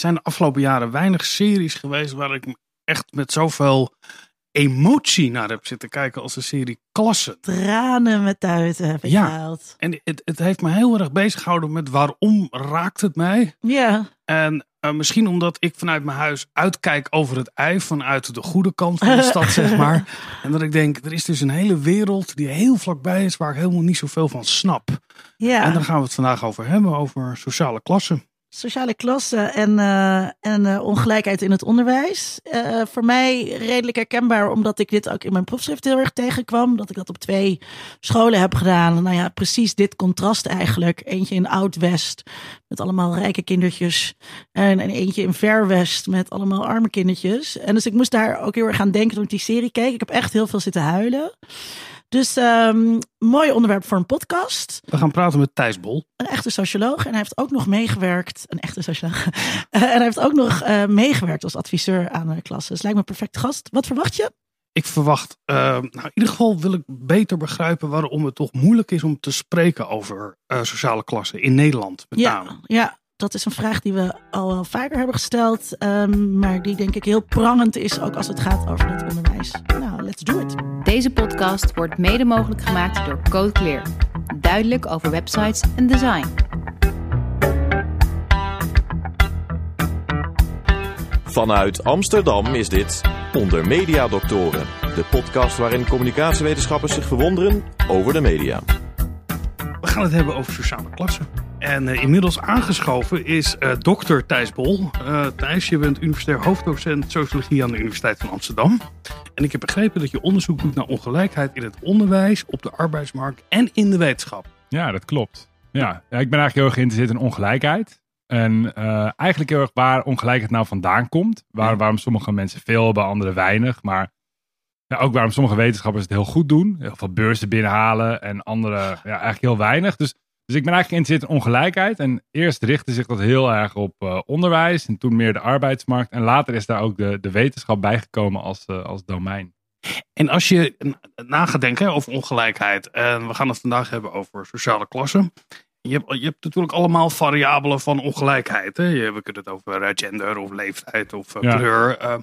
zijn de afgelopen jaren weinig series geweest waar ik echt met zoveel emotie naar heb zitten kijken als de serie Klassen. Tranen met tuiten heb ik Ja. gehaald. En het, het heeft me heel erg bezig gehouden met waarom raakt het mij? Ja, En eh, misschien omdat ik vanuit mijn huis uitkijk over het ei, vanuit de goede kant van de stad, zeg maar. En dat ik denk, er is dus een hele wereld die heel vlakbij is, waar ik helemaal niet zoveel van snap. ja. En daar gaan we het vandaag over hebben, over sociale klassen. Sociale klasse en, eh, en eh, ongelijkheid in het onderwijs. Eh, voor mij redelijk herkenbaar, omdat ik dit ook in mijn proefschrift heel erg tegenkwam. Dat ik dat op twee scholen heb gedaan. Nou ja, precies dit contrast eigenlijk. Eentje in Oud-West met allemaal rijke kindertjes. En, en eentje in Ver-West met allemaal arme kindertjes. En dus ik moest daar ook heel erg aan denken toen ik die serie keek. Ik heb echt heel veel zitten huilen. Dus ehm, mooi onderwerp voor een podcast We gaan praten met Thijs Bol. een echte socioloog. En hij heeft ook nog meegewerkt. Een echte socioloog. Eh, en hij heeft ook nog eh, meegewerkt als adviseur aan de klasse. Dus lijkt me een perfecte gast. Wat verwacht je? Ik verwacht, eh, nou in ieder geval wil ik beter begrijpen waarom het toch moeilijk is om te spreken over sociale klassen in Nederland met name. Ja, ja, dat is een vraag die we al wel vaker hebben gesteld. ehm, maar die denk ik heel prangend is ook als het gaat over het onderwijs. Nou, let's do it. Deze podcast wordt mede mogelijk gemaakt door Code Clear. Duidelijk over websites en design. Vanuit Amsterdam is dit Onder Media Doctoren, de podcast waarin communicatiewetenschappers zich verwonderen over de media. We gaan het hebben over sociale klassen. En eh, inmiddels aangeschoven is eh, dokter Thijs Bol. Eh, Thijs, je bent universitair hoofddocent sociologie aan de Universiteit van Amsterdam. En ik heb begrepen dat je onderzoek doet naar ongelijkheid in het onderwijs, op de arbeidsmarkt en in de wetenschap. Ja, dat klopt. Ja, ja ik ben eigenlijk heel erg geïnteresseerd in ongelijkheid. En eigenlijk heel erg waar ongelijkheid nou vandaan komt. Waar. Waarom sommige mensen veel hebben, anderen weinig. Maar ja, ook waarom sommige wetenschappers het heel goed doen. Heel veel beurzen binnenhalen en anderen ja, eigenlijk heel weinig. Dus, dus ik ben eigenlijk geïnteresseerd in ongelijkheid. En eerst richtte zich dat heel erg op eh, onderwijs. En toen meer de arbeidsmarkt. En later is daar ook de, de wetenschap bijgekomen als, eh, als domein. En als je na gaat denken over ongelijkheid, en we gaan het vandaag hebben over sociale klassen. Je hebt, je hebt natuurlijk allemaal variabelen van ongelijkheid. Hè? Je, we kunnen het over eh, gender of leeftijd of eh, Ja. kleur. eh.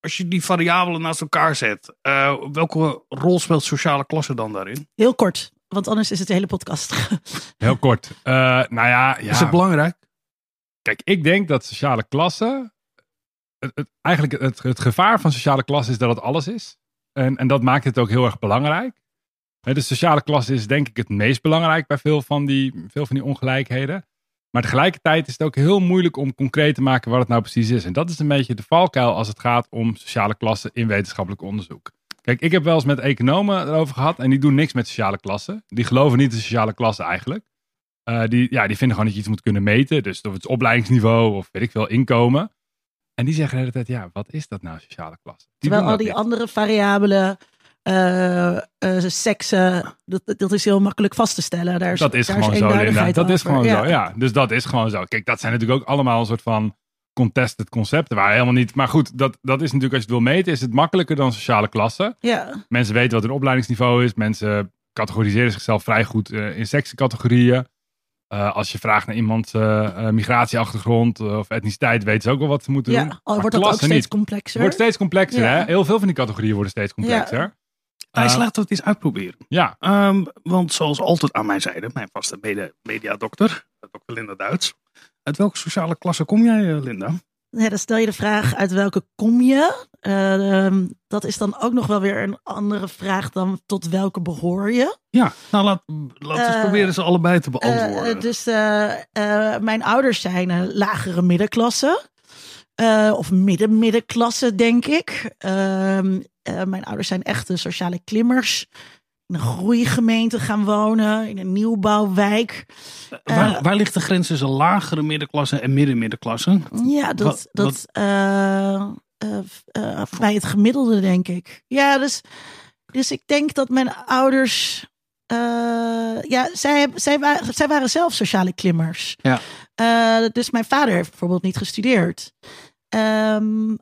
als je die variabelen naast elkaar zet, eh, welke rol speelt sociale klasse dan daarin? Heel kort, want anders is het de hele podcast. Heel kort. Eh, nou ja, ja. Is het belangrijk? Kijk, ik denk dat sociale klasse. Het, het- eigenlijk het, het gevaar van sociale klasse is dat het alles is. En, en dat maakt het ook heel erg belangrijk. Hè, De sociale klasse is denk ik het meest belangrijk bij veel van die, veel van die ongelijkheden. Maar tegelijkertijd is het ook heel moeilijk om concreet te maken wat het nou precies is. En dat is een beetje de valkuil als het gaat om sociale klassen in wetenschappelijk onderzoek. Kijk, ik heb wel eens met economen erover gehad en die doen niks met sociale klassen. Die geloven niet in sociale klassen eigenlijk. Eh, die, ja, die vinden gewoon dat je iets moet kunnen meten. Dus of het is opleidingsniveau of weet ik veel, inkomen. En die zeggen de hele tijd, ja, wat is dat nou, sociale klasse? Die Terwijl al die niet. andere variabelen, eh, eh, seksen, dat, dat is heel makkelijk vast te stellen. Daar is, Dat is daar gewoon zo, Linda. Dat is gewoon zo, ja. Dus dat is gewoon zo. Kijk, dat zijn natuurlijk ook allemaal een soort van contested concepten. Waar helemaal niet... Maar goed, dat, dat is natuurlijk, als je het wil meten, is het makkelijker dan sociale klassen. Ja, Mensen weten wat hun opleidingsniveau is. Mensen categoriseren zichzelf vrij goed eh, in sectiecategorieën. Eh, als je vraagt naar iemands eh, migratieachtergrond of etniciteit, weten ze ook wel wat ze moeten ja. doen. al Maar wordt dat ook steeds niet. complexer. Het wordt steeds complexer, Ja. hè? Heel veel van die categorieën worden steeds complexer. Thijs, Eh, laten we het eens uitproberen. Ja, Ehm, want zoals altijd aan mijn zijde, mijn vaste mede mediadokter, dokter Linda Duits. Uit welke sociale klasse kom jij, eh, Linda? Ja, dan stel je de vraag uit welke kom je? Eh, ehm, dat is dan ook nog wel weer een andere vraag dan tot welke behoor je? Ja, nou laat, laten we eens Eh, proberen ze allebei te beantwoorden. dus mijn ouders zijn een lagere middenklasse. Of midden-middenklasse, denk ik. Ehm, eh, mijn ouders zijn echte sociale klimmers. In een groeigemeente gaan wonen, in een nieuwbouwwijk. waar, waar ligt de grens tussen lagere middenklasse en midden-middenklasse? Ja, dat, Wat- dat eh, eh, eh, bij het gemiddelde, denk ik. Ja, dus, dus ik denk dat mijn ouders. eh, ja, zij, zij, waren, zij waren zelf sociale klimmers. Ja. Eh, dus mijn vader heeft bijvoorbeeld niet gestudeerd. Ehm,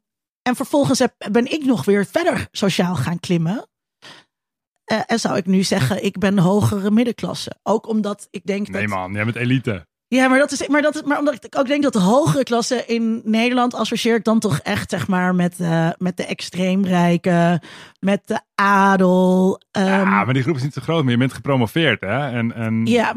en vervolgens heb, ben ik nog weer verder sociaal gaan klimmen. Eh, en zou ik nu zeggen, ik ben hogere middenklasse. Ook omdat ik denk nee dat... man, jij bent elite. Ja, maar, dat is, maar, dat is, maar omdat ik ook denk dat de hogere klasse in Nederland associeer ik dan toch echt zeg maar met, uh, met de extreemrijken, met de adel. Um, ja, maar die groep is niet zo groot, maar je bent gepromoveerd hè? En, en ja,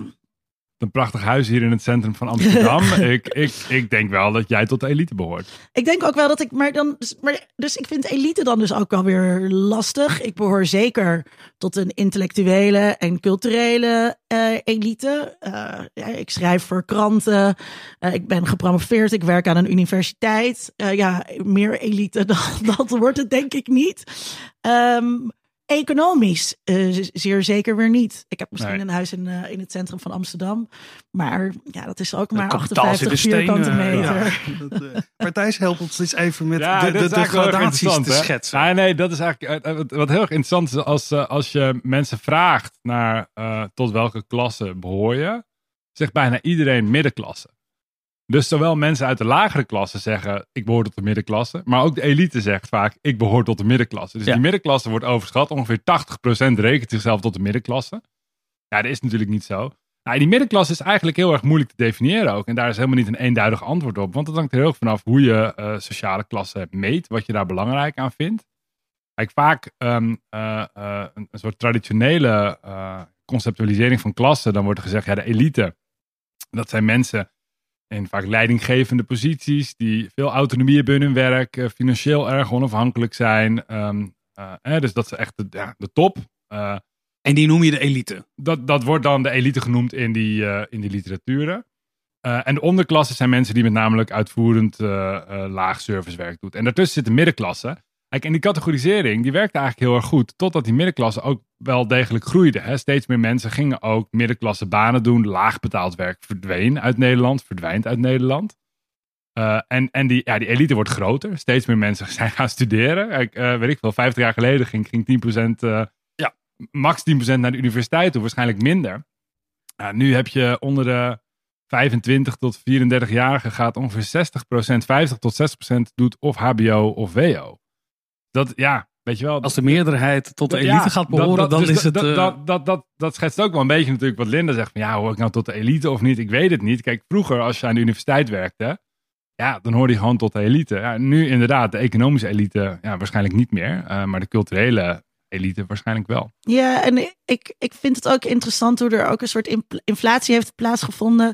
een prachtig huis hier in het centrum van Amsterdam. ik, ik, ik denk wel dat jij tot de elite behoort. Ik denk ook wel dat ik, maar dan, maar, dus ik vind elite dan dus ook wel weer lastig. Ik behoor zeker tot een intellectuele en culturele uh, elite. Uh, ja, ik schrijf voor kranten. Uh, ik ben gepromoveerd. Ik werk aan een universiteit. ja, meer elite dan dat wordt het denk ik niet. Um, Economisch uh, zeer zeker weer niet. Ik heb misschien nee. een huis in, uh, in het centrum van Amsterdam. Maar ja, dat is ook maar 58 vierkante meter. Ja, dat, Partijs helpt ons eens even met ja, de, de, de gradaties te schetsen. Ja, nee, dat is eigenlijk wat heel erg interessant is. Als, als je mensen vraagt naar tot welke klasse behoor je, zegt bijna iedereen middenklasse. Dus zowel mensen uit de lagere klasse zeggen, ik behoor tot de middenklasse. Maar ook de elite zegt vaak, ik behoor tot de middenklasse. Dus ja. die middenklasse wordt overschat. Ongeveer 80% rekent zichzelf tot de middenklasse. Ja, dat is natuurlijk niet zo. Nou, die middenklasse is eigenlijk heel erg moeilijk te definiëren ook. En daar is helemaal niet een eenduidig antwoord op. Want het hangt er heel erg vanaf hoe je uh, sociale klasse meet. Wat je daar belangrijk aan vindt. Kijk, vaak um, uh, uh, een, een, soort traditionele conceptualisering van klasse. Dan wordt er gezegd, ja, de elite. Dat zijn mensen in vaak leidinggevende posities, die veel autonomie hebben in hun werk, uh, financieel erg onafhankelijk zijn. Um, uh, eh, dus dat is echt de, ja, de top. Uh, en die noem je de elite? Dat, dat wordt dan de elite genoemd in die, in die literaturen. en de onderklasse zijn mensen die met namelijk uitvoerend laag servicewerk doet. En daartussen zit de middenklasse. Kijk, en die categorisering die werkte eigenlijk heel erg goed. Totdat die middenklasse ook wel degelijk groeide. Hè. Steeds meer mensen gingen ook middenklasse banen doen. Laag betaald werk verdween uit Nederland, verdwijnt uit Nederland. Uh, en en die, ja, die elite wordt groter. Steeds meer mensen zijn gaan studeren. Uh, weet ik wel, 50 jaar geleden ging, ging 10%, uh, ja, max 10% naar de universiteit toe, waarschijnlijk minder. nu heb je onder de 25 tot 34-jarigen gaat ongeveer 60%, 50 tot 60% doet of HBO of WO dat, ja, weet je wel. Als de meerderheid tot de elite ja, gaat behoren, dat, dat, dan dus is het... Dat, dat, dat, dat, dat, schetst ook wel een beetje natuurlijk wat Linda zegt. Van, ja, hoor ik nou tot de elite of niet? Ik weet het niet. Kijk, vroeger als je aan de universiteit werkte, ja, dan hoorde je gewoon tot de elite. Ja, nu inderdaad, de economische elite, ja, waarschijnlijk niet meer. Uh, maar de culturele elite waarschijnlijk wel. Ja, en ik, ik vind het ook interessant hoe er ook een soort inflatie heeft plaatsgevonden eh,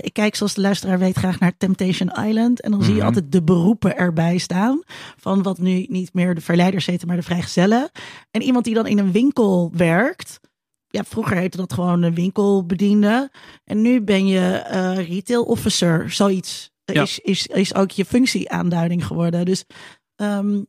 ik kijk, zoals de luisteraar weet, graag naar Temptation Island. En dan zie je mhm. altijd de beroepen erbij staan. Van wat nu niet meer de verleiders heten, maar de vrijgezellen. En iemand die dan in een winkel werkt. Ja, vroeger heette dat gewoon een winkelbediende. En nu ben je uh, retail officer, zoiets. Is, is, is ook je functieaanduiding geworden. Dus um,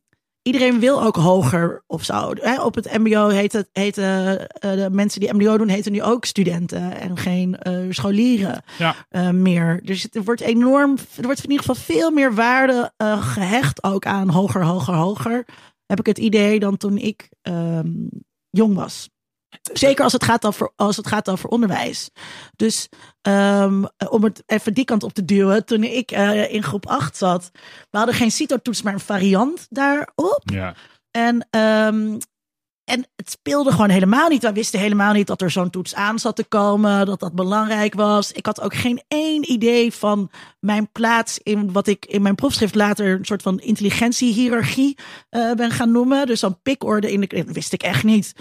iedereen wil ook hoger of zo. Op het MBO heet het, heten uh, de mensen die MBO doen, heten nu ook studenten en geen uh, scholieren ja. uh, meer. Dus het wordt enorm, er wordt in ieder geval veel meer waarde gehecht ook aan hoger, hoger, hoger. Heb ik het idee dan toen ik ehm, jong was. Zeker als het gaat over, als het gaat over onderwijs. Dus um, om het even die kant op te duwen. Toen ik uh, in groep 8 zat. We hadden geen CITO-toets, maar een variant daarop. Ja. En, um, en het speelde gewoon helemaal niet. We wisten helemaal niet dat er zo'n toets aan zat te komen. Dat dat belangrijk was. Ik had ook geen één idee van mijn plaats in wat ik in mijn proefschrift later een soort van intelligentiehierarchie uh, ben gaan noemen. Dus dan pikorde in de. Dat wist ik echt niet.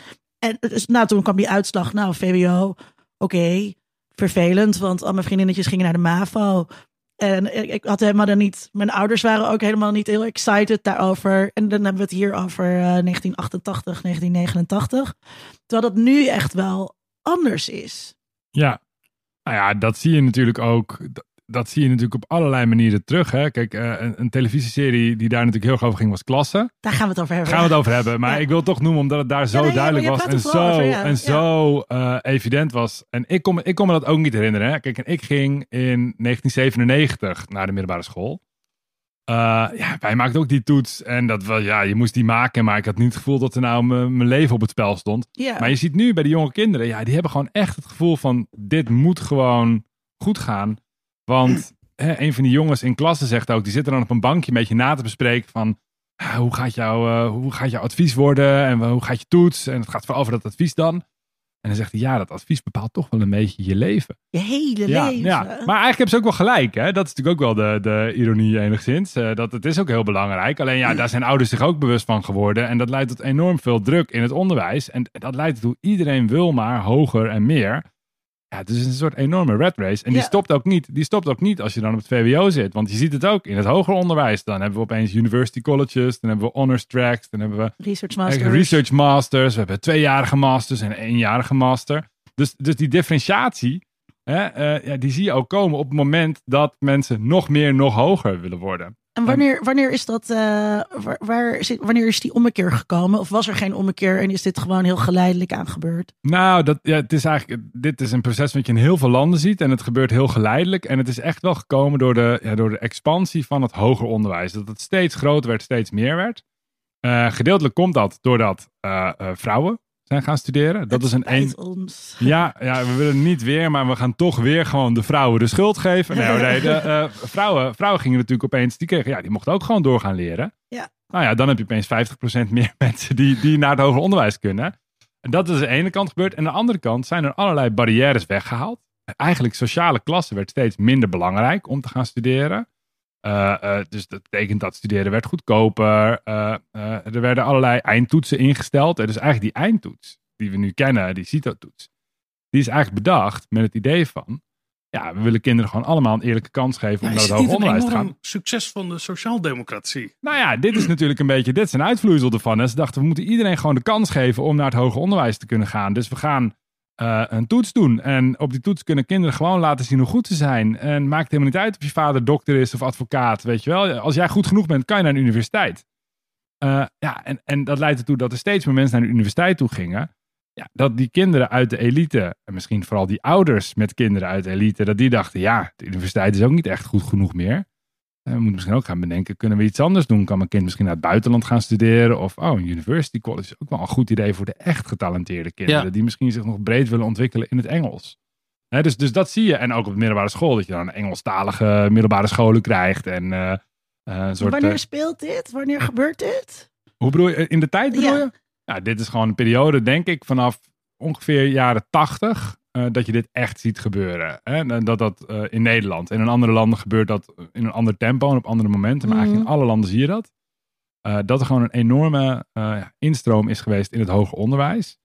En nou, toen kwam die uitslag. Nou, VWO, oké, vervelend. Want al mijn vriendinnetjes gingen naar de MAVO. En ik had helemaal dan niet. Mijn ouders waren ook helemaal niet heel excited daarover. En dan hebben we het hier over uh, 1988, 1989. Terwijl dat nu echt wel anders is. Ja, nou ja, dat zie je natuurlijk ook dat zie je natuurlijk op allerlei manieren terug. Hè? Kijk, uh, een, een, televisieserie die daar natuurlijk heel erg over ging was Klasse. Daar gaan we het over hebben. Gaan we het over hebben. Maar ik wil het toch noemen omdat het daar zo ja, duidelijk was en zo, over, en zo uh, evident was. En ik kon, ik kon me dat ook niet herinneren. Hè? Kijk, en ik ging in 1997 naar de middelbare school. Uh, ja, wij maakten ook die toets en dat was, ja, je moest die maken, maar ik had niet het gevoel dat er nou mijn leven op het spel stond. Maar je ziet nu bij de jonge kinderen, ja, die hebben gewoon echt het gevoel van dit moet gewoon goed gaan. Want hè, een van die jongens in klasse zegt ook, die zitten dan op een bankje een beetje na te bespreken van ah, hoe, gaat jouw, uh, hoe gaat jouw advies worden en hoe gaat je toets? En het gaat vooral over dat advies dan. En dan zegt hij, ja, dat advies bepaalt toch wel een beetje je leven. Je hele Ja, leven. ja. Maar eigenlijk hebben ze ook wel gelijk. Hè? Dat is natuurlijk ook wel de, de ironie enigszins. Eh, dat het is ook heel belangrijk. Alleen ja, daar zijn ouders zich ook bewust van geworden. En dat leidt tot enorm veel druk in het onderwijs. En dat leidt ertoe, iedereen wil maar hoger en meer. Ja, het is een soort enorme red race. En die, Ja. stopt ook niet, die stopt ook niet als je dan op het VWO zit. Want je ziet het ook in het hoger onderwijs. Dan hebben we opeens university colleges. Dan hebben we honors tracks. Dan hebben we Research masters, we hebben tweejarige masters en een eenjarige master. Dus, dus die differentiatie, hè, eh, ja, die zie je ook komen op het moment dat mensen nog meer, nog hoger willen worden. En wanneer, wanneer is dat, eh, waar, wanneer is die ommekeer gekomen? Of was er geen ommekeer en is dit gewoon heel geleidelijk aan gebeurd? Nou, dat, ja, het is eigenlijk, dit is een proces wat je in heel veel landen ziet en het gebeurt heel geleidelijk. En het is echt wel gekomen door de, ja, door de expansie van het hoger onderwijs. Dat het steeds groter werd, steeds meer werd. Eh, gedeeltelijk komt dat doordat eh, vrouwen zijn gaan studeren. Dat Het is een ons. Ja, ja, we willen niet weer, maar we gaan toch weer gewoon de vrouwen de schuld geven. Nee, nee de, eh, vrouwen, vrouwen gingen natuurlijk opeens, die kregen, ja, die mochten ook gewoon doorgaan leren. Ja. Nou ja, dan heb je opeens 50% meer mensen die, die naar het hoger onderwijs kunnen. En dat is de ene kant gebeurd. En aan de andere kant zijn er allerlei barrières weggehaald. Eigenlijk sociale klasse werd steeds minder belangrijk om te gaan studeren. Eh, eh, dus dat betekent dat studeren werd goedkoper. Eh, er werden allerlei eindtoetsen ingesteld. En dus eigenlijk die eindtoets die we nu kennen, die CITO-toets, die is eigenlijk bedacht met het idee van, ja, we willen kinderen gewoon allemaal een eerlijke kans geven om Ja, naar het hoger onderwijs te gaan. succes van de sociaaldemocratie? Nou ja, dit is natuurlijk een beetje, dit is een uitvloeisel ervan. En ze dachten, we moeten iedereen gewoon de kans geven om naar het hoger onderwijs te kunnen gaan. Dus we gaan eh, een toets doen. En op die toets kunnen kinderen gewoon laten zien hoe goed ze zijn. En maakt helemaal niet uit of je vader dokter is of advocaat, weet je wel. Als jij goed genoeg bent, kan je naar de universiteit. Eh, ja, en, en dat leidt ertoe dat er steeds meer mensen naar de universiteit toe gingen. Ja, dat die kinderen uit de elite, en misschien vooral die ouders met kinderen uit de elite, dat die dachten, ja, de universiteit is ook niet echt goed genoeg meer. En we moeten misschien ook gaan bedenken, kunnen we iets anders doen? Kan mijn kind misschien naar het buitenland gaan studeren? Of, oh, een university college is ook wel een goed idee voor de echt getalenteerde kinderen. Ja. Die misschien zich nog breed willen ontwikkelen in het Engels. Hè, dus, dus dat zie je. En ook op de middelbare school, dat je dan Engelstalige middelbare scholen krijgt. En eh, eh, een soort, Wanneer eh, speelt dit? Wanneer gebeurt dit? hoe bedoel je? In de tijd bedoel Ja. je? Ja, dit is gewoon een periode, denk ik, vanaf ongeveer jaren tachtig. Dat je dit echt ziet gebeuren. Hè? En Dat dat eh, in Nederland. En in andere landen gebeurt dat in een ander tempo en op andere momenten. Maar eigenlijk in alle landen zie je dat. Eh, dat er gewoon een enorme eh, instroom is geweest in het hoger onderwijs.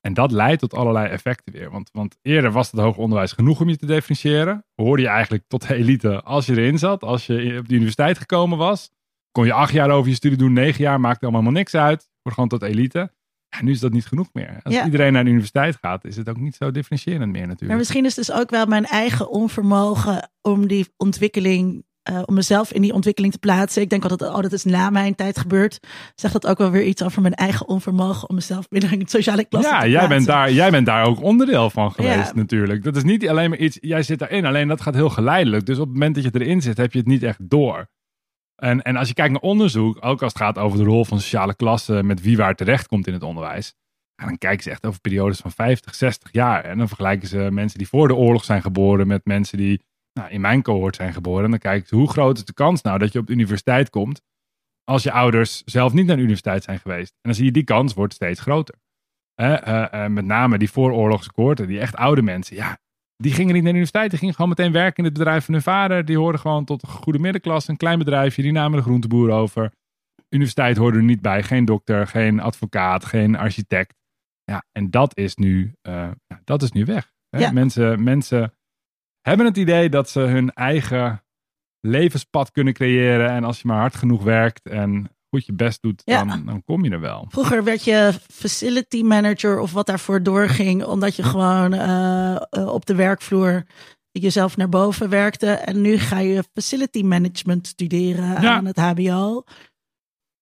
En dat leidt tot allerlei effecten weer. Want, want eerder was het hoger onderwijs genoeg om je te differentiëren. Hoorde je eigenlijk tot de elite als je erin zat. Als je op de universiteit gekomen was. Kon je acht jaar over je studie doen, negen jaar, maakte allemaal niks uit. Hoorde gewoon tot elite. Ja, nu is dat niet genoeg meer. Als Ja. iedereen naar de universiteit gaat, is het ook niet zo differentiërend meer Maar natuurlijk. misschien is dus ook wel mijn eigen onvermogen om die ontwikkeling, eh, om mezelf in die ontwikkeling te plaatsen. Ik denk altijd, oh, dat is na mijn tijd gebeurd. Zegt dat ook wel weer iets over mijn eigen onvermogen om mezelf binnen een sociale klasse Ja, te jij bent, plaatsen. daar, jij bent daar ook onderdeel van geweest Ja. natuurlijk. Dat is niet alleen maar iets, jij zit daarin, alleen dat gaat heel geleidelijk. Dus op het moment dat je erin zit, heb je het niet echt door. En, en als je kijkt naar onderzoek, ook als het gaat over de rol van sociale klassen met wie waar terecht komt in het onderwijs. dan kijken ze echt over periodes van 50, 60 jaar. En dan vergelijken ze mensen die voor de oorlog zijn geboren met mensen die nou, in mijn cohort zijn geboren. En dan kijken ze hoe groot is de kans nou dat je op de universiteit komt als je ouders zelf niet naar de universiteit zijn geweest. En dan zie je die kans wordt steeds groter. Eh, eh, met name die vooroorlogse cohorten, die echt oude mensen. Ja, die gingen niet naar de universiteit. Die gingen gewoon meteen werken in het bedrijf van hun vader. Die hoorden gewoon tot een goede middenklasse, een klein bedrijfje. Die namen de groenteboer over. Universiteit hoorde er niet bij. Geen dokter, geen advocaat, geen architect. Ja, en dat is nu, eh, dat is nu weg. Hè? Ja. Mensen, mensen hebben het idee dat ze hun eigen levenspad kunnen creëren. En als je maar hard genoeg werkt en goed je best doet, Ja. dan, dan kom je er wel. Vroeger werd je facility manager of wat daarvoor doorging, omdat je gewoon eh, eh, op de werkvloer jezelf naar boven werkte. En nu ga je facility management studeren Ja. aan het HBO.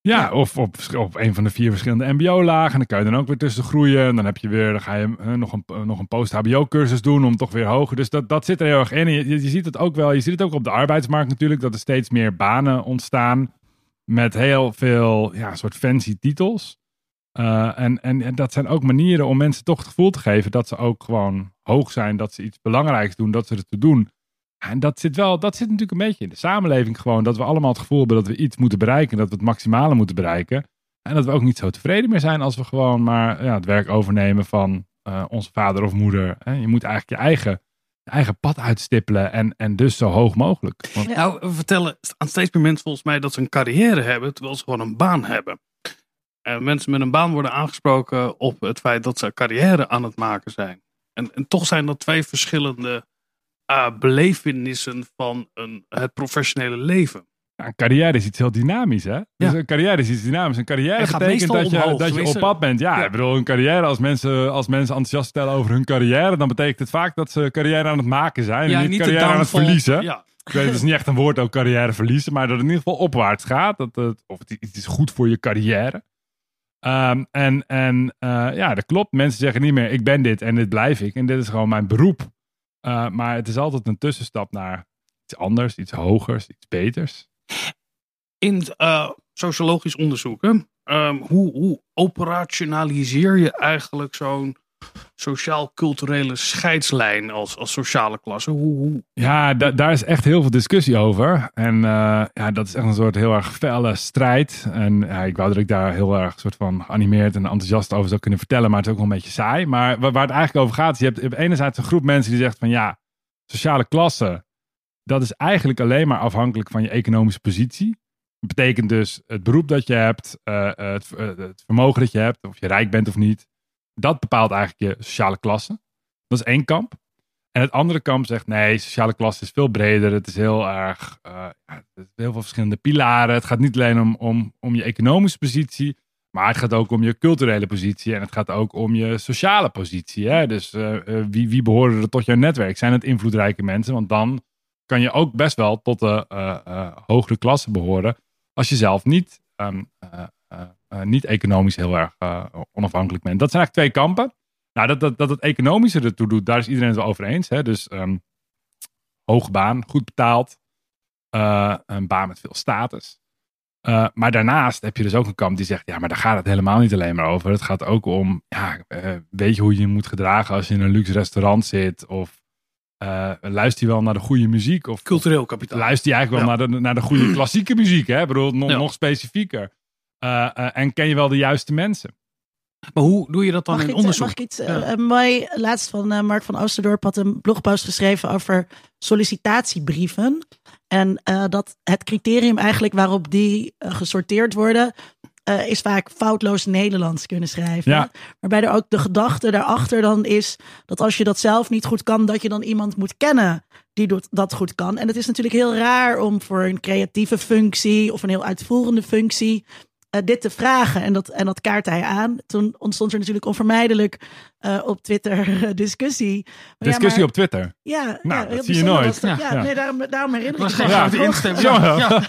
Ja, Ja. of op, op een van de vier verschillende MBO-lagen. En dan kan je dan ook weer tussen groeien. En dan heb je weer, dan ga je eh, nog een, nog een post-HBO-cursus doen om toch weer hoger. Dus dat, dat zit er heel erg in. En je, je ziet het ook wel, je ziet het ook op de arbeidsmarkt natuurlijk, dat er steeds meer banen ontstaan met heel veel ja, soort fancy titels. Eh, en, en, en dat zijn ook manieren om mensen toch het gevoel te geven dat ze ook gewoon hoog zijn, dat ze iets belangrijks doen, dat ze het doen. En dat zit wel, dat zit natuurlijk een beetje in de samenleving gewoon. Dat we allemaal het gevoel hebben dat we iets moeten bereiken. Dat we het maximale moeten bereiken. En dat we ook niet zo tevreden meer zijn als we gewoon maar ja, het werk overnemen van eh, onze vader of moeder. Je moet eigenlijk je eigen, eigen pad uitstippelen en, en dus zo hoog mogelijk. Want, Nou, we vertellen aan steeds meer mensen volgens mij dat ze een carrière hebben, terwijl ze gewoon een baan hebben. En mensen met een baan worden aangesproken op het feit dat ze carrière aan het maken zijn. En, en toch zijn dat twee verschillende uh, van een, het professionele leven. Ja, een carrière is iets heel dynamisch, hè? Dus een carrière is iets dynamisch. Een carrière betekent dat je, omhoog, dat je op pad bent. Ja, Ja. ik bedoel, een carrière, als mensen, als mensen enthousiast stellen over hun carrière, dan betekent het vaak dat ze carrière aan het maken zijn. en niet, carrière aan het verliezen. Ja. Ik weet, het is niet echt een woord ook carrière verliezen, maar dat het in ieder geval opwaarts gaat. Dat het, of het, het is goed voor je carrière. Ehm, en en eh, ja, dat klopt. Mensen zeggen niet meer, ik ben dit en dit blijf ik. En dit is gewoon mijn beroep. Eh, maar het is altijd een tussenstap naar iets anders, iets hogers, iets beters. In eh, sociologisch onderzoeken, ehm, hoe, hoe operationaliseer je eigenlijk zo'n sociaal-culturele scheidslijn als, als sociale klasse? Hoe, hoe, Ja, da- daar is echt heel veel discussie over. En eh, ja, dat is echt een soort heel erg felle strijd. En ja, ik wou dat ik daar heel erg soort van geanimeerd en enthousiast over zou kunnen vertellen. Maar het is ook wel een beetje saai. Maar wa- waar het eigenlijk over gaat, is je hebt, je hebt enerzijds een groep mensen die zegt van ja, sociale klasse, dat is eigenlijk alleen maar afhankelijk van je economische positie. Dat betekent dus het beroep dat je hebt, eh, het, eh, het vermogen dat je hebt, of je rijk bent of niet. Dat bepaalt eigenlijk je sociale klasse. Dat is één kamp. En het andere kamp zegt nee, sociale klasse is veel breder. Het is heel erg, eh, het heel veel verschillende pilaren. Het gaat niet alleen om, om, om je economische positie, maar het gaat ook om je culturele positie. En het gaat ook om je sociale positie. Hè? Dus eh, eh, wie, wie behoren er tot jouw netwerk? Zijn het invloedrijke mensen? Want dan kan je ook best wel tot de eh, eh, hogere klasse behoren. Als je zelf niet, ehm, eh, niet economisch heel erg onafhankelijk bent. Dat zijn eigenlijk twee kampen. Nou, dat, dat, dat het economische ertoe doet, daar is iedereen het wel over eens. Hè? Dus ehm, hoge baan, goed betaald, een baan met veel status. Maar daarnaast heb je dus ook een kamp die zegt, ja, maar daar gaat het helemaal niet alleen maar over. Het gaat ook om, ja, weet je hoe je je moet gedragen als je in een luxe restaurant zit? Of eh, luister je wel naar de goede muziek? Of cultureel kapitaal. luister je eigenlijk wel Ja. naar, de, naar de goede klassieke muziek? Hè? Ik bedoel, nog, Ja. nog specifieker. Eh, eh, en ken je wel de juiste mensen? Maar hoe doe je dat dan Mag in ik, onderzoek? mag ik iets? Ja. eh, een mooi laatst van eh, Mark van Oosterdorp had een blogpost geschreven over sollicitatiebrieven. En eh, dat het criterium eigenlijk waarop die gesorteerd worden, eh, is vaak foutloos Nederlands kunnen schrijven. Ja. Waarbij er ook de gedachte daarachter dan is dat als je dat zelf niet goed kan, dat je dan iemand moet kennen die dat goed kan. En het is natuurlijk heel raar om voor een creatieve functie of een heel uitvoerende functie eh, dit te vragen. En dat, en dat kaart hij aan. Toen ontstond er natuurlijk onvermijdelijk eh, op Twitter eh, discussie. Maar ja, Discussie maar- op Twitter. Ja, Nou, ja, dat zie je nooit. dat. Ja. Nee, daarom, daarom herinner Dat ik was me. geen Ja.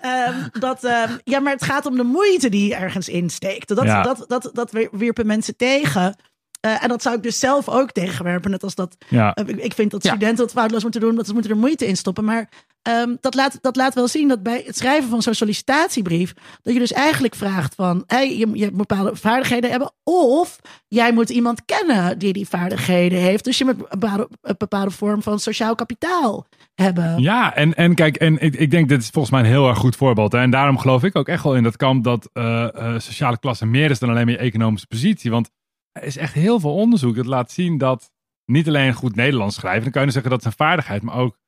Ehm, dat, ehm, ja, maar het gaat om de moeite die je ergens insteekt. Dat, Ja. dat, dat, dat wierpen mensen tegen. Eh, en dat zou ik dus zelf ook tegenwerpen. Net als dat Ja. ik- ik vind dat Ja. studenten het foutloos moeten doen, dat ze moeten er moeite in stoppen. Maar ehm, dat, laat, dat laat wel zien dat bij het schrijven van zo'n sollicitatiebrief, dat je dus eigenlijk vraagt van, hey, je, je moet bepaalde vaardigheden hebben, of jij moet iemand kennen die die vaardigheden heeft. Dus je moet een bepaalde, vorm van sociaal kapitaal hebben. Ja, en, en kijk, en ik, ik denk dit is volgens mij een heel erg goed voorbeeld. Hè? En daarom geloof ik ook echt wel in dat kamp dat eh, eh, sociale klasse meer is dan alleen maar je economische positie. Want er is echt heel veel onderzoek dat laat zien dat niet alleen goed Nederlands schrijven, dan kan je dus zeggen dat is een vaardigheid, maar ook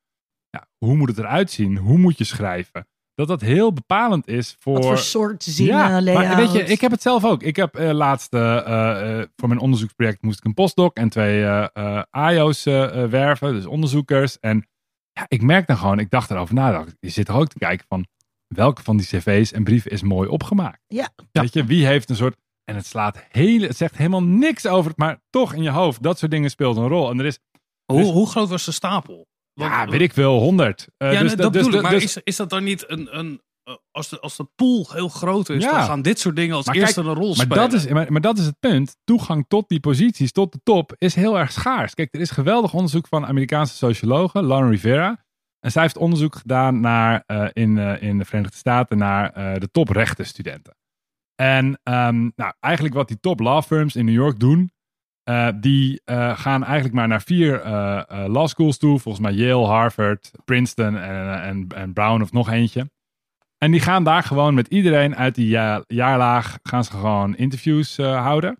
ja, hoe moet het eruit zien? Hoe moet je schrijven? Dat dat heel bepalend is voor. Wat voor soort zinnen, ja, layout. maar weet je, ik heb het zelf ook. Ik heb eh, laatst eh, eh, voor mijn onderzoeksproject moest ik een postdoc en twee eh eh, AIO's werven, dus onderzoekers. En ja, ik merk dan gewoon, ik dacht erover na, je zit er ook te kijken van welke van die cv's en brieven is mooi opgemaakt. Ja. Weet je, wie heeft een soort, en het slaat hele, het zegt helemaal niks over het, maar toch in je hoofd, dat soort dingen speelt een rol. En er is, Hoe, hoe groot was de stapel? Want- ja, weet ik veel, honderd. Eh, Ja, dus, nee, dat dus- bedoel ik. Maar dus- is, is dat dan niet een... een eh, als, de, als de pool heel groot is, Ja. dan gaan dit soort dingen als Maar eerste kijk, een rol Maar spelen. dat, is, maar, maar dat is het punt. Toegang tot die posities, tot de top, is heel erg schaars. Kijk, er is geweldig onderzoek van Amerikaanse sociologe Lauren Rivera. En zij heeft onderzoek gedaan naar, eh, in, in de Verenigde Staten naar de toprechtenstudenten. En ehm, nou, eigenlijk wat die top law firms in New York doen, eh, die eh, gaan eigenlijk maar naar vier eh, law schools toe. Volgens mij Yale, Harvard, Princeton en, en, en Brown of nog eentje. En die gaan daar gewoon met iedereen uit die ja- jaarlaag gaan ze gewoon interviews houden.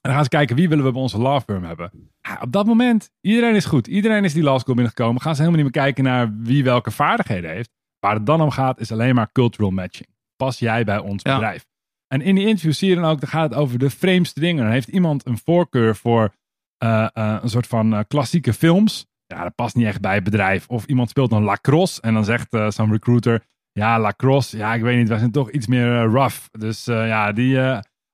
dan gaan ze kijken wie willen we bij onze law firm hebben. Ja, op dat moment, iedereen is goed. Iedereen is die law school binnengekomen. Gaan ze helemaal niet meer kijken naar wie welke vaardigheden heeft. Waar het dan om gaat is alleen maar cultural matching. Pas jij bij ons Ja. bedrijf? En in die interview zie je dan ook, dan gaat het over de vreemdste dingen. Dan heeft iemand een voorkeur voor eh, eh, een soort van eh, klassieke films. Ja, dat past niet echt bij het bedrijf. Of iemand speelt dan lacrosse en dan zegt zo'n recruiter... Ja, lacrosse, ja, ik weet niet, wij zijn toch iets meer rough. Dus ja, die,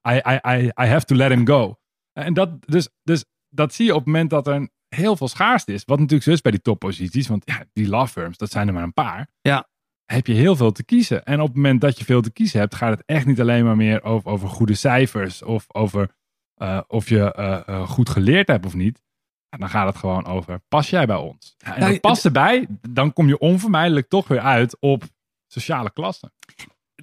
I, I, I, I have to let him go. En dat, dus, dus dat zie je op het moment dat er heel veel schaarste is. Wat natuurlijk zo is bij die topposities. Want ja, die law firms, dat zijn er maar een paar. Ja. Heb je heel veel te kiezen. En op het moment dat je veel te kiezen hebt, gaat het echt niet alleen maar meer over, over goede cijfers. Of over eh, of je eh, eh, goed geleerd hebt of niet. Dan gaat het gewoon over, pas jij bij ons? En Nou, dat past erbij, dan kom je onvermijdelijk toch weer uit op sociale klassen.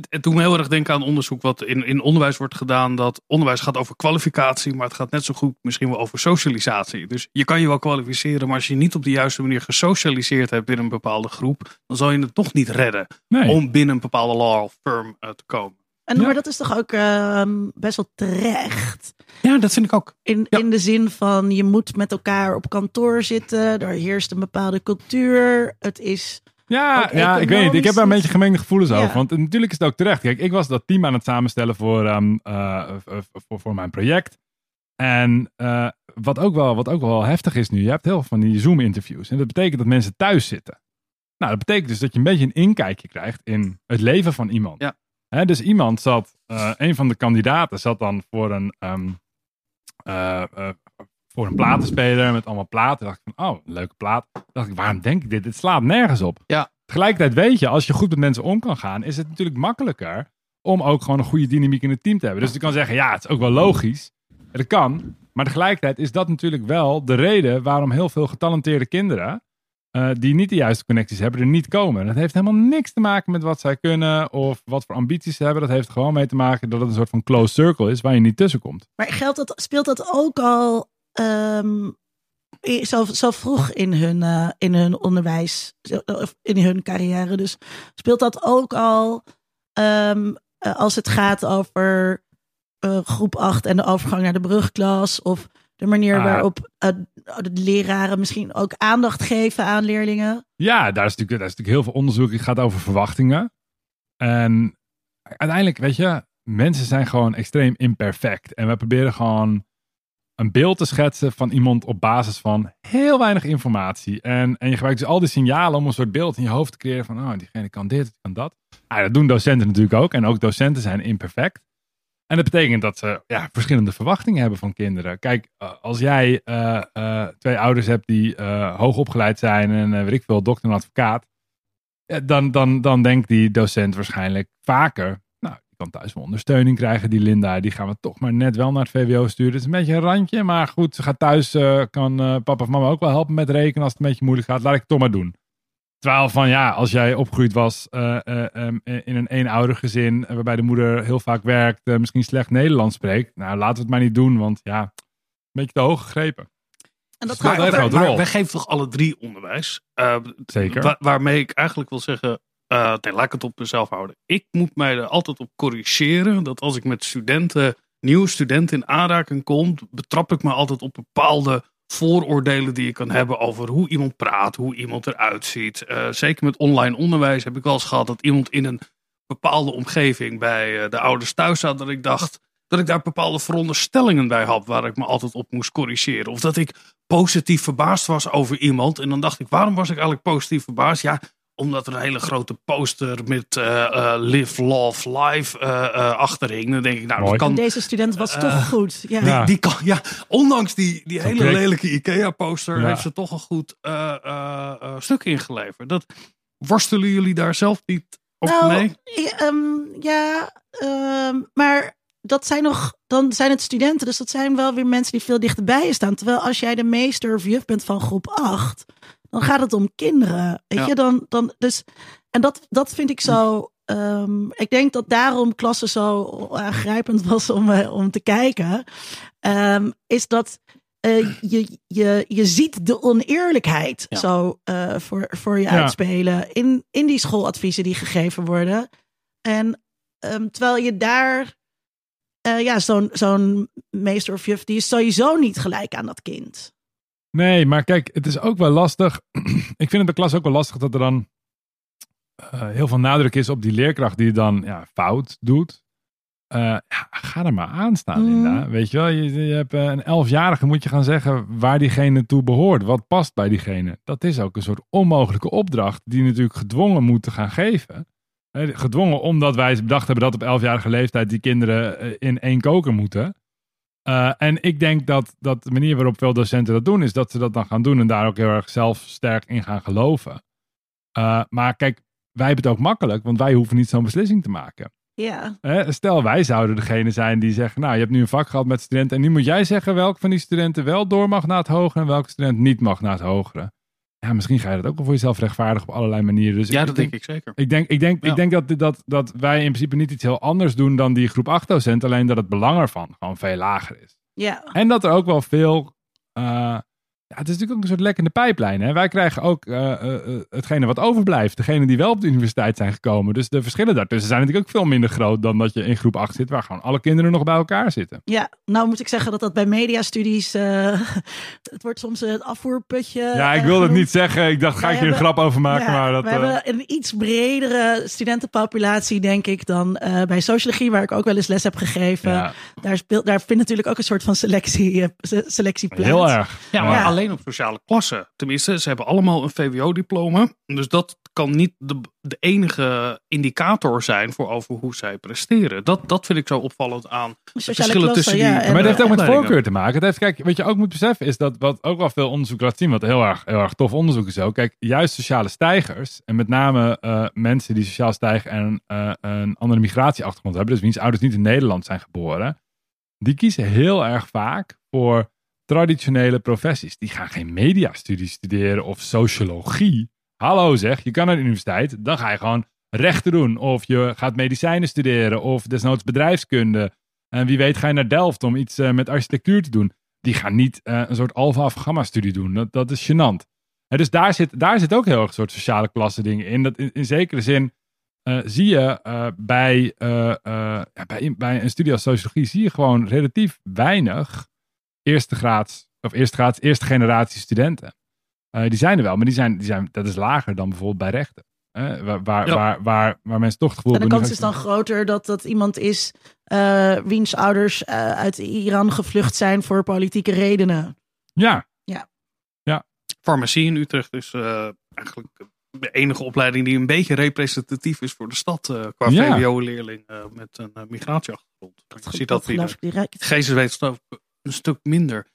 Het doet me heel erg denken aan onderzoek wat in, in onderwijs wordt gedaan. Dat onderwijs gaat over kwalificatie, maar het gaat net zo goed misschien wel over socialisatie. Dus je kan je wel kwalificeren, maar als je niet op de juiste manier gesocialiseerd hebt binnen een bepaalde groep, dan zal je het toch niet redden Nee. om binnen een bepaalde law firm eh, te komen. En, Ja. Maar dat is toch ook ehm, best wel terecht. Ja, dat vind ik ook. In, Ja. in de zin van je moet met elkaar op kantoor zitten. Er heerst een bepaalde cultuur. Het is. Ja, ja ik weet niet. Ik heb daar een beetje gemengde gevoelens Ja. over. Want natuurlijk is het ook terecht. Kijk, ik was dat team aan het samenstellen voor, ehm, eh, eh, voor, voor mijn project. En eh, wat, ook wel, wat ook wel heftig is nu, je hebt heel veel van die Zoom-interviews. En dat betekent dat mensen thuis zitten. Nou, dat betekent dus dat je een beetje een inkijkje krijgt in het leven van iemand. Ja. Hè, dus iemand zat, een van de kandidaten zat dan voor een, ehm, eh, eh, voor een platenspeler met allemaal platen. dacht ik van, oh, een leuke plaat. dacht ik, waarom denk ik dit? Dit slaat nergens op. Ja. Tegelijkertijd weet je, als je goed met mensen om kan gaan, is het natuurlijk makkelijker om ook gewoon een goede dynamiek in het team te hebben. Dus je kan zeggen, ja, het is ook wel logisch. Dat kan. Maar tegelijkertijd is dat natuurlijk wel de reden waarom heel veel getalenteerde kinderen, eh, die niet de juiste connecties hebben, er niet komen. En dat heeft helemaal niks te maken met wat zij kunnen of wat voor ambities ze hebben. Dat heeft gewoon mee te maken dat het een soort van closed circle is waar je niet tussen komt. Maar geldt dat, speelt dat ook al ehm, zo, zo vroeg in hun, eh, in hun onderwijs, in hun carrière? Dus speelt dat ook al ehm, eh, als het gaat over eh, groep 8 en de overgang naar de brugklas? Of de manier Ah. waarop de leraren misschien ook aandacht geven aan leerlingen? Ja, daar is natuurlijk, daar is natuurlijk heel veel onderzoek. Het gaat over verwachtingen. En uiteindelijk, weet je, mensen zijn gewoon extreem imperfect. En we proberen gewoon een beeld te schetsen van iemand op basis van heel weinig informatie. En, en je gebruikt dus al die signalen om een soort beeld in je hoofd te creëren van, oh, diegene kan dit, kan dat. Ah, dat doen docenten natuurlijk ook. En ook docenten zijn imperfect. En dat betekent dat ze ja, verschillende verwachtingen hebben van kinderen. Kijk, eh, als jij eh, eh, twee ouders hebt die eh, hoog opgeleid zijn en weet ik veel, dokter en advocaat, dan, dan, dan denkt die docent waarschijnlijk vaker, die kan thuis wel ondersteuning krijgen, die Linda, die gaan we toch maar net wel naar het VWO sturen. Het is een beetje een randje, maar goed, ze gaat thuis, eh, kan eh, papa of mama ook wel helpen met rekenen als het een beetje moeilijk gaat. Laat ik het toch maar doen. Terwijl van ja, als jij opgegroeid was eh, eh, em, in een eenoudergezin eh, waarbij de moeder heel vaak werkt, misschien slecht Nederlands spreekt. Nou, laten we het maar niet doen, want ja, een beetje te hoog gegrepen. En dat gaat grote rol. wij geven toch alle drie onderwijs? Eh, Zeker. wa- waarmee ik eigenlijk wil zeggen, eh, laat ik het op mezelf houden. Ik moet mij er altijd op corrigeren dat als ik met studenten, nieuwe studenten in aanraking kom, betrap ik me altijd op bepaalde vooroordelen die je kan hebben over hoe iemand praat, hoe iemand eruit ziet. Eh, zeker met online onderwijs heb ik wel eens gehad dat iemand in een bepaalde omgeving bij eh, de ouders thuis zat, dat ik dacht dat ik daar bepaalde veronderstellingen bij had waar ik me altijd op moest corrigeren. Of dat ik positief verbaasd was over iemand. En dan dacht ik, waarom was ik eigenlijk positief verbaasd? Ja, omdat er een hele grote poster met eh, eh, Live, Love, Life eh, eh, achter hing. Dan denk ik, nou, Mooi. dat kan... Deze student was toch goed. Ja. Die, die kan, ja, ondanks die, die hele lelijke IKEA-poster Ja. heeft ze toch een goed eh, eh, eh, stuk ingeleverd. Dat, worstelen jullie daar zelf niet op Nou, mee? ja, ehm, ja ehm, maar dat zijn nog, dan zijn het studenten, dus dat zijn wel weer mensen die veel dichterbij je staan. Terwijl als jij de meester of juf bent van groep 8, dan gaat het om kinderen. Weet Ja. je, dan, dan, dus, en dat, dat vind ik zo. ehm, ik denk dat daarom klasse zo aangrijpend was om, eh, om te kijken. Ehm, is dat eh, je, je, je ziet de oneerlijkheid Ja. zo eh, voor, voor je Ja. uitspelen in, in die schooladviezen die gegeven worden. En ehm, terwijl je daar ja, zo'n zo'n meester of juf, die is sowieso niet gelijk aan dat kind. Nee, maar kijk, het is ook wel lastig. ik vind het de klas ook wel lastig dat er dan eh, heel veel nadruk is op die leerkracht die dan ja, fout doet. Eh, ja, ga er maar aan staan, Mm. Linda. Weet je wel, je, je hebt eh, een elfjarige, moet je gaan zeggen waar diegene toe behoort. Wat past bij diegene. Dat is ook een soort onmogelijke opdracht die natuurlijk gedwongen moeten gaan geven. Gedwongen omdat wij bedacht hebben dat op elfjarige leeftijd die kinderen in één koker moeten. Eh, en ik denk dat, dat de manier waarop veel docenten dat doen, is dat ze dat dan gaan doen en daar ook heel erg zelf sterk in gaan geloven. Eh, maar kijk, wij hebben het ook makkelijk, want wij hoeven niet zo'n beslissing te maken. Ja, Hè, stel, wij zouden degene zijn die zeggen, nou, je hebt nu een vak gehad met studenten en nu moet jij zeggen welke van die studenten wel door mag naar het hogere en welke student niet mag naar het hogere. Ja, misschien ga je dat ook wel voor jezelf rechtvaardigen op allerlei manieren. Dus Ja, dat denk ik zeker. ik denk, ik denk, Ja. ik denk dat, dat, dat wij in principe niet iets heel anders doen dan die groep 8 docent. Alleen dat het belang ervan gewoon veel lager is. ja. En dat er ook wel veel. eh, ja, het is natuurlijk ook een soort lekkende pijplijn. Hè? Wij krijgen ook eh, eh, eh, hetgene wat overblijft. Degene die wel op de universiteit zijn gekomen. Dus de verschillen daartussen zijn natuurlijk ook veel minder groot dan dat je in groep 8 zit. Waar gewoon alle kinderen nog bij elkaar zitten. Ja, nou moet ik zeggen dat dat bij mediastudies, eh het wordt soms het afvoerputje. Ja, ik wilde het niet zeggen. Ik dacht, ga ik hier een grap over maken. Ja, maar dat, we hebben een iets bredere studentenpopulatie, denk ik, dan eh, bij sociologie, waar ik ook wel eens les heb gegeven. ja, Daar, speelt, daar vindt natuurlijk ook een soort van selectie, se- selectie plaats. heel erg. Ja, maar Ja. Alleen op sociale klassen. Tenminste, ze hebben allemaal een VWO-diploma. Dus dat kan niet de, de enige indicator zijn voor over hoe zij presteren. Dat, dat vind ik zo opvallend aan. Sociale verschillen klasse, tussen die- ja. Maar het heeft ook met voorkeur te maken. Het heeft, kijk, wat je ook moet beseffen is dat wat ook wel veel onderzoek laat zien, wat heel erg, heel erg tof onderzoek is ook. Kijk, juist sociale stijgers en met name eh, mensen die sociaal stijgen en eh, een andere migratieachtergrond hebben, dus wiens ouders niet in Nederland zijn geboren, die kiezen heel erg vaak voor traditionele professies. Die gaan geen mediastudie studeren of sociologie. Hallo zeg, je kan naar de universiteit, dan ga je gewoon rechten doen. Of je gaat medicijnen studeren of desnoods bedrijfskunde. En wie weet ga je naar Delft om iets eh, met architectuur te doen. Die gaan niet eh, een soort alpha of gamma studie doen. Dat, dat is gênant. Hè, dus daar zit, daar zit ook heel erg een soort sociale klasse dingen in. Dat in, zekere zin eh, zie je bij, bij, bij een studie als sociologie zie je gewoon relatief weinig eerste graads of eerste graads, eerste generatie studenten. Eh, die zijn er wel, maar die zijn, die zijn, dat is lager dan bijvoorbeeld bij rechten. Waar, waar, Ja. waar, waar, waar mensen toch het gevoel En de hebben, kans is dan groter dat dat iemand is eh, wiens ouders eh, uit Iran gevlucht zijn voor politieke redenen. Ja, Farmacie in Utrecht is eh, eigenlijk de enige opleiding die een beetje representatief is voor de stad. eh, qua Ja. VWO-leerling eh, met een eh, migratieachtergrond. Je ziet dat direct. Geesteswetenschap een stuk minder.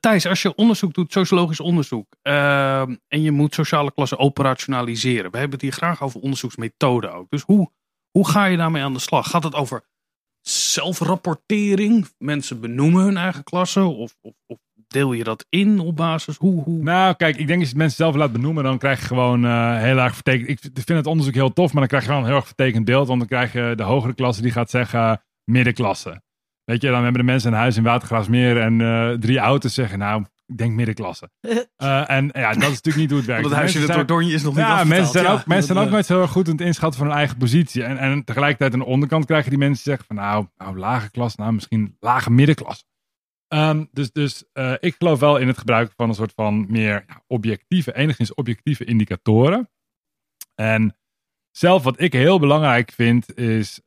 Thijs, als je onderzoek doet, sociologisch onderzoek, uh, en je moet sociale klassen operationaliseren. We hebben het hier graag over onderzoeksmethoden ook. Dus hoe, hoe ga je daarmee aan de slag? Gaat het over zelfrapportering? Mensen benoemen hun eigen klasse? Of, of, of deel je dat in op basis? Hoe, hoe? Nou, kijk, ik denk als je mensen zelf laat benoemen, dan krijg je gewoon eh, heel erg vertekend. Ik vind het onderzoek heel tof, maar dan krijg je wel een heel erg vertekend beeld. Want dan krijg je de hogere klasse die gaat zeggen middenklasse. Weet je, dan hebben de mensen een huis in Watergraafsmeer en eh, drie auto's zeggen, nou, ik denk middenklasse. Eh, en ja, dat is natuurlijk niet hoe het werkt. Want het huisje Mensen de is nog niet ja, mensen zijn, Ja, ook, mensen zijn ook nooit heel erg goed in het inschatten van hun eigen positie. En, en tegelijkertijd aan de onderkant krijgen die mensen zeggen van nou, nou lage klas, nou misschien lage middenklas. Ehm, dus dus eh, ik geloof wel in het gebruik van een soort van meer ja, objectieve, enigszins objectieve indicatoren. En zelf wat ik heel belangrijk vind is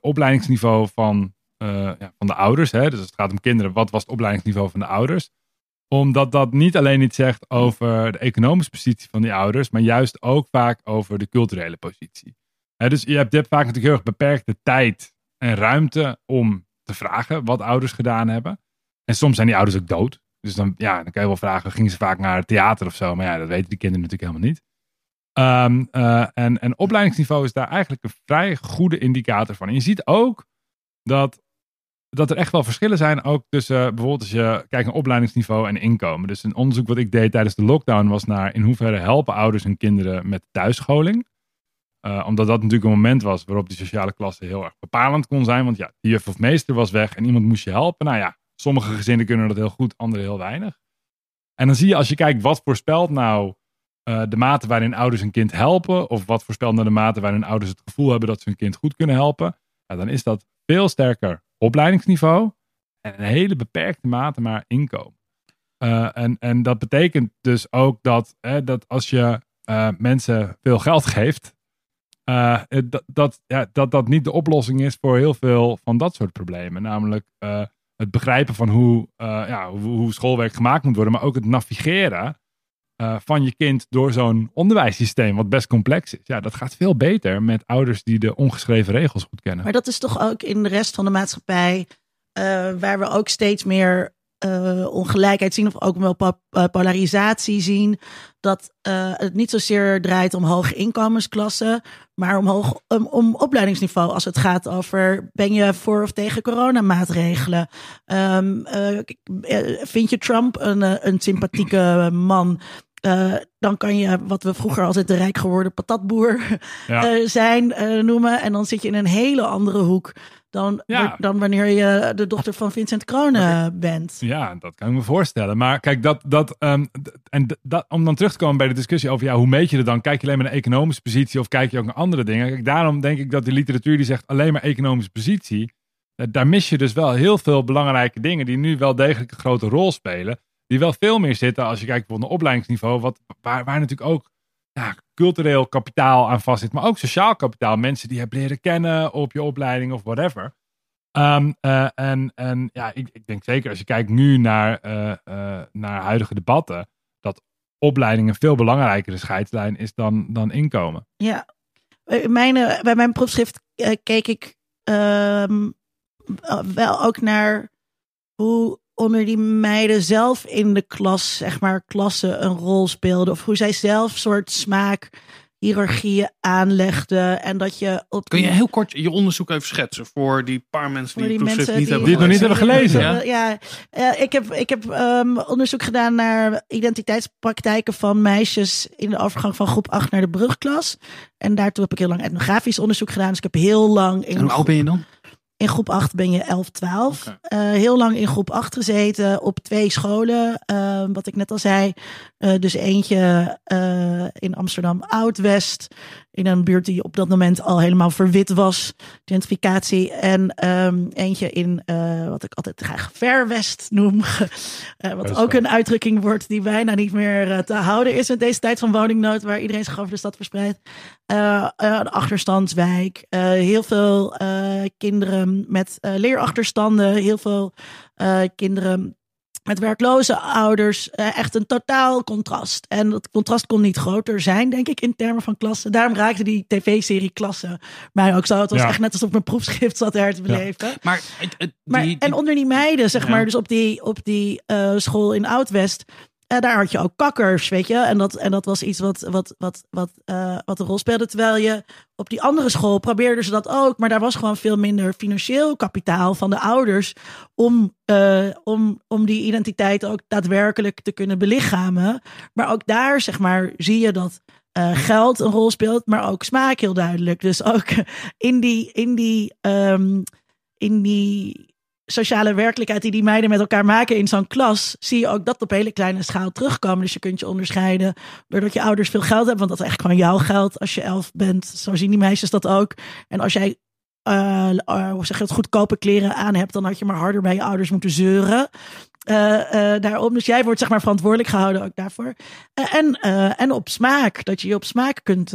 opleidingsniveau van, ja, van de ouders. Hè? Dus het gaat om kinderen, wat was het opleidingsniveau van de ouders? Omdat dat niet alleen iets zegt over de economische positie van die ouders, maar juist ook vaak over de culturele positie. Dus je hebt, hebt vaak natuurlijk heel erg beperkte tijd en ruimte om te vragen wat ouders gedaan hebben. En soms zijn die ouders ook dood. Dus dan, ja, dan kan je wel vragen, gingen ze vaak naar het theater of zo? Maar ja, dat weten die kinderen natuurlijk helemaal niet. Eh, en, en opleidingsniveau is daar eigenlijk een vrij goede indicator van. En je ziet ook dat, dat er echt wel verschillen zijn, ook tussen bijvoorbeeld als je kijkt naar opleidingsniveau en inkomen. Dus een onderzoek wat ik deed tijdens de lockdown was naar in hoeverre helpen ouders hun kinderen met thuisscholing. Eh, omdat dat natuurlijk een moment was waarop die sociale klasse heel erg bepalend kon zijn. Want ja, die juf of meester was weg en iemand moest je helpen. Nou ja, sommige gezinnen kunnen dat heel goed, andere heel weinig. En dan zie je als je kijkt wat voorspelt nou eh, de mate waarin ouders een kind helpen. Of wat voorspelt nou de mate waarin ouders het gevoel hebben dat ze hun kind goed kunnen helpen. Ja, dan is dat veel sterker opleidingsniveau en een hele beperkte mate maar inkomen. Uh, en, en dat betekent dus ook dat, hè, dat als je uh, mensen veel geld geeft, uh, dat, dat, ja, dat dat niet de oplossing is voor heel veel van dat soort problemen. Namelijk het begrijpen van hoe, ja, hoe, schoolwerk gemaakt moet worden, maar ook het navigeren van je kind door zo'n onderwijssysteem, wat best complex is. Ja, dat gaat veel beter met ouders die de ongeschreven regels goed kennen. Maar dat is toch ook in de rest van de maatschappij, waar we ook steeds meer uh, ongelijkheid zien, of ook wel polarisatie zien. Dat het niet zozeer draait om hoge inkomensklassen, maar om, hoog, om opleidingsniveau. Als het gaat over ben je voor of tegen coronamaatregelen. Um, vind je Trump een, een sympathieke man? Uh, dan kan je wat we vroeger altijd de rijk geworden patatboer ja. uh, zijn uh, noemen. En dan zit je in een hele andere hoek dan, ja. dan wanneer je de dochter van Vincent Kronen bent. Ja, dat kan ik me voorstellen. Maar kijk, dat, dat, um, en dat, om dan terug te komen bij de discussie over ja, hoe meet je het dan? Kijk je alleen maar naar economische positie of kijk je ook naar andere dingen? Kijk, daarom denk ik dat de literatuur die zegt alleen maar economische positie, daar mis je dus wel heel veel belangrijke dingen die nu wel degelijk een grote rol spelen die wel veel meer zitten als je kijkt naar opleidingsniveau, wat, waar, natuurlijk ook ja, cultureel kapitaal aan vast zit, maar ook sociaal kapitaal. Mensen die je hebt leren kennen op je opleiding of whatever. Um, uh, en, en ja, ik, ik, denk zeker als je kijkt nu naar, uh, uh, naar huidige debatten, dat opleiding een veel belangrijkere scheidslijn is dan, dan inkomen. Ja, mijn, bij mijn proefschrift keek ik um, wel ook naar hoe onder die meiden zelf in de klas, zeg maar, klasse een rol speelden. Of hoe zij zelf soort smaak hiërarchieën aanlegden. En dat je op. Kun je heel kort je onderzoek even schetsen voor die paar mensen die, die mensen niet hebben die het nog niet hebben gelezen? Ja, ja uh, ik heb, ik heb um, onderzoek gedaan naar identiteitspraktijken van meisjes in de overgang van groep 8 naar de brugklas. En daartoe heb ik heel lang etnografisch onderzoek gedaan. Dus ik heb heel lang. In en hoe oud ben je dan? In groep 8 ben je 11, 12. Okay. Uh, heel lang in groep 8 gezeten op twee scholen. Uh, wat ik net al zei. Uh, dus eentje uh, in Amsterdam Oud-West. In een buurt die op dat moment al helemaal verwit was. Gentrificatie. En um, eentje in wat ik altijd graag Verwest noem. wat ook een uitdrukking wordt die bijna niet meer te houden is in deze tijd van woningnood. Waar iedereen zich over de stad verspreidt. een achterstandswijk. heel veel kinderen met leerachterstanden. Heel veel kinderen met werkloze ouders uh, echt een totaal contrast. En dat contrast kon niet groter zijn, denk ik, in termen van klassen. Daarom raakte die tv-serie Klassen mij ook zo. Het was ja. echt net alsof mijn proefschrift zat her te beleven. Ja. Maar, het, het, maar die, en onder die meiden, zeg ja. maar, dus op die, op die uh, school in Oud-West... Uh, daar had je ook kakkers, weet je. En dat, en dat was iets wat, wat, wat, wat, uh, wat een rol speelde. Terwijl je op die andere school probeerden ze dat ook. Maar daar was gewoon veel minder financieel kapitaal van de ouders. Om, uh, om, om die identiteit ook daadwerkelijk te kunnen belichamen. Maar ook daar, zeg maar, zie je dat geld een rol speelt. Maar ook smaak heel duidelijk. Dus ook in die, in die, um, in die sociale werkelijkheid die die meiden met elkaar maken in zo'n klas, zie je ook dat op hele kleine schaal terugkomen. Dus je kunt je onderscheiden doordat je ouders veel geld hebben, want dat is echt gewoon jouw geld als je elf bent. Zo zien die meisjes dat ook. En als jij uh, zeg je het, goedkope kleren aan hebt, dan had je maar harder bij je ouders moeten zeuren. Uh, daarom. Dus jij wordt zeg maar verantwoordelijk gehouden ook daarvoor. En, en op smaak. Dat je je op smaak kunt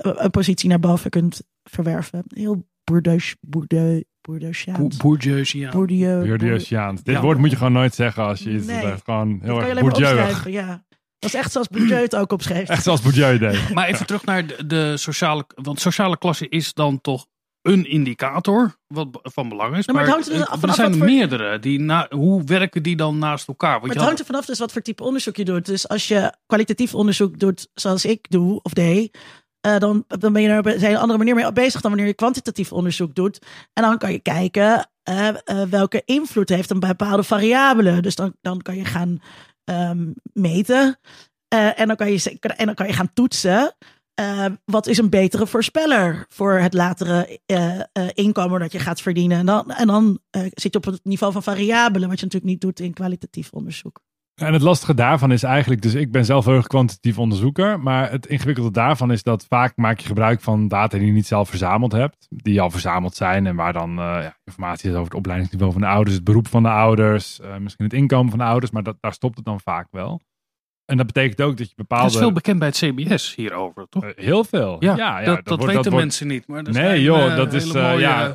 een positie naar boven kunt verwerven. Heel bourdeus, bourdeus, Bourdieusiaans. Bourdieusiaans. Bourdieusiaans. Dit ja. woord moet je gewoon nooit zeggen als je iets nee. zegt. Gewoon heel erg Bourdieuig. Ja. Dat is echt zoals Bourdieu het ook opschreef. Echt zoals Bourdieu deed. Maar even terug naar de, de, sociale... Want sociale klasse is dan toch een indicator wat van belang is. Ja, maar, maar het hangt er, er zijn er voor... meerdere. Die na, hoe werken die dan naast elkaar? Want maar het hangt er vanaf dus wat voor type onderzoek je doet. Dus als je kwalitatief onderzoek doet zoals ik doe of deed uh, dan, ben je er een andere manier mee bezig dan wanneer je kwantitatief onderzoek doet. En dan kan je kijken uh, uh, welke invloed heeft een bepaalde variabele. Dus dan, dan kan je gaan um, meten. en, dan kan je, en dan kan je gaan toetsen. wat is een betere voorspeller voor het latere inkomen dat je gaat verdienen? En dan, en dan zit je op het niveau van variabelen, wat je natuurlijk niet doet in kwalitatief onderzoek. En het lastige daarvan is eigenlijk, dus ik ben zelf heel erg kwantitatief onderzoeker, maar het ingewikkelde daarvan is dat vaak maak je gebruik van data die je niet zelf verzameld hebt, die al verzameld zijn en waar dan uh, ja, informatie is over het opleidingsniveau van de ouders, het beroep van de ouders, uh, misschien het inkomen van de ouders, maar dat, daar stopt het dan vaak wel. En dat betekent ook dat je bepaalde... Er is veel bekend bij het CBS hierover, toch? Uh, heel veel. Ja, ja, ja dat, dat, weten dat wordt... mensen niet. Maar dat nee, joh, dat is ja,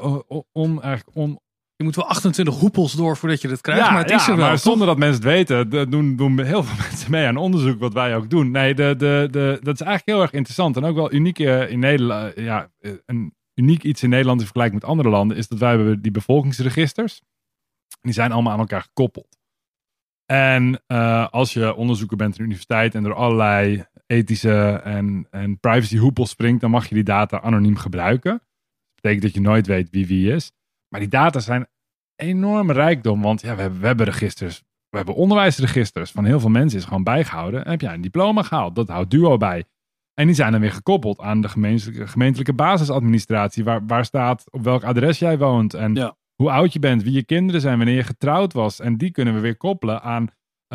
on, eigenlijk on, je moet wel 28 hoepels door voordat je het krijgt, ja, maar het is er wel. Maar zonder dat mensen het weten, doen, doen heel veel mensen mee aan onderzoek wat wij ook doen. Nee, de, de, de, dat is eigenlijk heel erg interessant en ook wel uniek in Nederland. Ja, een uniek iets in Nederland in vergelijking met andere landen is dat wij hebben die bevolkingsregisters. Die zijn allemaal aan elkaar gekoppeld. En uh, als je onderzoeker bent aan de universiteit en door allerlei ethische en, en privacy hoepels springt, dan mag je die data anoniem gebruiken. Dat betekent dat je nooit weet wie wie is. Maar die data zijn enorm rijkdom, want ja, we, hebben, we hebben registers. We hebben onderwijsregisters van heel veel mensen is gewoon bijgehouden. En heb jij een diploma gehaald? Dat houdt Duo bij. En die zijn dan weer gekoppeld aan de gemeentelijke, gemeentelijke basisadministratie. Waar, waar staat op welk adres jij woont. En Ja. hoe oud je bent, wie je kinderen zijn, wanneer je getrouwd was. En die kunnen we weer koppelen aan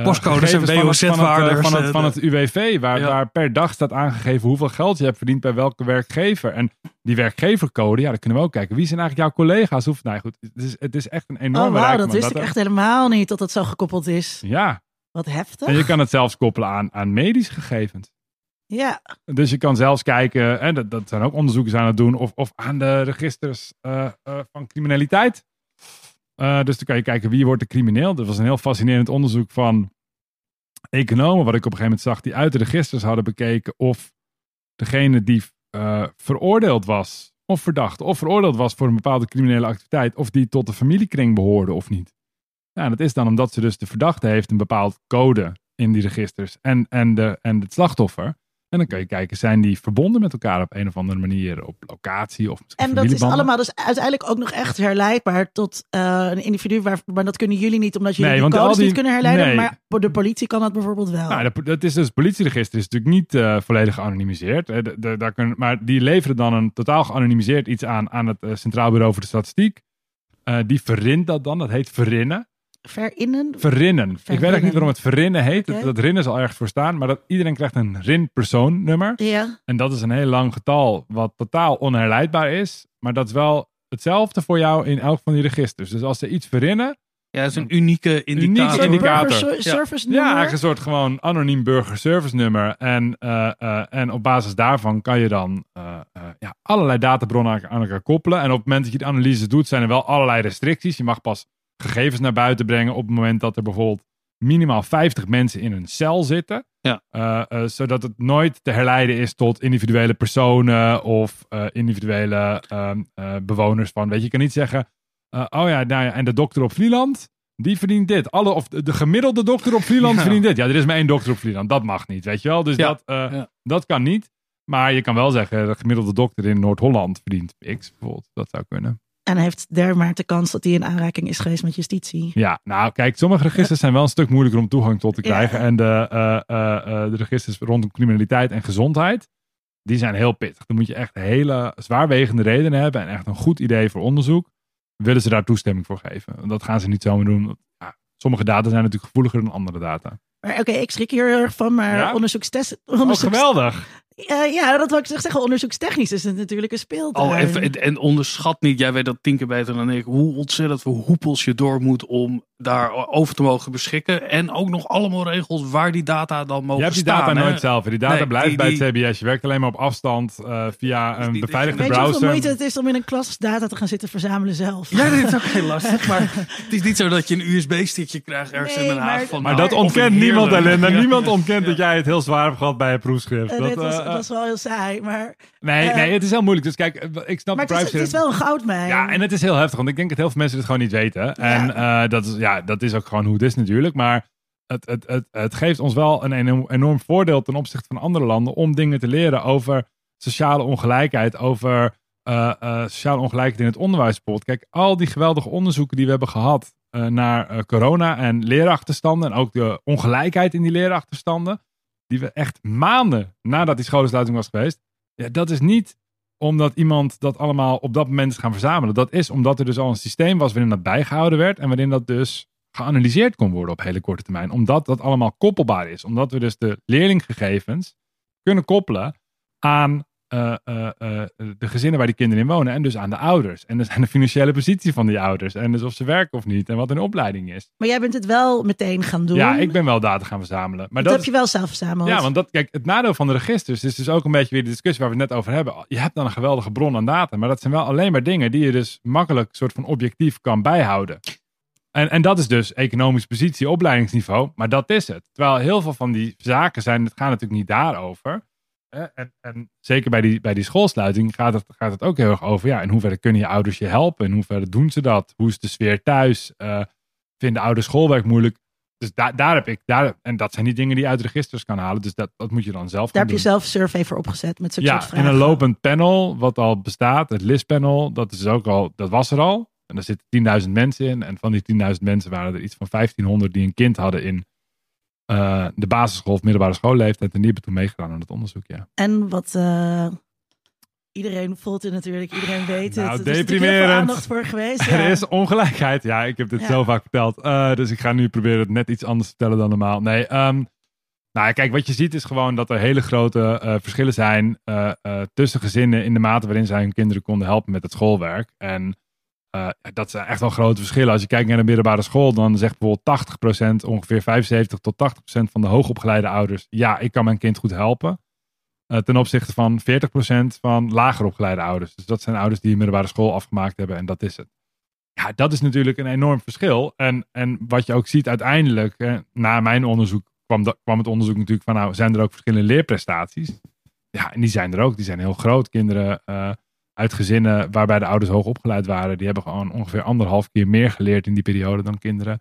Postcodes en gegevens van het- van het, eh, WOZ-waardes, Van het, eh, UWV, waar, Ja. waar per dag staat aangegeven hoeveel geld je hebt verdiend bij welke werkgever. En die werkgevercode, ja, daar kunnen we ook kijken. Wie zijn eigenlijk jouw collega's? Hoeft, nou goed, het is, het is echt een enorme Oh, wauw, rijkdom dat wist ik echt helemaal niet dat het zo gekoppeld is. Ja, Wat heftig. en je kan het zelfs koppelen aan, aan medische gegevens. Ja, Dus je kan zelfs kijken, en dat, dat zijn ook onderzoekers aan het doen, of, of aan de registers eh, eh, van criminaliteit. Eh, dus dan kan je kijken wie wordt de crimineel. Dat was een heel fascinerend onderzoek van economen, wat ik op een gegeven moment zag, die uit de registers hadden bekeken of degene die eh, veroordeeld was, of verdacht, of veroordeeld was voor een bepaalde criminele activiteit, of die tot de familiekring behoorde of niet. En dat is dan omdat ze dus de verdachte heeft een bepaald code in die registers en, en, de, en het slachtoffer. En dan kan je kijken, zijn die verbonden met elkaar op een of andere manier, op locatie of misschien en dat is allemaal dus uiteindelijk ook nog echt herleidbaar tot eh, een individu. Waar, maar dat kunnen jullie niet, omdat jullie Nee, al codes die- niet kunnen herleiden. nee. Maar de politie kan dat bijvoorbeeld wel. Nou, dat, dat is dus het politieregister is natuurlijk niet eh, volledig geanonimiseerd. hè. De- de- daar kunnen, maar die leveren dan een totaal geanonimiseerd iets aan aan het eh, Centraal Bureau voor de Statistiek. Die verrint dat dan. Dat heet verrinnen. Verinnen? Verrinnen. Ik weet eigenlijk niet waarom het verrinnen heet. Dat, dat rinnen zal ergens voor staan. Maar dat, iedereen krijgt een RIN-persoonnummer. Ja. En dat is een heel lang getal wat totaal onherleidbaar is. Maar dat is wel hetzelfde voor jou in elk van die registers. Dus als ze iets verrinnen, Ja, dat is een unieke indicator. Unieke indicator. Burger Ja. service Ja, nummer. eigenlijk een soort gewoon anoniem burgerservice nummer. En, eh, eh, en op basis daarvan kan je dan eh, eh, ja, allerlei databronnen aan- aan elkaar koppelen. En op het moment dat je de analyse doet, zijn er wel allerlei restricties. Je mag pas gegevens naar buiten brengen op het moment dat er bijvoorbeeld minimaal 50 mensen in een cel zitten. Ja. Eh, eh, zodat het nooit te herleiden is tot individuele personen of eh, individuele ehm, eh, bewoners van. Weet je, je kan niet zeggen, oh ja, nou ja, en de dokter op Vlieland, die verdient dit. Alle, of de, de gemiddelde dokter op Vlieland Ja. verdient dit. Ja, er is maar één dokter op Vlieland. Dat mag niet, weet je wel. Dus Ja. dat, Ja. dat kan niet. Maar je kan wel zeggen, de gemiddelde dokter in Noord-Holland verdient X bijvoorbeeld. Dat zou kunnen. En heeft dermaar de kans dat hij in aanraking is geweest met justitie. Ja, nou kijk, sommige registers zijn wel een stuk moeilijker om toegang tot te Ja. krijgen. En de, eh, eh, eh, de registers rondom criminaliteit en gezondheid, die zijn heel pittig. Dan moet je echt hele zwaarwegende redenen hebben en echt een goed idee voor onderzoek. Willen ze daar toestemming voor geven? Dat gaan ze niet zomaar doen. Ja, sommige data zijn natuurlijk gevoeliger dan andere data. Maar oké, ik schrik hier heel erg van, maar Ja? onderzoekstest... Oh, onderzoeks- geweldig. Eh, ja, dat wil ik zeggen. Onderzoekstechnisch is het natuurlijk een speeltuin. Oh, en, en onderschat niet, jij weet dat tien keer beter dan ik, hoe ontzettend veel hoepels je door moet om daar over te mogen beschikken. En ook nog allemaal regels waar die data dan mogen Je hebt die staan. data hè? nooit zelf. Die data Nee, blijft die- bij het die- CBS. Je werkt alleen maar op afstand eh, via een niet- beveiligde Weet je hoeveel browser. moeite het is om in een klas data te gaan zitten verzamelen zelf? Ja, dit is ook heel lastig, maar het is niet zo dat je een USB-stickje krijgt ergens Nee, in Den Haag. maar- van, Maar nou, dat of ontkent een niemand. Ja. Niemand ontkent dat jij het heel zwaar hebt gehad bij het proefschrift. Dat, dit was, eh, dat is wel heel saai, maar, nee, eh, nee, het is heel moeilijk. Dus kijk, ik snap maar het, is, het wel een goudmijn. Ja, en het is heel heftig, want ik denk dat heel veel mensen dit gewoon niet weten. En eh, dat, is, ja, dat is ook gewoon hoe het is natuurlijk. Maar het, het, het, het geeft ons wel een enorm, voordeel ten opzichte van andere landen om dingen te leren over sociale ongelijkheid, over eh, eh, sociale ongelijkheid in het onderwijs. bijvoorbeeld. Kijk, al die geweldige onderzoeken die we hebben gehad eh, naar corona en leerachterstanden en ook de ongelijkheid in die leerachterstanden, die we echt maanden nadat die scholensluiting was geweest, ja, dat is niet omdat iemand dat allemaal op dat moment is gaan verzamelen. Dat is omdat er dus al een systeem was waarin dat bijgehouden werd en waarin dat dus geanalyseerd kon worden op hele korte termijn. Omdat dat allemaal koppelbaar is. Omdat we dus de leerlinggegevens kunnen koppelen aan uh, uh, uh, de gezinnen waar die kinderen in wonen. En dus aan de ouders. En dus aan de financiële positie van die ouders. En dus of ze werken of niet. En wat hun opleiding is. Maar jij bent het wel meteen gaan doen. Ja, ik ben wel data gaan verzamelen. Maar dat, dat heb je wel zelf verzameld. Ja, want dat, kijk, het nadeel van de registers is dus ook een beetje weer de discussie waar we het net over hebben. Je hebt dan een geweldige bron aan data. Maar dat zijn wel alleen maar dingen die je dus makkelijk soort van objectief kan bijhouden. En, en dat is dus economische positie, opleidingsniveau. Maar dat is het. Terwijl heel veel van die zaken zijn, het gaat natuurlijk niet daarover. En, en, zeker bij die, bij die schoolsluiting gaat het, gaat het ook heel erg over. Ja, in hoeverre kunnen je ouders je helpen? In hoeverre doen ze dat? Hoe is de sfeer thuis? Uh, vinden ouders schoolwerk moeilijk? Dus daar, daar heb ik, daar, en dat zijn die dingen die je uit registers kan halen. Dus dat, dat moet je dan zelf Daar heb je zelf een survey voor opgezet met zo'n Ja, soort vragen. en een lopend panel, wat al bestaat, het LIS-panel, dat, is ook al, dat was er al. En daar zitten 10.000 mensen in. En van die 10.000 mensen waren er iets van 1500 die een kind hadden in uh, de basisschool of middelbare schoolleeftijd. En die hebben toen meegedaan aan het onderzoek, ja. En wat uh, iedereen voelt het natuurlijk, iedereen weet Nou, het. Er is heel veel aandacht voor geweest. Ja. Er is ongelijkheid. Ja, ik heb dit Ja. zo vaak verteld. Uh, dus ik ga nu proberen het net iets anders te vertellen dan normaal. Nee, um, nou kijk, wat je ziet is gewoon dat er hele grote uh, verschillen zijn uh, tussen gezinnen in de mate waarin zij hun kinderen konden helpen met het schoolwerk. En uh, dat zijn echt wel grote verschillen. Als je kijkt naar de middelbare school, dan zegt bijvoorbeeld 80%, ongeveer 75 tot 80% van de hoogopgeleide ouders, ja, ik kan mijn kind goed helpen. Uh, ten opzichte van 40% van lager opgeleide ouders. Dus dat zijn ouders die een middelbare school afgemaakt hebben en dat is het. Ja, dat is natuurlijk een enorm verschil. En, en wat je ook ziet uiteindelijk, eh, na mijn onderzoek kwam, dat, kwam het onderzoek natuurlijk van, nou, zijn er ook verschillende leerprestaties? Ja, en die zijn er ook. Die zijn heel groot. Kinderen uh, uit gezinnen waarbij de ouders hoog opgeleid waren, die hebben gewoon ongeveer anderhalf keer meer geleerd in die periode dan kinderen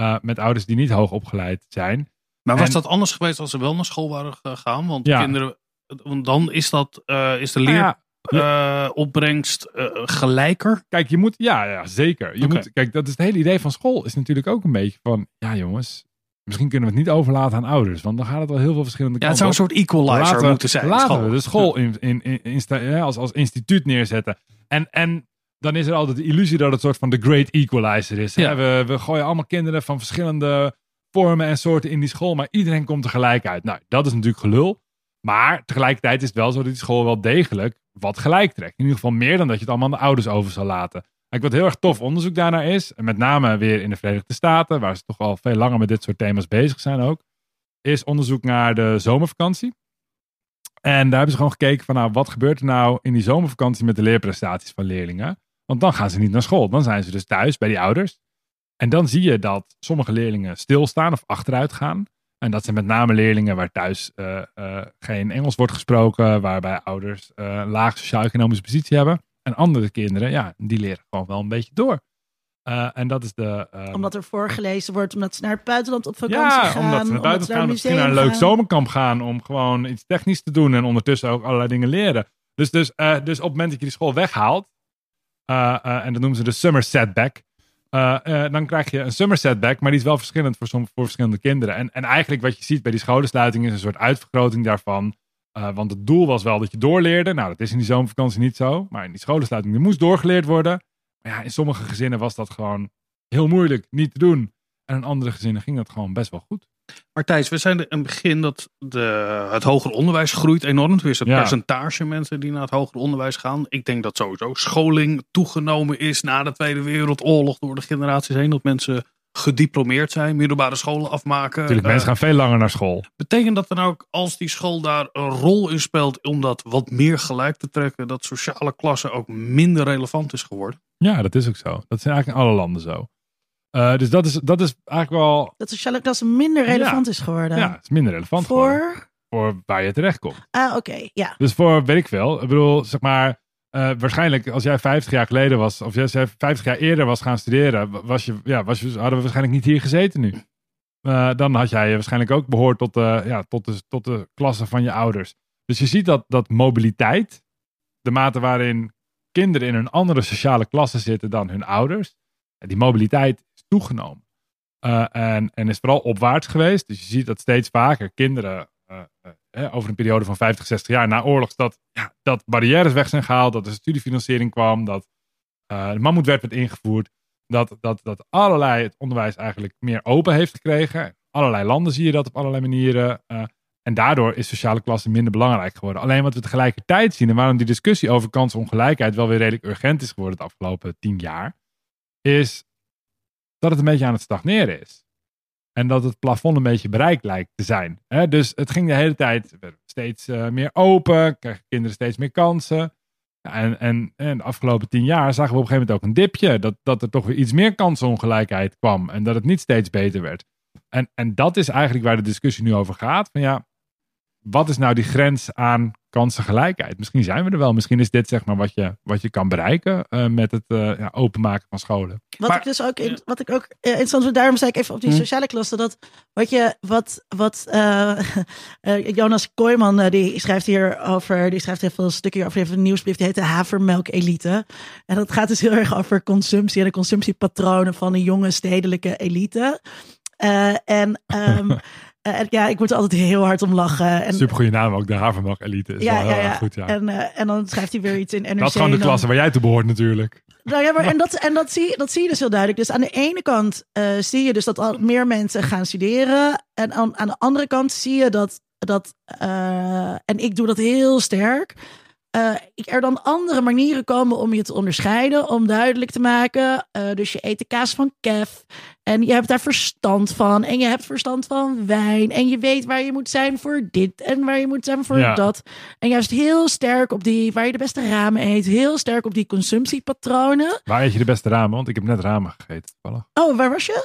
uh, met ouders die niet hoog opgeleid zijn. Maar was En- dat anders geweest als ze wel naar school waren gegaan? Want Ja. kinderen, want dan is, dat, eh, is de Nou ja, leeropbrengst eh, gelijker. Kijk, je moet, ja, ja zeker. Je moet, kijk, dat is het hele idee van school. Is natuurlijk ook een beetje van, ja jongens, misschien kunnen we het niet overlaten aan ouders. Want dan gaat het wel heel veel verschillende Ja, het kanten zou een soort equalizer laten, moeten zijn. Laten school. we de school in, in, in, ja, als, als instituut neerzetten. En, en dan is er altijd de illusie dat het een soort van de great equalizer is. Ja. We, we gooien allemaal kinderen van verschillende vormen en soorten in die school. Maar iedereen komt tegelijk uit. Nou, dat is natuurlijk gelul. Maar tegelijkertijd is het wel zo dat die school wel degelijk wat gelijk trekt. In ieder geval meer dan dat je het allemaal aan de ouders over zal laten. Kijk, wat heel erg tof onderzoek daarnaar is, en met name weer in de Verenigde Staten, waar ze toch al veel langer met dit soort thema's bezig zijn ook, is onderzoek naar de zomervakantie. En daar hebben ze gewoon gekeken van, nou, wat gebeurt er nou in die zomervakantie met de leerprestaties van leerlingen? Want dan gaan ze niet naar school. Dan zijn ze dus thuis bij die ouders. En dan zie je dat sommige leerlingen stilstaan of achteruit gaan. En dat zijn met name leerlingen waar thuis eh, eh, geen Engels wordt gesproken, waarbij ouders eh, een laag sociaal-economische positie hebben. En andere kinderen, ja, die leren gewoon wel een beetje door. Eh, en dat is de. eh, Omdat er voorgelezen wordt, omdat ze naar het buitenland op vakantie ja, gaan. omdat ze naar buiten gaan, een omdat ze misschien naar een leuk gaan. zomerkamp gaan om gewoon iets technisch te doen en ondertussen ook allerlei dingen leren. Dus, dus, eh, dus op het moment dat je die school weghaalt, eh, en dat noemen ze de summer setback, dan krijg je een summer setback, maar die is wel verschillend voor, som, voor verschillende kinderen. En, en eigenlijk wat je ziet bij die scholensluiting is een soort uitvergroting daarvan. Eh, want het doel was wel dat je doorleerde. Nou, dat is in die zomervakantie niet zo. Maar in die scholensluiting er moest doorgeleerd worden. Maar ja, in sommige gezinnen was dat gewoon heel moeilijk niet te doen. En in andere gezinnen ging dat gewoon best wel goed. Maar Thijs, we zijn in het begin dat de, het hoger onderwijs groeit enorm. Dus het Ja. percentage mensen die naar het hoger onderwijs gaan. Ik denk dat sowieso scholing toegenomen is na de Tweede Wereldoorlog door de generaties heen. Dat mensen gediplomeerd zijn, middelbare scholen afmaken. Natuurlijk, Eh, mensen gaan veel langer naar school. Betekent dat dan ook, als die school daar een rol in speelt om dat wat meer gelijk te trekken, dat sociale klasse ook minder relevant is geworden? Ja, dat is ook zo. Dat is eigenlijk in alle landen zo. Eh, dus dat is, dat is eigenlijk wel. Dat sociale klasse minder relevant is geworden. Ja, het is minder relevant geworden Voor? voor waar je terecht komt. Ah, oké. Ja. Dus voor, weet ik veel. Ik bedoel, zeg maar. Eh, waarschijnlijk als jij 50 jaar geleden was, of jij 50 jaar eerder was gaan studeren, was je, ja, was hadden we waarschijnlijk niet hier gezeten nu. Eh, dan had jij waarschijnlijk ook behoord tot de, ja, tot, de, tot de klasse van je ouders. Dus je ziet dat, dat mobiliteit, de mate waarin kinderen in een andere sociale klasse zitten dan hun ouders, die mobiliteit is toegenomen. Eh, en, en is vooral opwaarts geweest. Dus je ziet dat steeds vaker kinderen eh, eh, eh, over een periode van 50, 60 jaar na oorlog, dat, ja, dat barrières weg zijn gehaald, dat er studiefinanciering kwam, dat de mammoetwet werd ingevoerd. Dat, dat, dat allerlei het onderwijs eigenlijk meer open heeft gekregen. Allerlei landen zie je dat op allerlei manieren. en daardoor is sociale klasse minder belangrijk geworden. Alleen wat we tegelijkertijd zien en waarom die discussie over kansongelijkheid wel weer redelijk urgent is geworden de afgelopen tien jaar, is dat het een beetje aan het stagneren is. En dat het plafond een beetje bereikt lijkt te zijn. Hè? Dus het ging de hele tijd steeds eh, meer open, kregen kinderen steeds meer kansen. En, en, en de afgelopen tien jaar zagen we op een gegeven moment ook een dipje. Dat, dat er toch weer iets meer kansenongelijkheid kwam. En dat het niet steeds beter werd. En, en dat is eigenlijk waar de discussie nu over gaat. Van ja, wat is nou die grens aan kansengelijkheid? Misschien zijn we er wel. Misschien is dit zeg maar wat je, wat je kan bereiken eh, met het eh, ja, openmaken van scholen. Wat Maar- ik dus ook, in- wat ik ook eh, interessant vind, daarom zei ik even op die Hm. sociale klasse, dat wat je, wat, wat eh, eh, Jonas Kooijman, die schrijft hier over, die schrijft heel veel stukken over, die heeft een nieuwsbrief, die heet de Havermelk Elite. En dat gaat dus heel erg over consumptie en de consumptiepatronen van een jonge stedelijke elite. Eh, en ehm, eh, en ja, ik moet er altijd heel hard om lachen. En, Super goede naam ook, de Havermelk Elite. Is ja, wel heel ja, ja. goed, ja. En, eh, en dan schrijft hij weer iets in NRC. dat is gewoon de dan- klasse waar jij toe behoort natuurlijk. nou ja, maar en dat, en dat, zie, dat zie je dus heel duidelijk. Dus aan de ene kant eh, zie je dus dat al meer mensen gaan studeren. En aan, aan de andere kant zie je dat, dat en ik doe dat heel sterk. eh, er dan andere manieren komen om je te onderscheiden, om duidelijk te maken. dus je eet de kaas van Kev en je hebt daar verstand van. En je hebt verstand van wijn. En je weet waar je moet zijn voor dit en waar je moet zijn voor Ja. dat. En juist heel sterk op die, waar je de beste ramen eet. Heel sterk op die consumptiepatronen. Waar eet je de beste ramen? Want ik heb net ramen gegeten. toevallig. Oh, waar was je?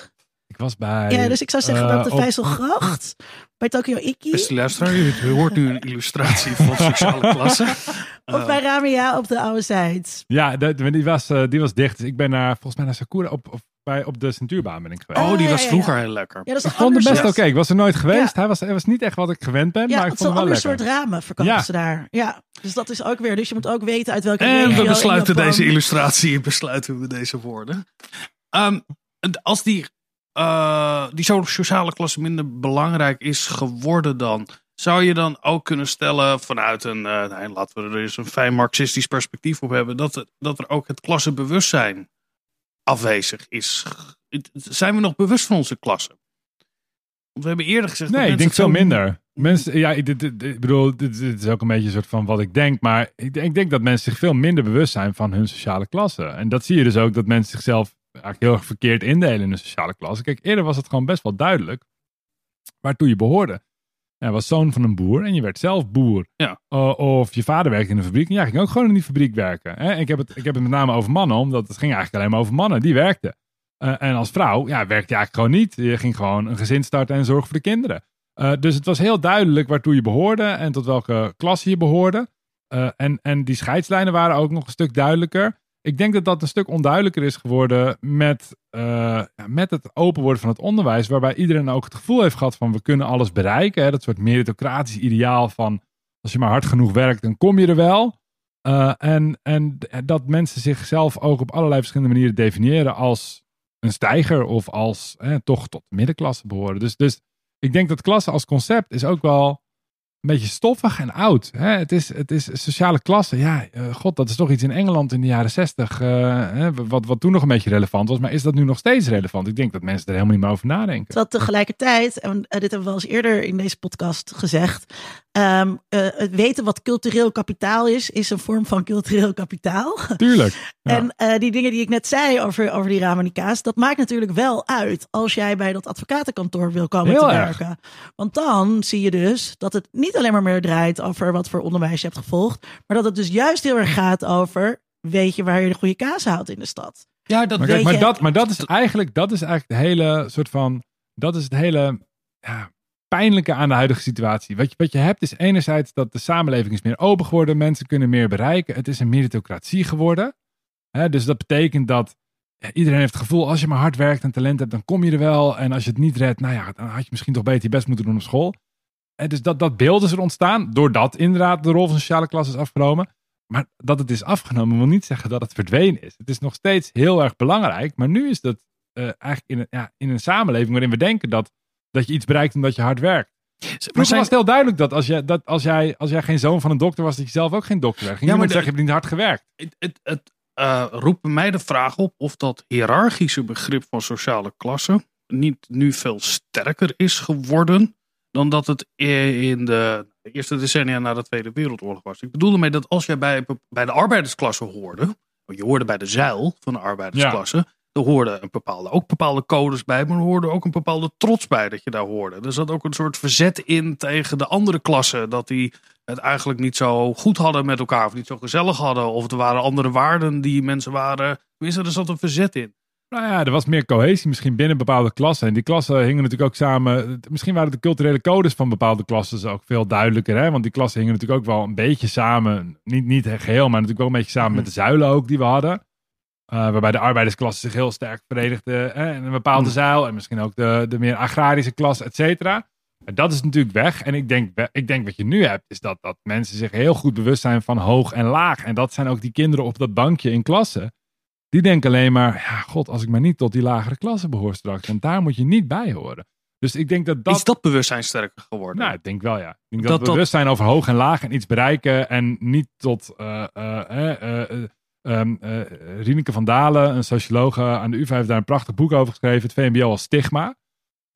Ik was bij... Ja, dus ik zou zeggen eh, op de op- Vijzelgracht. Bij Tokyo Iki. Beste luisteraar, u hoort nu een illustratie van sociale klasse. Of bij Ramia op de oude Zijds. Ja, die, was, eh, die was dicht. Dus ik ben naar, volgens mij naar Sakura op, op, bij, op de Centuurbaan ben ik geweest. Oh, die ja, was ja, ja. vroeger heel lekker. Ja, dat is ik vond het best oké. Ik was er nooit geweest. Hij, was, hij was niet echt wat ik gewend ben, Ja, maar ik het is vond een hem wel ander lekker. soort ramen verkopen Ja. ze daar. Ja, dus dat is ook weer. Dus je moet ook weten uit welke En we besluiten deze illustratie, besluiten we deze woorden. Ehm, als die, eh, die so- sociale klasse minder belangrijk is geworden dan, zou je dan ook kunnen stellen vanuit een, eh, nou, laten we er eens een fijn marxistisch perspectief op hebben, dat, dat er ook het klassenbewustzijn afwezig is. Zijn we nog bewust van onze klasse? Want we hebben eerder gezegd dat Nee, ik denk veel minder. Mensen, ja, ik, dit- dit- dit- ik bedoel, dit, dit is ook een beetje een soort van wat ik denk. Maar ik, denk- ik denk dat mensen zich veel minder bewust zijn van hun sociale klasse. En dat zie je dus ook, dat mensen zichzelf eigenlijk heel erg verkeerd indelen in een sociale klasse. Kijk, eerder was het gewoon best wel duidelijk waartoe je behoorde. Je was zoon van een boer en je werd zelf boer. Ja. O- of je vader werkte in een fabriek en jij ging ook gewoon in die fabriek werken. Hè? Ik, heb het, ik heb het met name over mannen, omdat het ging eigenlijk alleen maar over mannen. Die werkten. Eh, en als vrouw, ja, werkte je eigenlijk gewoon niet. Je ging gewoon een gezin starten en zorgen voor de kinderen. Eh, dus het was heel duidelijk waartoe je behoorde en tot welke klasse je behoorde. Eh, en, en die scheidslijnen waren ook nog een stuk duidelijker. Ik denk dat dat een stuk onduidelijker is geworden met, eh, met het open worden van het onderwijs. Waarbij iedereen ook het gevoel heeft gehad van we kunnen alles bereiken. Hè? Dat soort meritocratisch ideaal van als je maar hard genoeg werkt, dan kom je er wel. Eh, en, en dat mensen zichzelf ook op allerlei verschillende manieren definiëren als een stijger of als toch tot de middenklasse behoren. Dus, dus ik denk dat klasse als concept is ook wel een beetje stoffig en oud. Hè? Het, is, het is sociale klasse. Ja, eh, god, dat is toch iets in Engeland in de jaren zestig. wat, wat toen nog een beetje relevant was. Maar is dat nu nog steeds relevant? Ik denk dat mensen er helemaal niet meer over nadenken. Dat tegelijkertijd, en eh, dit hebben we al eens eerder in deze podcast gezegd. Ehm, eh, het weten wat cultureel kapitaal is, is een vorm van cultureel kapitaal. Tuurlijk. Ja. En eh, die dingen die ik net zei over, over die ramen en die kaas, dat maakt natuurlijk wel uit als jij bij dat advocatenkantoor wil komen Heel te erg. werken. Want dan zie je dus dat het niet alleen maar meer draait over wat voor onderwijs je hebt gevolgd, maar dat het dus juist heel erg gaat over, weet je waar je de goede kaas houdt in de stad? Ja, dat Maar, kijk, maar, dat, maar dat is eigenlijk, dat is eigenlijk de hele soort van. Dat is het hele ja, pijnlijke aan de huidige situatie. Wat je, wat je hebt is enerzijds dat de samenleving is meer open geworden. Mensen kunnen meer bereiken. Het is een meritocratie geworden. Dus dat betekent dat iedereen heeft het gevoel. Als je maar hard werkt en talent hebt, dan kom je er wel. En als je het niet redt, nou ja, dan had je misschien toch beter je best moeten doen op school. Dus dat, dat beeld is er ontstaan. Doordat inderdaad de rol van sociale klasse is afgenomen. Maar dat het is afgenomen wil niet zeggen dat het verdwenen is. Het is nog steeds heel erg belangrijk. Maar nu is dat eh, eigenlijk in een, ja, in een samenleving waarin we denken dat, dat je iets bereikt omdat je hard werkt. Maar zijn- was het heel duidelijk dat, als, je, dat als, jij, als jij geen zoon van een dokter was, dat je zelf ook geen dokter werd. Ging Ja, maar zeggen, je hebt niet hard gewerkt. het, het, het, eh, roept bij mij de vraag op of dat hiërarchische begrip van sociale klasse niet nu veel sterker is geworden dan dat het in de eerste decennia na de Tweede Wereldoorlog was. Ik bedoel ermee dat als jij bij, bij de arbeidersklasse hoorde, je hoorde bij de zeil van de arbeidersklasse, er hoorden een bepaalde, ook bepaalde codes bij, maar er hoorde ook een bepaalde trots bij dat je daar hoorde. Er zat ook een soort verzet in tegen de andere klassen, dat die het eigenlijk niet zo goed hadden met elkaar, of niet zo gezellig hadden, of er waren andere waarden die mensen waren. Tenminste, er zat een verzet in. Nou ja, er was meer cohesie misschien binnen bepaalde klassen. En die klassen hingen natuurlijk ook samen. Misschien waren de culturele codes van bepaalde klassen ook veel duidelijker. Hè? Want die klassen hingen natuurlijk ook wel een beetje samen. Niet, niet geheel, maar natuurlijk wel een beetje samen met de zuilen ook die we hadden. Uh, waarbij de arbeidersklasse zich heel sterk verenigde hè, in een bepaalde mm. zuil. En misschien ook de, de meer agrarische klasse, et cetera. Dat is natuurlijk weg. En ik denk, ik denk wat je nu hebt, is dat, dat mensen zich heel goed bewust zijn van hoog en laag. En dat zijn ook die kinderen op dat bankje in klasse. Die denken alleen maar, ja, god, als ik maar niet tot die lagere klasse behoor straks. En daar moet je niet bij horen. Dus ik denk dat dat... Is dat bewustzijn sterker geworden? Nou, ik denk wel, ja. Ik denk dat, dat bewustzijn over hoog en laag en iets bereiken en niet tot... Uh, uh, Um, Rieneke van Dalen, een socioloog aan de UvA, heeft daar een prachtig boek over geschreven. Het VMBO als stigma.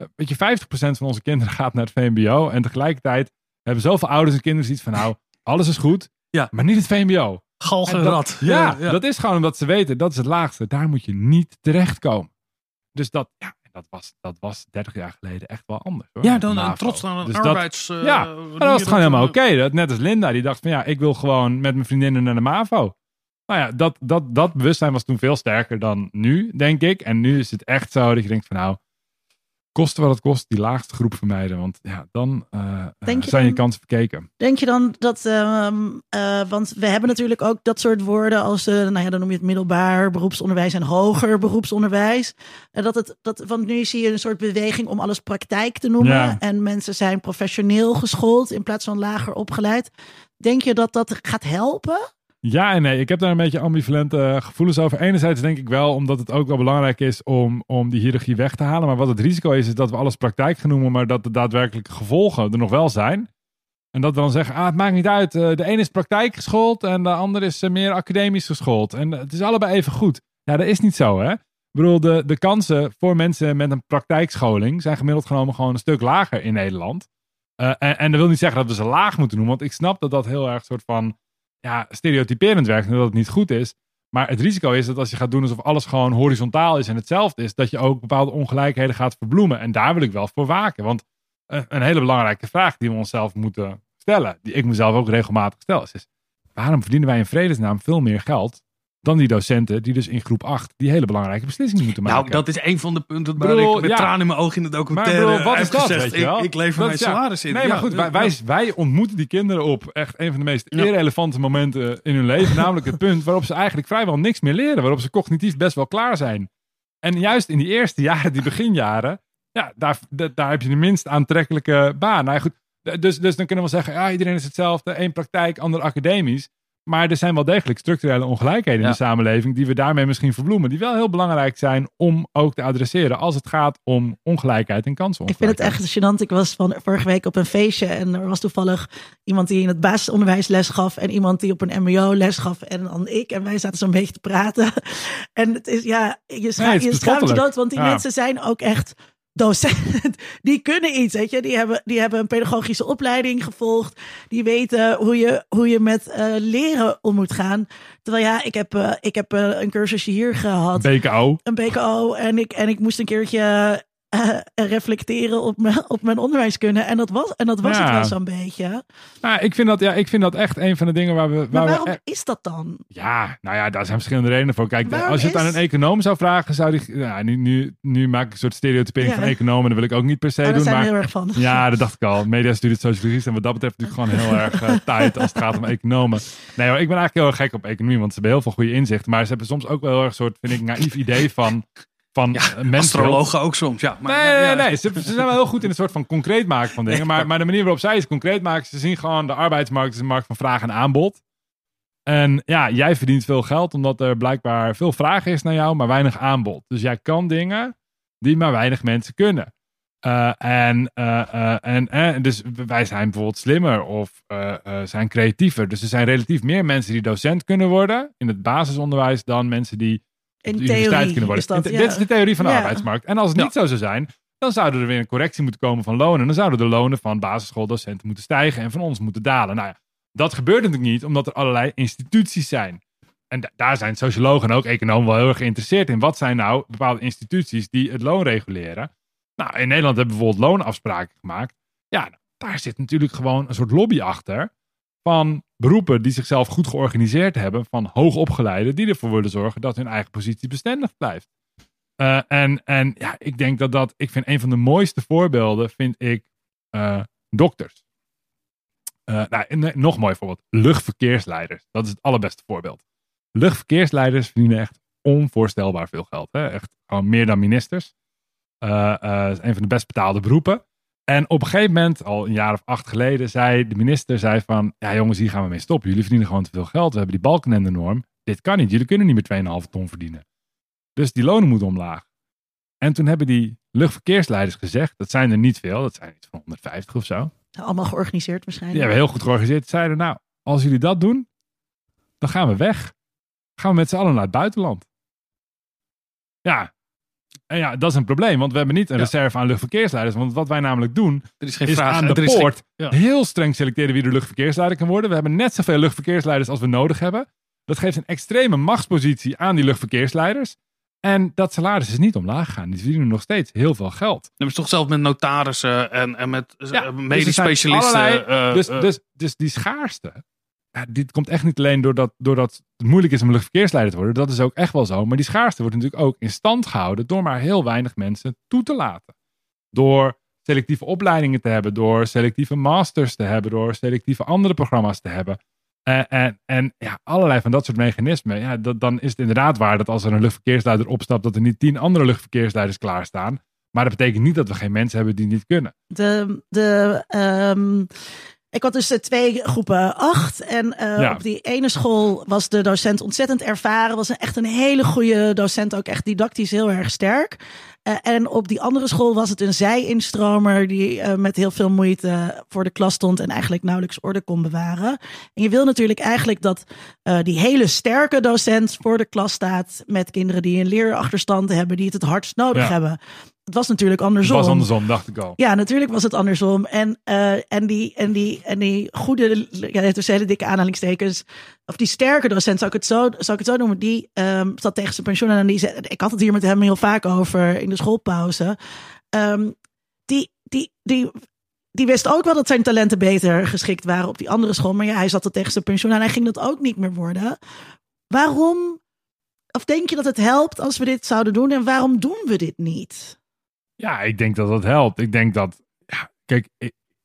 Uh, weet je, 50% van onze kinderen gaat naar het VMBO. En tegelijkertijd hebben zoveel ouders en kinderen zoiets van... Nou, alles is goed, ja. maar niet het VMBO. Galgenrad. Ja, ja, dat is gewoon omdat ze weten, dat is het laagste. Daar moet je niet terechtkomen. Dus dat, ja, dat was, dat was 30 jaar geleden echt wel anders. Hoor, ja, dan een trots aan een dus arbeids... Dat, ja, dat was het gewoon helemaal oké. Net als Linda, die dacht van ja, ik wil gewoon met mijn vriendinnen naar de MAVO. Nou ja, dat, dat, dat bewustzijn was toen veel sterker dan nu, denk ik. En nu is het echt zo dat je denkt van nou, kosten wat het kost, die laagste groep vermijden. Want ja, dan uh, zijn je, je kansen verkeken. Denk je dan dat, uh, uh, want we hebben natuurlijk ook dat soort woorden als, nou ja, dan noem je het middelbaar beroepsonderwijs en hoger beroepsonderwijs. En dat het, dat, want nu zie je een soort beweging om alles praktijk te noemen. En mensen zijn professioneel geschoold in plaats van lager opgeleid. Denk je dat dat gaat helpen? Ja en nee. Ik heb daar een beetje ambivalente gevoelens over. Enerzijds denk ik wel, omdat het ook wel belangrijk is om, om die hiërarchie weg te halen. Maar wat het risico is, is dat we alles praktijk gaan noemen, maar dat de daadwerkelijke gevolgen er nog wel zijn. En dat we dan zeggen, ah, het maakt niet uit. Eh, de ene is praktijk geschoold en de ander is eh, meer academisch geschoold. En het is allebei even goed. Ja, dat is niet zo, hè. Ik bedoel, de, de kansen voor mensen met een praktijkscholing zijn gemiddeld genomen gewoon een stuk lager in Nederland. En, en dat wil niet zeggen dat we ze laag moeten noemen, want ik snap dat dat heel erg soort van ja, stereotyperend werkt en dat het niet goed is. Maar het risico is dat als je gaat doen alsof alles gewoon horizontaal is en hetzelfde is, dat je ook bepaalde ongelijkheden gaat verbloemen. En daar wil ik wel voor waken. Want een hele belangrijke vraag die we onszelf moeten stellen, die ik mezelf ook regelmatig stel, is: waarom verdienen wij in vredesnaam veel meer geld dan die docenten die dus in groep 8 die hele belangrijke beslissingen moeten maken. Nou, dat is een van de punten waar ik met ja, tranen in mijn ogen in de documentaire maar wat is dat, gezegd, ik, ik lever mijn salaris in. Nee, maar goed, wij, wij, wij, ontmoeten die kinderen op echt een van de meest irrelevante momenten in hun leven. namelijk het punt waarop ze eigenlijk vrijwel niks meer leren. Waarop ze cognitief best wel klaar zijn. En juist in die eerste jaren, die beginjaren, ja, daar, daar heb je de minst aantrekkelijke baan. Nou, goed, dus, dus dan kunnen we zeggen, ja, iedereen is hetzelfde. één praktijk, ander academisch. Maar er zijn wel degelijk structurele ongelijkheden in de samenleving die we daarmee misschien verbloemen. Die wel heel belangrijk zijn om ook te adresseren als het gaat om ongelijkheid en kansen. Ik vind het echt gênant. Ik was van vorige week op een feestje en er was toevallig iemand die in het basisonderwijs les gaf en iemand die op een mbo les gaf en dan ik. En wij zaten zo'n beetje te praten. En het is ja, je, scha je schaamt je dood, want die mensen zijn ook echt docent, die kunnen iets, weet je. Die hebben, die hebben een pedagogische opleiding gevolgd. Die weten hoe je, hoe je met uh, leren om moet gaan. Terwijl ja, ik heb, uh, ik heb uh, een cursusje hier gehad. BKO. Een BKO. En ik, en ik moest een keertje uh, reflecteren op mijn, op mijn onderwijskunde. En dat was, en dat was het wel zo'n beetje. Nou, ik, vind dat, ja, ik vind dat echt een van de dingen waar we. Waar maar waarom we, is dat dan? Ja, nou ja, daar zijn verschillende redenen voor. Kijk, als je het aan een econoom zou vragen, zou die. Ja, nu, nu, nu maak ik een soort stereotypering van economen. Dat wil ik ook niet per se oh, doen. maar heel erg van. Ja, dat dacht ik al. Media studeert sociologie. En wat dat betreft natuurlijk gewoon heel erg uh, tijd als het gaat om economen. Nee hoor, ik ben eigenlijk heel erg gek op economie. Want ze hebben heel veel goede inzichten. Maar ze hebben soms ook wel heel erg soort, vind ik, naïef idee van van ja, mensen. Astrologen ook soms, ja. Maar, nee, nee, nee. Ze, ze, zijn wel heel goed in het soort van concreet maken van dingen. Maar, maar de manier waarop zij het concreet maken, ze zien gewoon de arbeidsmarkt is een markt van vraag en aanbod. En ja, jij verdient veel geld omdat er blijkbaar veel vraag is naar jou, maar weinig aanbod. Dus jij kan dingen die maar weinig mensen kunnen. Eh, en, eh, eh, en eh, dus wij zijn bijvoorbeeld slimmer of zijn creatiever. Dus er zijn relatief meer mensen die docent kunnen worden in het basisonderwijs dan mensen die In de universiteit kunnen worden. dat, ja. Dit is de theorie van de arbeidsmarkt. En als het niet zo zou zijn, dan zouden er weer een correctie moeten komen van lonen. Dan zouden de lonen van basisschooldocenten moeten stijgen en van ons moeten dalen. Nou ja, dat gebeurt natuurlijk niet, omdat er allerlei instituties zijn. En da- daar zijn sociologen en ook economen wel heel erg geïnteresseerd in. Wat zijn nou bepaalde instituties die het loon reguleren? Nou, in Nederland hebben we bijvoorbeeld loonafspraken gemaakt. Ja, daar zit natuurlijk gewoon een soort lobby achter. Van beroepen die zichzelf goed georganiseerd hebben. Van hoogopgeleiden die ervoor willen zorgen dat hun eigen positie bestendig blijft. Eh, en, en ja, ik denk dat dat. Ik vind een van de mooiste voorbeelden. Vind ik eh, dokters. Eh, nou, nog mooi voorbeeld. Luchtverkeersleiders. Dat is het allerbeste voorbeeld. Luchtverkeersleiders verdienen echt onvoorstelbaar veel geld. Hè? Echt gewoon meer dan ministers. Is een van de best betaalde beroepen. En op een gegeven moment, al een jaar of acht geleden, zei de minister zei van, ja jongens, hier gaan we mee stoppen. Jullie verdienen gewoon te veel geld. We hebben die balkenende norm. Dit kan niet. Jullie kunnen niet meer 2,5 ton verdienen. Dus die lonen moeten omlaag. En toen hebben die luchtverkeersleiders gezegd, dat zijn er niet veel, dat zijn iets van 150 of zo. Allemaal georganiseerd Die waarschijnlijk. hebben heel goed georganiseerd. Zeiden, nou, als jullie dat doen, dan gaan we weg. Gaan we met z'n allen naar het buitenland. Ja. En ja, dat is een probleem, want we hebben niet een Ja. reserve aan luchtverkeersleiders. Want wat wij namelijk doen, Er is geen is vraag. aan de is geen- poort ja. heel streng selecteren wie de luchtverkeersleider kan worden. We hebben net zoveel luchtverkeersleiders als we nodig hebben. Dat geeft een extreme machtspositie aan die luchtverkeersleiders. En dat salaris is niet omlaag gegaan. Die verdienen nog steeds heel veel geld. Dat is toch zelfs met notarissen en, en met eh, Ja, dus medisch specialisten. allerlei- eh, dus, eh, dus, dus die schaarste. Dit komt echt niet alleen doordat, doordat het moeilijk is om luchtverkeersleider te worden. Dat is ook echt wel zo. Maar die schaarste wordt natuurlijk ook in stand gehouden door maar heel weinig mensen toe te laten. Door selectieve opleidingen te hebben, door selectieve masters te hebben, door selectieve andere programma's te hebben. En, en, en ja, allerlei van dat soort mechanismen. Ja, dan is het inderdaad waar dat als er een luchtverkeersleider opstapt, dat er niet tien andere luchtverkeersleiders klaarstaan. Maar dat betekent niet dat we geen mensen hebben die niet kunnen. De, de, ehm, ik had dus eh, twee groepen acht. En eh, Ja. op die ene school was de docent ontzettend ervaren. Was een, echt een hele goede docent. Ook echt didactisch heel erg sterk. Eh, en op die andere school was het een zij-instromer. Die eh, met heel veel moeite voor de klas stond. En eigenlijk nauwelijks orde kon bewaren. En je wil natuurlijk eigenlijk dat eh, die hele sterke docent voor de klas staat. Met kinderen die een leerachterstand hebben. Die het het hardst nodig Ja. hebben. Het was natuurlijk Het andersom. was andersom, dacht ik al. Ja, natuurlijk was het andersom. En, en, die, en, die, en die goede, ja, tussen hele dikke aanhalingstekens, of die sterke docent, zou ik het zo, zou ik het zo noemen, die ehm, zat tegen zijn pensioen en die zei, ik had het hier met hem heel vaak over in de schoolpauze. Ehm, die, die, die, die wist ook wel dat zijn talenten beter geschikt waren op die andere school. Maar ja, hij zat er tegen zijn pensioen en hij ging dat ook niet meer worden. Waarom, of denk je dat het helpt als we dit zouden doen? En waarom doen we dit niet? Ja, ik denk dat dat helpt. Ik denk dat, ja, kijk,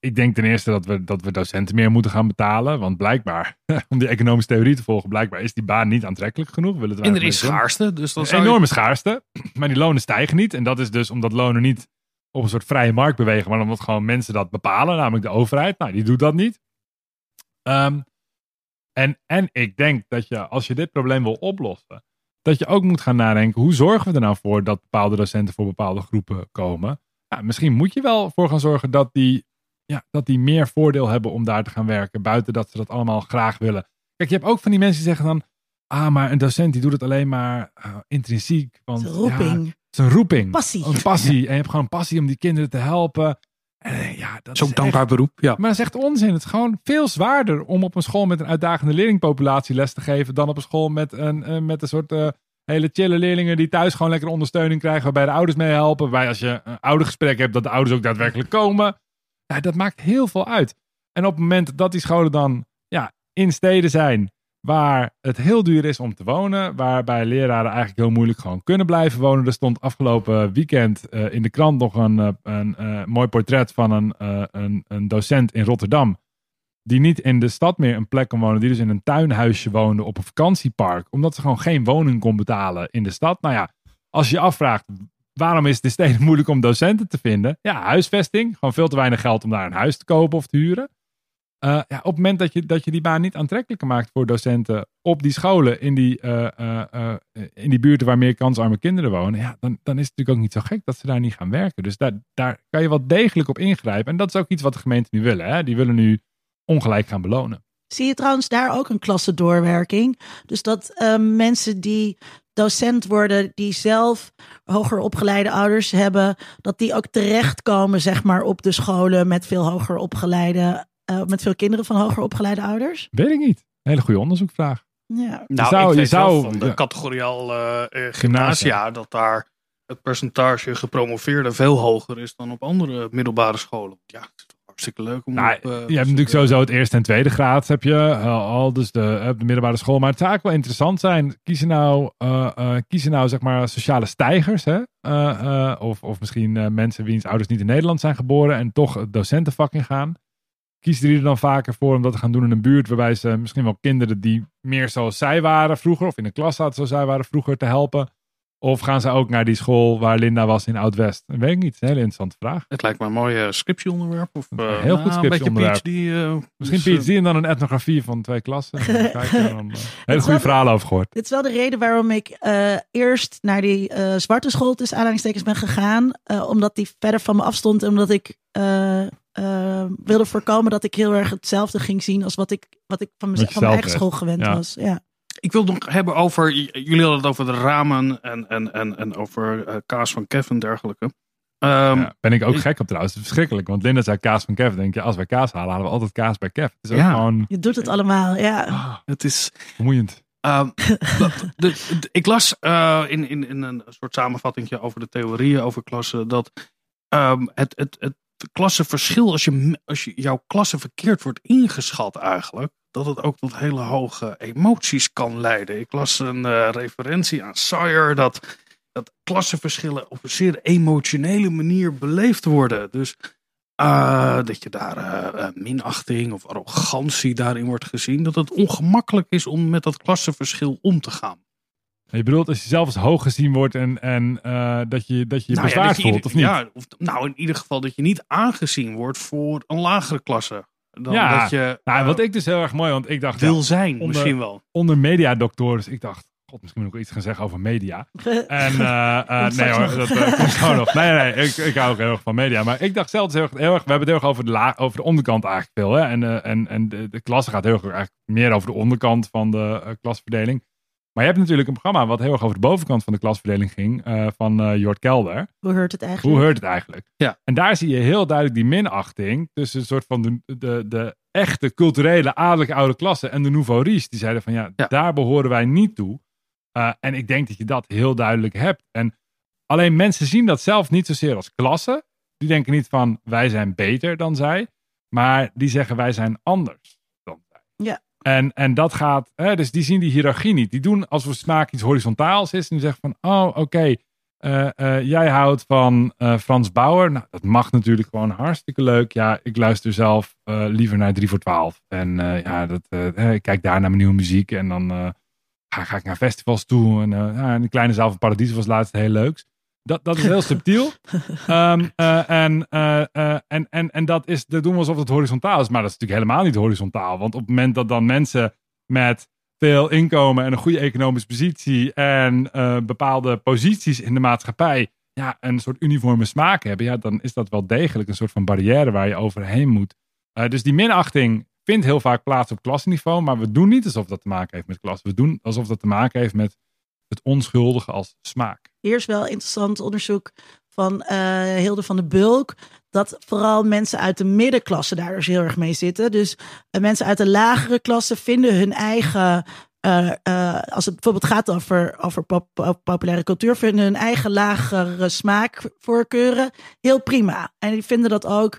ik denk ten eerste dat we, dat we docenten meer moeten gaan betalen. Want blijkbaar, om die economische theorie te volgen, blijkbaar is die baan niet aantrekkelijk genoeg. Willen en er is doen. schaarste. Dus dan je- enorme schaarste. Maar die lonen stijgen niet. En dat is dus omdat lonen niet op een soort vrije markt bewegen. Maar omdat gewoon mensen dat bepalen. Namelijk de overheid. Nou, die doet dat niet. Ehm, en, en ik denk dat je, als je dit probleem wil oplossen. Dat je ook moet gaan nadenken. Hoe zorgen we er nou voor dat bepaalde docenten voor bepaalde groepen komen? Ja, misschien moet je wel voor gaan zorgen dat die, ja, dat die meer voordeel hebben om daar te gaan werken. Buiten dat ze dat allemaal graag willen. Kijk, je hebt ook van die mensen die zeggen dan. Ah, maar een docent die doet het alleen maar eh, intrinsiek. Want, Het is een roeping. Ja, het is een roeping. Passie. Een passie. En je hebt gewoon passie om die kinderen te helpen. En eh, ja, dat Zo'n is dankbaar echt- beroep. Ja. Maar dat is echt onzin. Het is gewoon veel zwaarder om op een school met een uitdagende leerlingpopulatie les te geven. dan op een school met een, eh, met een soort hele chille leerlingen die thuis gewoon lekker ondersteuning krijgen. waarbij de ouders mee helpen. Waarbij als je een oudergesprek hebt, dat de ouders ook daadwerkelijk komen. Ja, dat maakt heel veel uit. En op het moment dat die scholen dan ja, in steden zijn. waar het heel duur is om te wonen. waarbij leraren eigenlijk heel moeilijk gewoon kunnen blijven wonen. Er stond afgelopen weekend eh, in de krant nog een, eh, een eh, mooi portret van een, een, een docent in Rotterdam. Die niet in de stad meer een plek kon wonen. Die dus in een tuinhuisje woonde op een vakantiepark. Omdat ze gewoon geen woning kon betalen in de stad. Nou ja, als je je afvraagt. Waarom is het in steden moeilijk om docenten te vinden? Ja, huisvesting. Gewoon veel te weinig geld om daar een huis te kopen of te huren. Uh, ja, op het moment dat je, dat je die baan niet aantrekkelijker maakt voor docenten op die scholen, in die, uh, uh, in die buurten waar meer kansarme kinderen wonen, ja, dan, dan is het natuurlijk ook niet zo gek dat ze daar niet gaan werken. Dus daar, daar kan je wel degelijk op ingrijpen. En dat is ook iets wat de gemeenten nu willen. Hè? Die willen nu ongelijk gaan belonen. Zie je trouwens daar ook een klassendoorwerking? Dus dat mensen die docent worden, die zelf hoger opgeleide ouders hebben, dat die ook terechtkomen, zeg maar, op de scholen met veel hoger opgeleide, uh, met veel kinderen van hoger opgeleide ouders? Weet ik niet. Hele goede onderzoekvraag. Ja. Nou, je zou, je zou van de ja. categoriaal uh, gymnasia, dat daar het percentage gepromoveerden veel hoger is dan op andere middelbare scholen. Ja, hartstikke leuk om nou, op, uh, Je hebt natuurlijk sowieso het eerste en tweede graad heb je uh, al, dus de, de middelbare school. Maar het zou ook wel interessant zijn. Kiezen nou, kiezen nou zeg maar sociale stijgers. Hè? of, of misschien mensen wiens ouders niet in Nederland zijn geboren en toch het docentenvak in gaan. Kiezen die er dan vaker voor om dat te gaan doen in een buurt waarbij ze misschien wel kinderen die meer zoals zij waren vroeger, of in een klas zaten zoals zij waren vroeger, te helpen. Of gaan ze ook naar die school waar Linda was in Oud-West? Dat weet ik niet. Een hele interessante vraag. Het lijkt me een mooi scriptieonderwerp. Of, uh, heel goed scriptieonderwerp. Uh, Misschien dus, PhD en dan een etnografie van twee klassen. Kijken, dan, uh, hele goede verhalen over gehoord. Dit is wel de reden waarom ik eerst naar die zwarte school tussen aanhalingstekens ben gegaan. omdat die verder van me afstond. En omdat ik wilde voorkomen dat ik heel erg hetzelfde ging zien als wat ik, wat ik van, mezelf, van mijn eigen school gewend ja. was. Ja. Ik wil het nog hebben over. Jullie hadden het over de ramen en, en, en, en over uh, kaas van Kevin en dergelijke. Um, ja, ben ik ook gek op trouwens. Het is verschrikkelijk. Want Linda zei kaas van Kevin. Denk je, als wij kaas halen, halen we altijd kaas bij Kev. Het is ook ja. gewoon... Je doet het allemaal, ja. Oh, het is. Vermoeiend. Um, de, de, de, ik las uh, in, in, in een soort samenvatting over de theorieën over klassen. Dat um, het, het, het klassenverschil, als, je, als je, jouw klasse verkeerd wordt ingeschat eigenlijk dat het ook tot hele hoge emoties kan leiden. Ik las een uh, referentie aan Sawyer dat, dat klassenverschillen op een zeer emotionele manier beleefd worden. Dus uh, dat je daar uh, minachting of arrogantie daarin wordt gezien. Dat het ongemakkelijk is om met dat klassenverschil om te gaan. Je bedoelt als je zelf als hoog gezien wordt en, en dat je dat je, nou ja, voelt, of niet? Ja, of, nou in ieder geval dat je niet aangezien wordt voor een lagere klasse. Dan ja, dat je, nou, wat ik dus heel erg mooi, want ik dacht... Wil ja, zijn, onder, misschien wel. Onder mediadoctoren, dus ik dacht... God, misschien moet ik ook iets gaan zeggen over media. En uh, uh, nee hoor, dat uh, komt zo nog. Nee, nee, ik, ik hou ook heel erg van media. Maar ik dacht zelf heel erg, heel erg we hebben het heel erg over de, laag, over de onderkant eigenlijk veel. Hè? En, en, en de, de klasse gaat heel erg eigenlijk meer over de onderkant van de klasverdeling. Maar je hebt natuurlijk een programma wat heel erg over de bovenkant van de klasverdeling ging. Uh, van uh, Jort Kelder. Hoe hoort het eigenlijk? Hoe hoort het eigenlijk? Ja. En daar zie je heel duidelijk die minachting tussen een soort van de, de, de echte culturele adellijke oude klasse en de nouveau riche. Die zeiden van ja, ja. daar behoren wij niet toe. Uh, en ik denk dat je dat heel duidelijk hebt. En alleen mensen zien dat zelf niet zozeer als klasse. Die denken niet van wij zijn beter dan zij. Maar die zeggen wij zijn anders dan zij. Ja. En, en dat gaat, hè, dus die zien die hiërarchie niet. Die doen alsof smaak iets horizontaals is. En die zeggen van, oh oké, uh, uh, jij houdt van uh, Frans Bauer. Nou, dat mag natuurlijk gewoon hartstikke leuk. Ja, ik luister zelf liever naar 3 voor 12. En ja, dat, ik kijk daar naar mijn nieuwe muziek. En dan ga, ga, ik naar festivals toe. En de kleine zaal van Paradies was laatst heel leuks. Dat, dat is heel subtiel. Um, uh, en, uh, uh, en, en, en dat, is, dat doen we alsof het horizontaal is. Maar dat is natuurlijk helemaal niet horizontaal. Want op het moment dat dan mensen met veel inkomen en een goede economische positie en bepaalde posities in de maatschappij ja, een soort uniforme smaak hebben, ja, dan is dat wel degelijk een soort van barrière waar je overheen moet. dus die minachting vindt heel vaak plaats op klasniveau, maar we doen niet alsof dat te maken heeft met klas. We doen alsof dat te maken heeft met het onschuldige als smaak. Is wel interessant onderzoek van uh, Hilde van de Bulk. Dat vooral mensen uit de middenklasse daar dus heel erg mee zitten. Dus uh, mensen uit de lagere klasse vinden hun eigen. Uh, als het bijvoorbeeld gaat over, over pop, pop, populaire cultuur, vinden hun eigen lagere smaakvoorkeuren heel prima. En die vinden dat ook,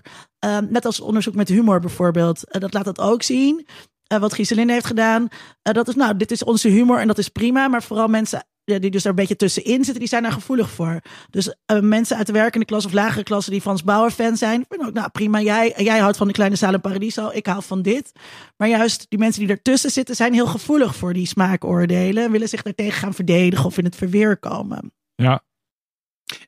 net als onderzoek met humor bijvoorbeeld, dat laat dat ook zien. Uh, wat Giseline heeft gedaan. Uh, dat is nou, dit is onze humor en dat is prima. Maar vooral mensen ja, die dus er een beetje tussenin zitten, die zijn daar gevoelig voor. Dus uh, mensen uit de werkende klas of lagere klasse die Frans Bauer fan zijn, vinden ook, nou prima, jij, jij houdt van de kleine zaal in Paradiso, ik hou van dit. Maar juist die mensen die ertussen zitten, zijn heel gevoelig voor die smaakoordelen en willen zich daartegen gaan verdedigen of in het verweer komen. Ja.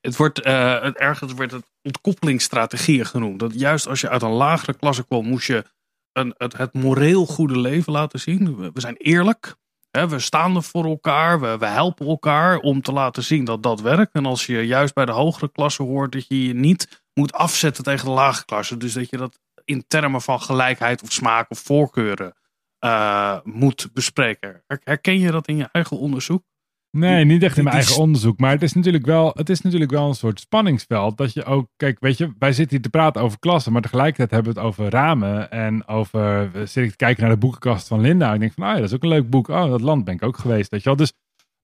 Het wordt, uh, het ergens wordt het ontkoppelingsstrategieën genoemd. Dat juist als je uit een lagere klasse kwam, moest je het, moreel goede leven laten zien. We, zijn eerlijk. Hè, we staan er voor elkaar. We, we helpen elkaar om te laten zien dat dat werkt. En als je juist bij de hogere klasse hoort dat je je niet moet afzetten tegen de lage klasse. Dus dat je dat in termen van gelijkheid of smaak of voorkeuren uh, moet bespreken. Herken je dat in je eigen onderzoek? Nee, niet echt in mijn eigen onderzoek. Maar het is, natuurlijk wel, het is natuurlijk wel een soort spanningsveld. Dat je ook, kijk, weet je, wij zitten hier te praten over klassen. Maar tegelijkertijd hebben we het over ramen. En over, zit ik te kijken naar de boekenkast van Linda. Ik denk van, ah ja, dat is ook een leuk boek. Oh, dat land ben ik ook geweest. Weet je wel. Dus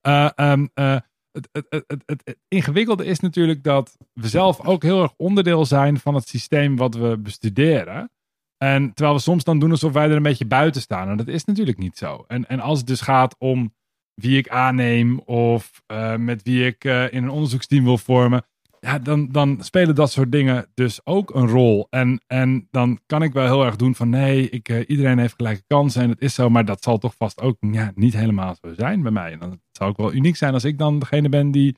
uh, um, uh, het, het, het, het, ingewikkelde is natuurlijk dat we zelf ook heel erg onderdeel zijn van het systeem wat we bestuderen. En terwijl we soms dan doen alsof wij er een beetje buiten staan. En dat is natuurlijk niet zo. En, en als het dus gaat om wie ik aanneem of uh, met wie ik uh, in een onderzoeksteam wil vormen. Ja, dan, dan spelen dat soort dingen dus ook een rol. En, en dan kan ik wel heel erg doen van nee, ik, uh, iedereen heeft gelijke kansen en het is zo. Maar dat zal toch vast ook ja, niet helemaal zo zijn bij mij. En dan zou ook wel uniek zijn als ik dan degene ben die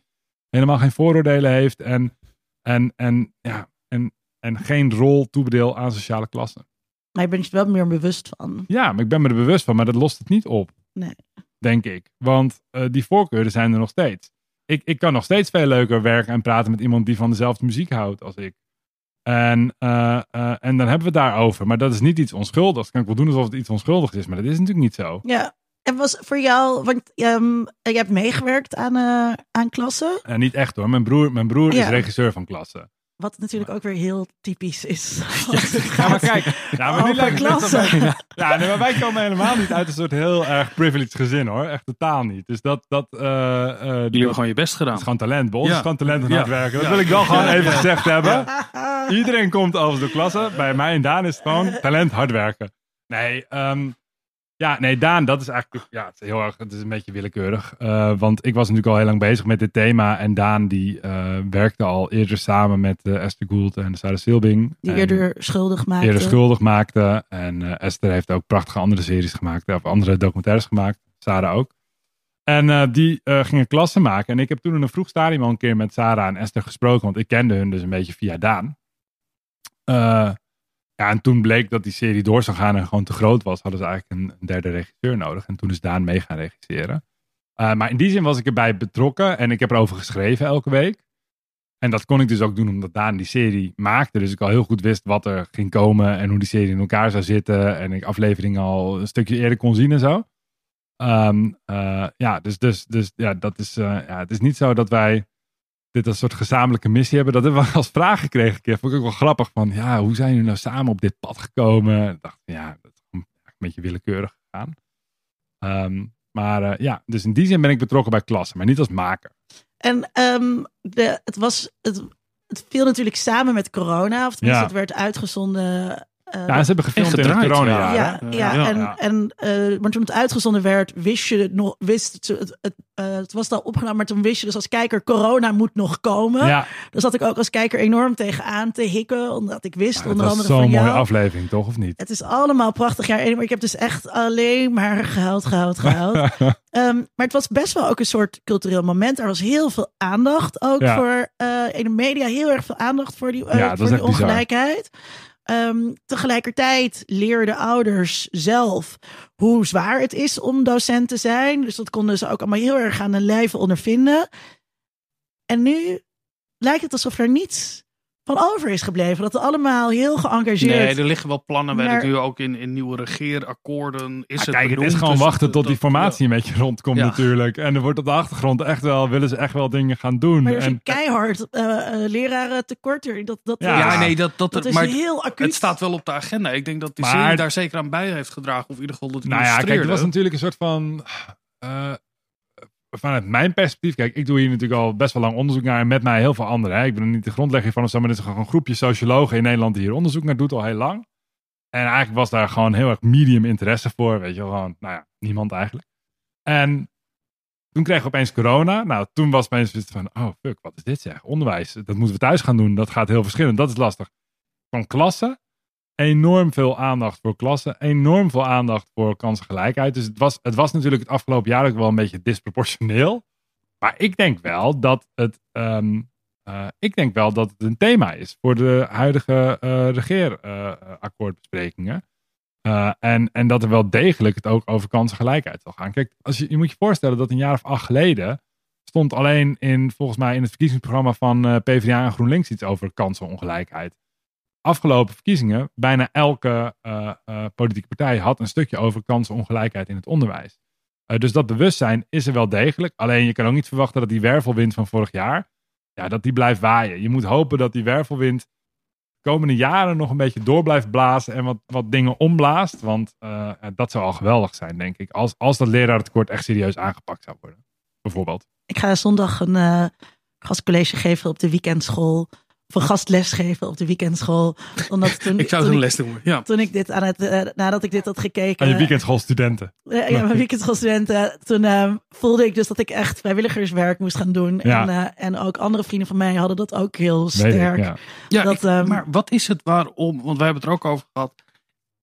helemaal geen vooroordelen heeft. En, en, en, ja, en, en geen rol toebedeel aan sociale klassen. Maar je bent je wel meer bewust van. Ja, maar ik ben me er bewust van, maar dat lost het niet op. Nee. Denk ik. Want uh, die voorkeuren zijn er nog steeds. Ik, ik kan nog steeds veel leuker werken en praten met iemand die van dezelfde muziek houdt als ik. En, uh, uh, en dan hebben we het daarover. Maar dat is niet iets onschuldigs. Kan ik wel doen alsof het iets onschuldigs is. Maar dat is natuurlijk niet zo. Ja. En was voor jou, want um, je hebt meegewerkt aan, aan klassen? Niet echt hoor. Mijn broer, mijn broer ja. is regisseur van klassen. Wat natuurlijk ook weer heel typisch is. Ja, maar kijk, ja, maar nu lijkt klasse. Ja, nee, maar wij komen helemaal niet uit een soort heel erg privileged gezin hoor. Echt totaal niet. Dus dat. dat uh, uh, Jullie hebben gewoon je best gedaan. Het is gewoon talent. Bij ons ja. is gewoon talent en hard werken. Dat ja. wil ik wel gewoon even gezegd hebben. Iedereen komt over de klasse. Bij mij en Daan is het gewoon talent, hard werken. Nee, um, ja, nee, Daan, dat is eigenlijk ja, het is heel erg, het is een beetje willekeurig. Uh, want ik was natuurlijk al heel lang bezig met dit thema. En Daan, die uh, werkte al eerder samen met uh, Esther Gould en Sarah Silbing. Die eerder schuldig maakte. Eerder schuldig maakte. En Esther heeft ook prachtige andere series gemaakt, of andere documentaires gemaakt. Sarah ook. En die gingen klassen maken. En ik heb toen in een vroeg stadium al een keer met Sarah en Esther gesproken. Want ik kende hun dus een beetje via Daan. Ja, en toen bleek dat die serie door zou gaan en gewoon te groot was, hadden ze eigenlijk een, derde regisseur nodig. En toen is Daan mee gaan regisseren. Uh, maar in die zin was ik erbij betrokken en ik heb erover geschreven elke week. En dat kon ik dus ook doen omdat Daan die serie maakte. Dus ik al heel goed wist wat er ging komen en hoe die serie in elkaar zou zitten. En ik afleveringen al een stukje eerder kon zien en zo. Um, uh, ja, dus, dus, dus ja, dat is, uh, ja, het is niet zo dat wij dit als soort gezamenlijke missie hebben. Dat hebben we als vraag gekregen een keer. Vond ik ook wel grappig. Van ja, hoe zijn jullie nou samen op dit pad gekomen? Ik dacht, ja, dat is een beetje willekeurig gegaan. Um, maar uh, ja, dus in die zin ben ik betrokken bij klassen, maar niet als maker. En um, de, het, was, het, het viel natuurlijk samen met corona. Of tenminste, ja. het werd uitgezonden ja, ze hebben gefilmd in het corona. Ja, ja, ja, ja, en, en uh, maar toen het uitgezonden werd, wist je nog, wist het, het, het, uh, het was al opgenomen, maar toen wist je dus als kijker, corona moet nog komen. Ja. Dus zat ik ook als kijker enorm tegenaan te hikken, omdat ik wist onder andere van jou. Het is zo'n mooie aflevering, toch, of niet? Het is allemaal prachtig jaar maar ik heb dus echt alleen maar gehuild, gehuild, gehuild. um, maar het was best wel ook een soort cultureel moment. Er was heel veel aandacht ook Ja. voor, in de media heel erg veel aandacht voor die, Ja, dat voor die echt bizar. Um, tegelijkertijd leerden ouders zelf hoe zwaar het is om docent te zijn. Dus dat konden ze ook allemaal heel erg aan de lijve ondervinden. En nu lijkt het alsof er niets van over is gebleven. Dat er allemaal heel geëngageerd... Nee, er liggen wel plannen. Maar- Werden nu ook in, in nieuwe regeerakkoorden. Is Ah, het kijk, het is gewoon dus wachten dat- tot die formatie een beetje rondkomt Ja. natuurlijk. En er wordt op de achtergrond echt wel, willen ze echt wel dingen gaan doen. Maar er is en, een keihard eh eh, leraren tekort. Dat, dat, Ja. Ja, nee, dat, dat, dat is maar heel acuut. het staat wel op de agenda. Ik denk dat die Maar- serie daar zeker aan bij heeft gedragen. Of in ieder geval dat nou ja, kijk, er illustreerde. was natuurlijk een soort van... eh, vanuit mijn perspectief, kijk, ik doe hier natuurlijk al best wel lang onderzoek naar. En met mij heel veel anderen. Ik ben niet de grondlegger van of zo, maar het is gewoon een groepje sociologen in Nederland die hier onderzoek naar doet al heel lang. En eigenlijk was daar gewoon heel erg medium interesse voor. Weet je wel, gewoon, nou ja, niemand eigenlijk. En toen kregen we opeens corona. Nou, toen was opeens van, oh fuck, wat is dit zeg? Onderwijs, dat moeten we thuis gaan doen. Dat gaat heel verschillend, dat is lastig. Van klassen, enorm veel aandacht voor klassen. Enorm veel aandacht voor kansengelijkheid. Dus het was, het was natuurlijk het afgelopen jaar ook wel een beetje disproportioneel. Maar ik denk wel dat het, ehm, eh, ik denk wel dat het een thema is voor de huidige eh regeerakkoordbesprekingen. Uh, en, en dat er wel degelijk het ook over kansengelijkheid zal gaan. Kijk, als je, je moet je voorstellen dat een jaar of acht geleden stond alleen in, volgens mij in het verkiezingsprogramma van uh, PvdA en GroenLinks iets over kansenongelijkheid. Afgelopen verkiezingen, bijna elke uh, politieke partij had een stukje over kansenongelijkheid in het onderwijs. dus dat bewustzijn is er wel degelijk. Alleen je kan ook niet verwachten dat die wervelwind van vorig jaar, ja, dat die blijft waaien. Je moet hopen dat die wervelwind de komende jaren nog een beetje door blijft blazen en wat, wat dingen omblaast. Want dat zou al geweldig zijn, denk ik. Als, als dat lerarentekort echt serieus aangepakt zou worden. Bijvoorbeeld. Ik ga zondag een gastcollege geven op de weekendschool voor gastles geven op de weekendschool. Omdat toen, ik zou zo'n les doen. Ja. Toen ik dit aan het, uh, nadat ik dit had gekeken. Aan je weekendschoolstudenten. Uh, ja, mijn weekendschoolstudenten. Toen uh, voelde ik dus dat ik echt vrijwilligerswerk moest gaan doen. Ja. En, en ook andere vrienden van mij hadden dat ook heel sterk. Ik, ja, ja dat, ik, um, maar wat is het waarom? Want wij hebben het er ook over gehad.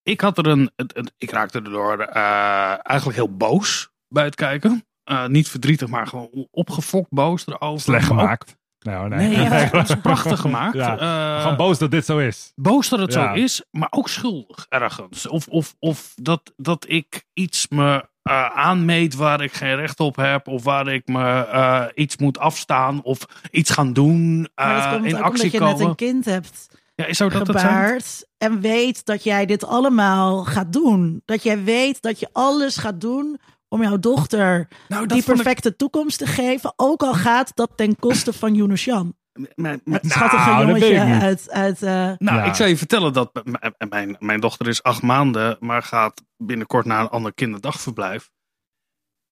Ik had er een. een, een ik raakte erdoor eigenlijk heel boos bij het kijken. niet verdrietig, maar gewoon opgefokt boos erover. Slecht gemaakt. Nou, nee, nee ja, het is prachtig gemaakt. Ja, uh, gewoon boos dat dit zo is. Boos dat het Ja. zo is, maar ook schuldig ergens. Of, of, of dat, dat ik iets me uh, aanmeet waar ik geen recht op heb. Of waar ik me uh, iets moet afstaan. Of iets gaan doen. maar dat komt in ook actie omdat je komen. net een kind hebt ja, zou dat het zijn? gebaard. En weet dat jij dit allemaal gaat doen. Dat jij weet dat je alles gaat doen om jouw dochter Nou, die perfecte toekomst te geven. Ook al gaat dat ten koste van Yunus Jan. Mijn, Het schattige Nou, jongetje uit... uit uh, Nou, Ja. ik zal je vertellen dat mijn, mijn, mijn dochter is acht maanden, maar gaat binnenkort naar een ander kinderdagverblijf.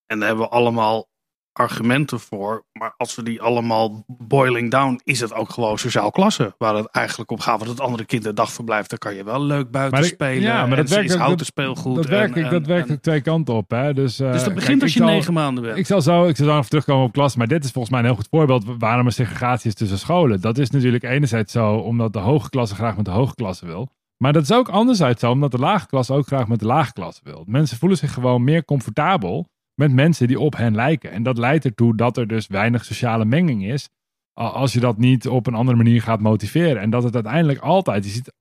En daar hebben we allemaal argumenten voor. Maar als we die allemaal boiling down, is het ook gewoon sociaal klasse. Waar het eigenlijk op gaat. Want het andere kinderdagverblijf, daar kan je wel leuk buiten Maar ik- spelen. ja, maar dat werkt is houten speelgoed. Dat werkt, en, en, dat werkt en- twee kanten op. Hè? Dus, uh, dus dat begint kijk, als je zal- negen maanden bent. Ik zal, zo, ik zal zo even terugkomen op klas. Maar dit is volgens mij een heel goed voorbeeld waarom er segregatie is tussen scholen. Dat is natuurlijk enerzijds zo omdat de hoge klasse graag met de hoge klasse wil. Maar dat is ook anderzijds zo omdat de lage klasse ook graag met de lage klasse wil. Mensen voelen zich gewoon meer comfortabel met mensen die op hen lijken. En dat leidt ertoe dat er dus weinig sociale menging is. Als je dat niet op een andere manier gaat motiveren. En dat het uiteindelijk altijd, je ziet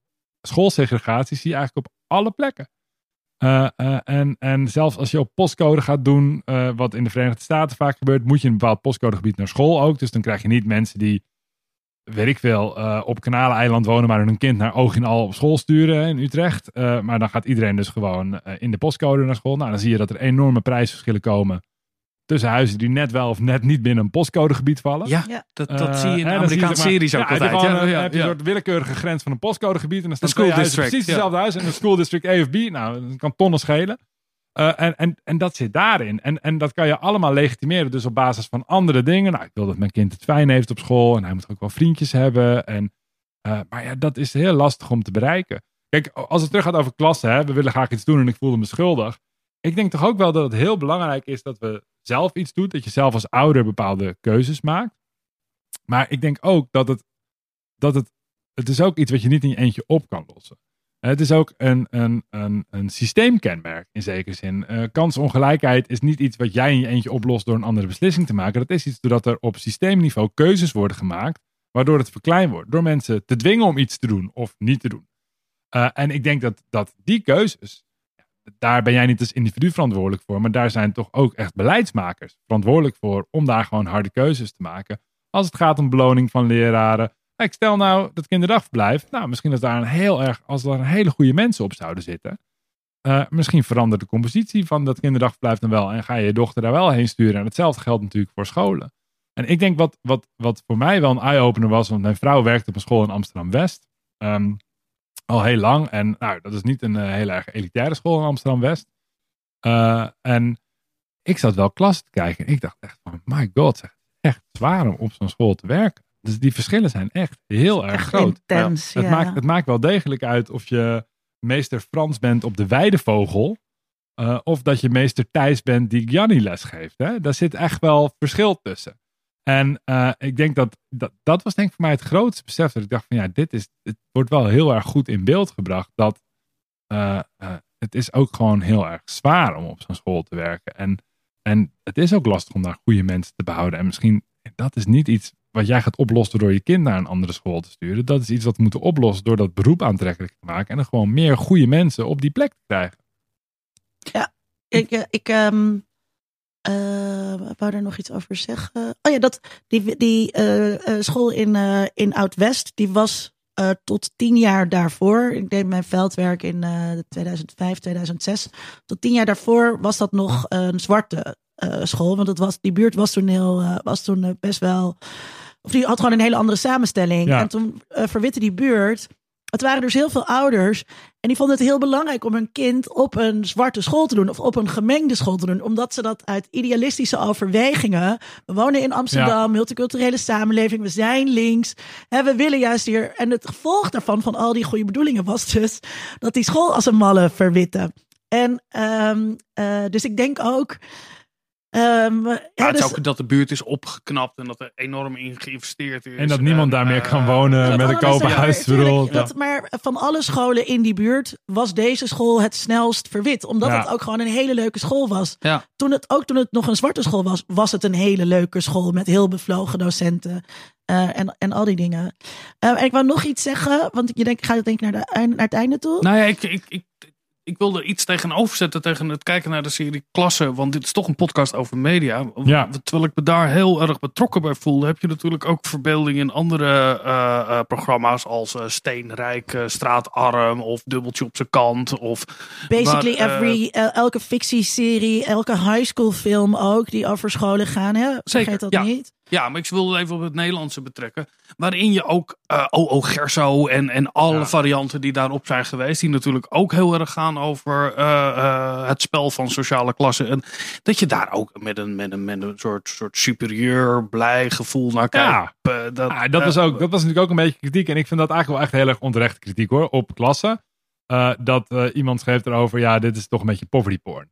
schoolsegregatie zie je eigenlijk op alle plekken. Uh, uh, en, en zelfs als je op postcode gaat doen, uh, wat in de Verenigde Staten vaak gebeurt, moet je een bepaald postcodegebied naar school ook. Dus dan krijg je niet mensen die, weet ik veel, uh, op Kanaleiland wonen, maar hun kind naar oog in al op school sturen in Utrecht. Uh, maar dan gaat iedereen dus gewoon uh, in de postcode naar school. Nou, dan zie je dat er enorme prijsverschillen komen tussen huizen die net wel of net niet binnen een postcodegebied vallen. Ja, dat, dat Uh, zie je in Amerikaanse zie je, series ook ja, altijd. gewoon, Ja, ja, heb je ja. een soort willekeurige grens van een postcodegebied. En dan staan school twee huizen district, precies hetzelfde huis. En een school district A of B. Nou, dat kan tonnen schelen. Uh, en, en, en dat zit daarin. En, en dat kan je allemaal legitimeren. Dus op basis van andere dingen. Nou, ik wil dat mijn kind het fijn heeft op school. En hij moet ook wel vriendjes hebben. En, uh, maar ja, dat is heel lastig om te bereiken. Kijk, als het terug gaat over klassen. Hè, we willen graag iets doen en ik voelde me schuldig. Ik denk toch ook wel dat het heel belangrijk is dat we zelf iets doen. Dat je zelf als ouder bepaalde keuzes maakt. Maar ik denk ook dat het, dat het, het is ook iets wat je niet in je eentje op kan lossen. Het is ook een, een, een, een systeemkenmerk in zekere zin. Uh, kansongelijkheid is niet iets wat jij in je eentje oplost door een andere beslissing te maken. Dat is iets doordat er op systeemniveau keuzes worden gemaakt, waardoor het verkleind wordt. Door mensen te dwingen om iets te doen of niet te doen. Uh, en ik denk dat, dat die keuzes, daar ben jij niet als individu verantwoordelijk voor, maar daar zijn toch ook echt beleidsmakers verantwoordelijk voor om daar gewoon harde keuzes te maken. Als het gaat om beloning van leraren, ik stel nou dat kinderdagverblijf. Nou, misschien dat daar een heel erg, als er een hele goede mensen op zouden zitten. Uh, misschien verandert de compositie van dat kinderdagverblijf dan wel. En ga je je dochter daar wel heen sturen. En hetzelfde geldt natuurlijk voor scholen. En ik denk wat, wat, wat voor mij wel een eye-opener was. Want mijn vrouw werkt op een school in Amsterdam West. Um, al heel lang. En nou, dat is niet een uh, heel erg elitaire school in Amsterdam West. Uh, en ik zat wel klas te kijken. En ik dacht echt van, my god, echt zwaar om op zo'n school te werken. Dus die verschillen zijn echt heel erg Echt groot. Intens, het, ja. maakt, het maakt wel degelijk uit of je meester Frans bent op de Weidevogel. Uh, of dat je meester Thijs bent die Gianni les geeft. Hè? Daar zit echt wel verschil tussen. En uh, ik denk dat, dat dat was denk ik voor mij het grootste besef. Dat ik dacht van ja, dit is, het wordt wel heel erg goed in beeld gebracht. Dat uh, het is ook gewoon heel erg zwaar om op zo'n school te werken. En, en het is ook lastig om daar goede mensen te behouden. En misschien, dat is niet iets wat jij gaat oplossen door je kind naar een andere school te sturen. Dat is iets wat we moeten oplossen door dat beroep aantrekkelijk te maken. En er gewoon meer goede mensen op die plek te krijgen. Ik, eh, ik ehm, eh, wou er nog iets over zeggen. Oh ja, dat, die, die eh, school in, in Oud-West, die was tot tien jaar daarvoor. Ik deed mijn veldwerk in eh 2005, 2006. Tot tien jaar daarvoor was dat nog een zwarte school. Want het was, die buurt was toen, heel, was toen best wel. Of die had gewoon een hele andere samenstelling. Ja. En toen eh, verwitte die buurt. Het waren dus heel veel ouders. En die vonden het heel belangrijk om hun kind op een zwarte school te doen. Of op een gemengde school te doen. Omdat ze dat uit idealistische overwegingen. We wonen in Amsterdam, multiculturele samenleving. We zijn links. Hè, we willen juist hier. En het gevolg daarvan, van al die goede bedoelingen, was dus dat die school als een malle verwitte. En ehm, eh, dus ik denk ook. Ehm, ja, Ja, het is dus- ook dat de buurt is opgeknapt en dat er enorm in geïnvesteerd is. En dat niemand daar meer eh, kan wonen met een kopen huis. maar van alle scholen in die buurt was deze school het snelst verwit. Omdat Ja. het ook gewoon een hele leuke school was. Ja. Toen het, ook toen het nog een zwarte school was, was het een hele leuke school met heel bevlogen docenten. eh, en, en al die dingen. Eh, en ik wou nog iets zeggen, want je denkt, gaat denk ik naar, de, eind- naar het einde toe? Nou ja, ik, ik, ik, ik wilde iets tegenover zetten tegen het kijken naar de serie Klasse. Want dit is toch een podcast over media. Ja. Terwijl ik me daar heel erg betrokken bij voelde. Heb je natuurlijk ook verbeelding in andere eh, eh, programma's. Als eh, Steenrijk, Straatarm of Dubbeltje op zijn kant. Of, Basically maar, every, el- elke fictieserie, elke high school film ook, die over scholen gaan. Hè? Vergeet Zeker, dat ja. niet. Ja, maar ik wilde het even op het Nederlandse betrekken. Waarin je ook eh O.O. Gerso en, en alle Ja. varianten die daarop zijn geweest. Die natuurlijk ook heel erg gaan over eh, eh, het spel van sociale klassen. En dat je daar ook met een, met een, met een soort, soort superieur, blij gevoel naar kijkt. Ja. Dat, Ah, dat, was eh, ook, dat was natuurlijk ook een beetje kritiek. En ik vind dat eigenlijk wel echt heel erg onterechte kritiek hoor. Op klassen. Dat iemand schreef erover. Ja, dit is toch een beetje poverty porn.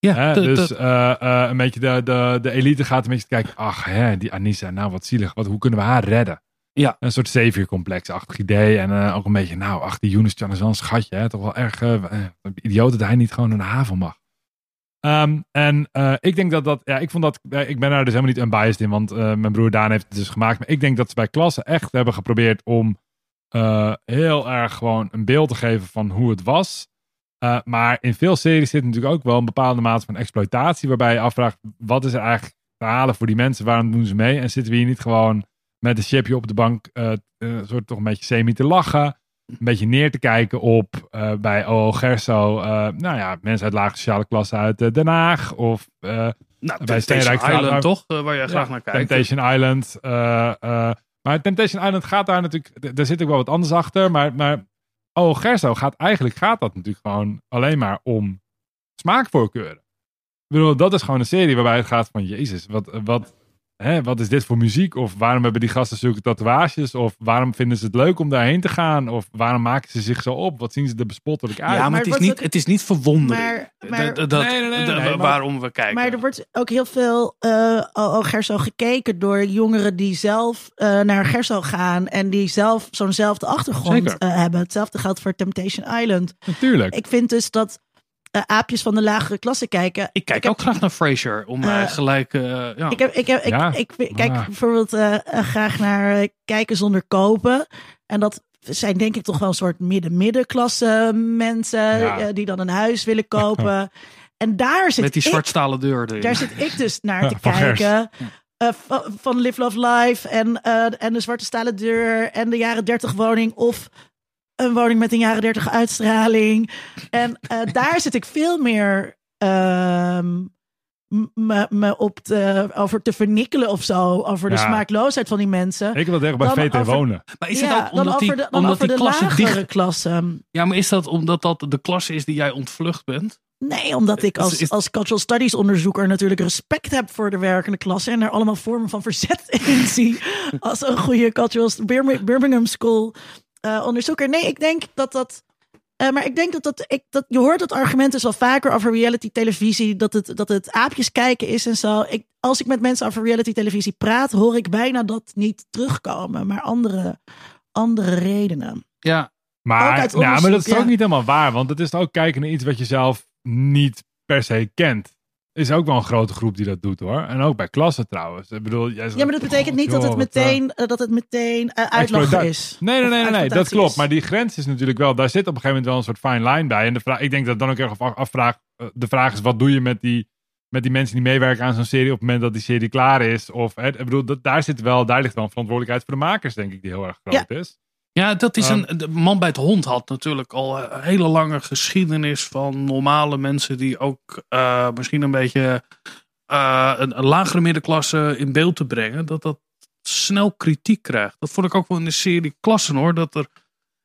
Ja, dat- dus eh, eh, een beetje de, de, de elite gaat een beetje kijken. Ach, hè, die Anissa, nou wat zielig. Wat, hoe kunnen we haar redden? Ja. Een soort savior-complex-achtig idee. En eh, ook een beetje, nou, ach, die Younes Chan is wel een schatje. Hè? Toch wel erg idioot dat hij niet gewoon naar de haven mag. Ehm, en ik denk dat dat, ja, ik vond dat, ik ben daar dus helemaal niet unbiased in, want mijn broer Daan heeft het dus gemaakt. Maar ik denk dat ze bij klassen echt hebben geprobeerd om heel erg gewoon een beeld te geven van hoe het was. Eh, maar in veel series zit natuurlijk ook wel een bepaalde mate van exploitatie, waarbij je afvraagt, wat is er eigenlijk te halen voor die mensen? Waarom doen ze mee? En zitten we hier niet gewoon met een chipje op de bank, eh eh, soort toch een beetje semi te lachen? Een beetje neer te kijken op bij O.O. Gerso, nou ja, mensen uit lage sociale klasse uit Den Haag. Of nou, bij Steenrijk Island toch? Waar jij graag ja, naar kijkt. Temptation Island. maar Temptation Island gaat daar natuurlijk, daar zit ook wel wat anders achter. Maar, maar O.O. Gerso gaat eigenlijk gaat dat natuurlijk gewoon alleen maar om smaakvoorkeuren. Ik bedoel, dat is gewoon een serie waarbij het gaat van, jezus, wat, wat, hè, wat is dit voor muziek? Of waarom hebben die gasten zulke tatoeages? Of waarom vinden ze het leuk om daarheen te gaan? Of waarom maken ze zich zo op? Wat zien ze er bespottelijk uit? Ja, maar, Maar het, is niet, ook- het is niet verwondering. Maar- maar- dat, dat, Nee, nee, nee, de- nee, maar- waarom we kijken. Maar er wordt ook heel veel uh, al Gerso gekeken door jongeren die zelf eh, naar Gerso gaan en die zelf zo'nzelfde achtergrond eh, hebben. Hetzelfde geldt voor Temptation Island. Natuurlijk. Ik vind dus dat eh, aapjes van de lagere klasse kijken. ik kijk ook graag naar Frasier. Om Eh, gelijk... eh, ja. Ik, heb, ik, heb, ik, Ja. ik, ik kijk Ah. bijvoorbeeld graag naar kijken zonder kopen. En dat zijn denk ik toch wel een soort midden-middenklasse mensen Ja. die dan een huis willen kopen. en daar zit Met die zwartstalen deur erin. Daar zit ik dus naar te kijken. Van, Live Love Life en, en de Zwarte Stalen Deur en de jaren 30 woning of een woning met een jaren 30 uitstraling. En eh, daar zit ik veel meer ehm, me, me op te, over te vernikkelen of zo. Over de Ja. smaakloosheid van die mensen. Ik wil echt bij VT over- wonen. maar is ja, het ook dan omdat die, de, omdat die de klasse dicht... klasse. Ja, maar is dat omdat dat de klasse is die jij ontvlucht bent? Nee, omdat ik als, als cultural studies onderzoeker natuurlijk respect heb voor de werkende klasse en er allemaal vormen van verzet in zie. Als een goede cultural Bir- Birmingham School eh, onderzoeker. Nee, ik denk dat dat. eh, maar ik denk dat dat, ik, dat. Je hoort dat argument dus wel vaker over reality televisie. Dat het, dat het aapjes kijken is en zo. Ik, als ik met mensen over reality televisie praat, hoor ik bijna dat niet terugkomen. Maar andere, andere redenen. Ja, Maar, ja, maar dat is ja. ook niet helemaal waar. Want het is ook kijken naar iets wat je zelf niet per se kent. Is ook wel een grote groep die dat doet hoor. En ook bij klassen trouwens. Ik bedoel, jij zegt, Ja, maar dat betekent niet dat het wat, eh, meteen, eh, dat het meteen eh, uitlachen is. Nee, nee, nee, nee, nee, dat klopt. Maar die grens is natuurlijk wel, daar zit op een gegeven moment wel een soort fine line bij. En de vraag, ik denk dat dan ook erg af, afvraag, de vraag is, wat doe je met die, met die mensen die meewerken aan zo'n serie op het moment dat die serie klaar is? Of, hè, ik bedoel, dat, daar, zit wel, daar ligt wel een verantwoordelijkheid voor de makers, denk ik, die heel erg groot is. Ja, dat is Ehm. een. De man bij het hond had natuurlijk al een hele lange geschiedenis van normale mensen die ook eh, misschien een beetje eh, een, een lagere middenklasse in beeld te brengen. Dat dat snel kritiek krijgt. Dat vond ik ook wel in de serie Klassen hoor. Dat er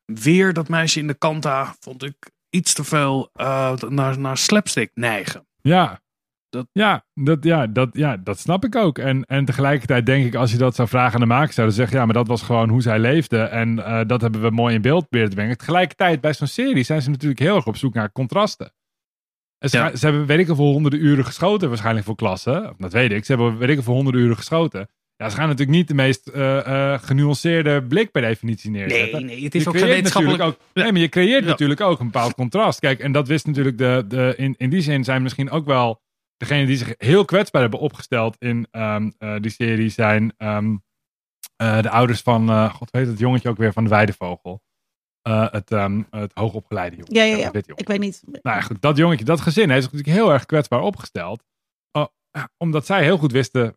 weer dat meisje in de kanta vond ik iets te veel eh, naar, naar slapstick neigen. Ja. Dat- Ja, dat, ja, dat, ja, dat snap ik ook. En, en tegelijkertijd denk ik, als je dat zou vragen aan de makers, zouden ze zeggen, ja, maar dat was gewoon hoe zij leefde. En eh, dat hebben we mooi in beeld proberen te brengen. Tegelijkertijd, bij zo'n serie zijn ze natuurlijk heel erg op zoek naar contrasten. En ze, Ja. gaan- ze hebben weet ik hoeveel honderden uren geschoten waarschijnlijk voor klassen. Dat weet ik. Ze hebben weet ik hoeveel honderden uren geschoten. Ja, ze gaan natuurlijk niet de meest eh, genuanceerde blik per definitie neerzetten. Nee, nee, het is je ook wetenschappelijk. ook. Nee, maar je creëert Ja. natuurlijk ook een bepaald contrast. Kijk, en dat wist natuurlijk de. de in, in die zin zijn misschien ook wel. Degenen die zich heel kwetsbaar hebben opgesteld in ehm, eh, die serie zijn. ehm, eh, de ouders van. eh, God weet het jongetje ook weer van de Weidevogel. Eh, het, ehm, het hoogopgeleide jongetje. Ja, ja, ja. jongetje. Ik weet niet. Nou goed, dat jongetje, dat gezin heeft zich natuurlijk heel erg kwetsbaar opgesteld. Oh, omdat zij heel goed wisten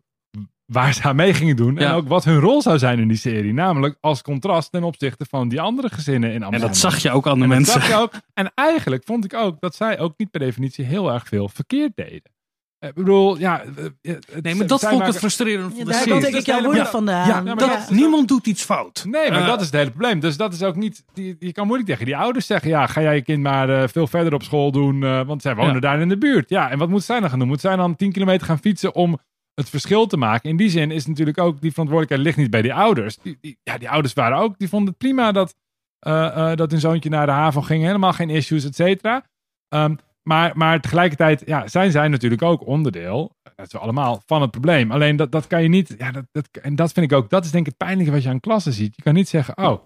waar ze aan mee gingen doen. En ook wat hun rol zou zijn in die serie. Namelijk als contrast ten opzichte van die andere gezinnen in En Amsterdam. dat zag je ook aan de En dat mensen. zag je ook. En eigenlijk vond ik ook dat zij ook niet per definitie heel erg veel verkeerd deden. Ik bedoel, ja... eh, het- Nee, maar dat vond ik het frustrerend Ja, van de daar denk ik jouw ja, vandaan. ja, Dat, niemand doet iets fout. Nee, maar Eh, dat is het hele probleem. Dus dat is ook niet. Je kan moeilijk tegen die ouders zeggen: ja, ga jij je kind maar eh, veel verder op school doen, eh, want zij wonen Ja. daar in de buurt. Ja, en wat moet zij dan gaan doen? Moet zij dan 10 kilometer gaan fietsen om het verschil te maken? In die zin is natuurlijk ook die verantwoordelijkheid ligt niet bij die ouders. Die, die, ja, die ouders waren ook, die vonden het prima dat, eh, eh, dat hun zoontje naar de haven ging, helemaal geen issues, et cetera. Ehm, maar, maar tegelijkertijd ja, zijn zij natuurlijk ook onderdeel, dat is allemaal, van het probleem. Alleen dat, dat kan je niet, ja, dat, dat, en dat vind ik ook, dat is denk ik het pijnlijke wat je aan klassen ziet. Je kan niet zeggen, oh,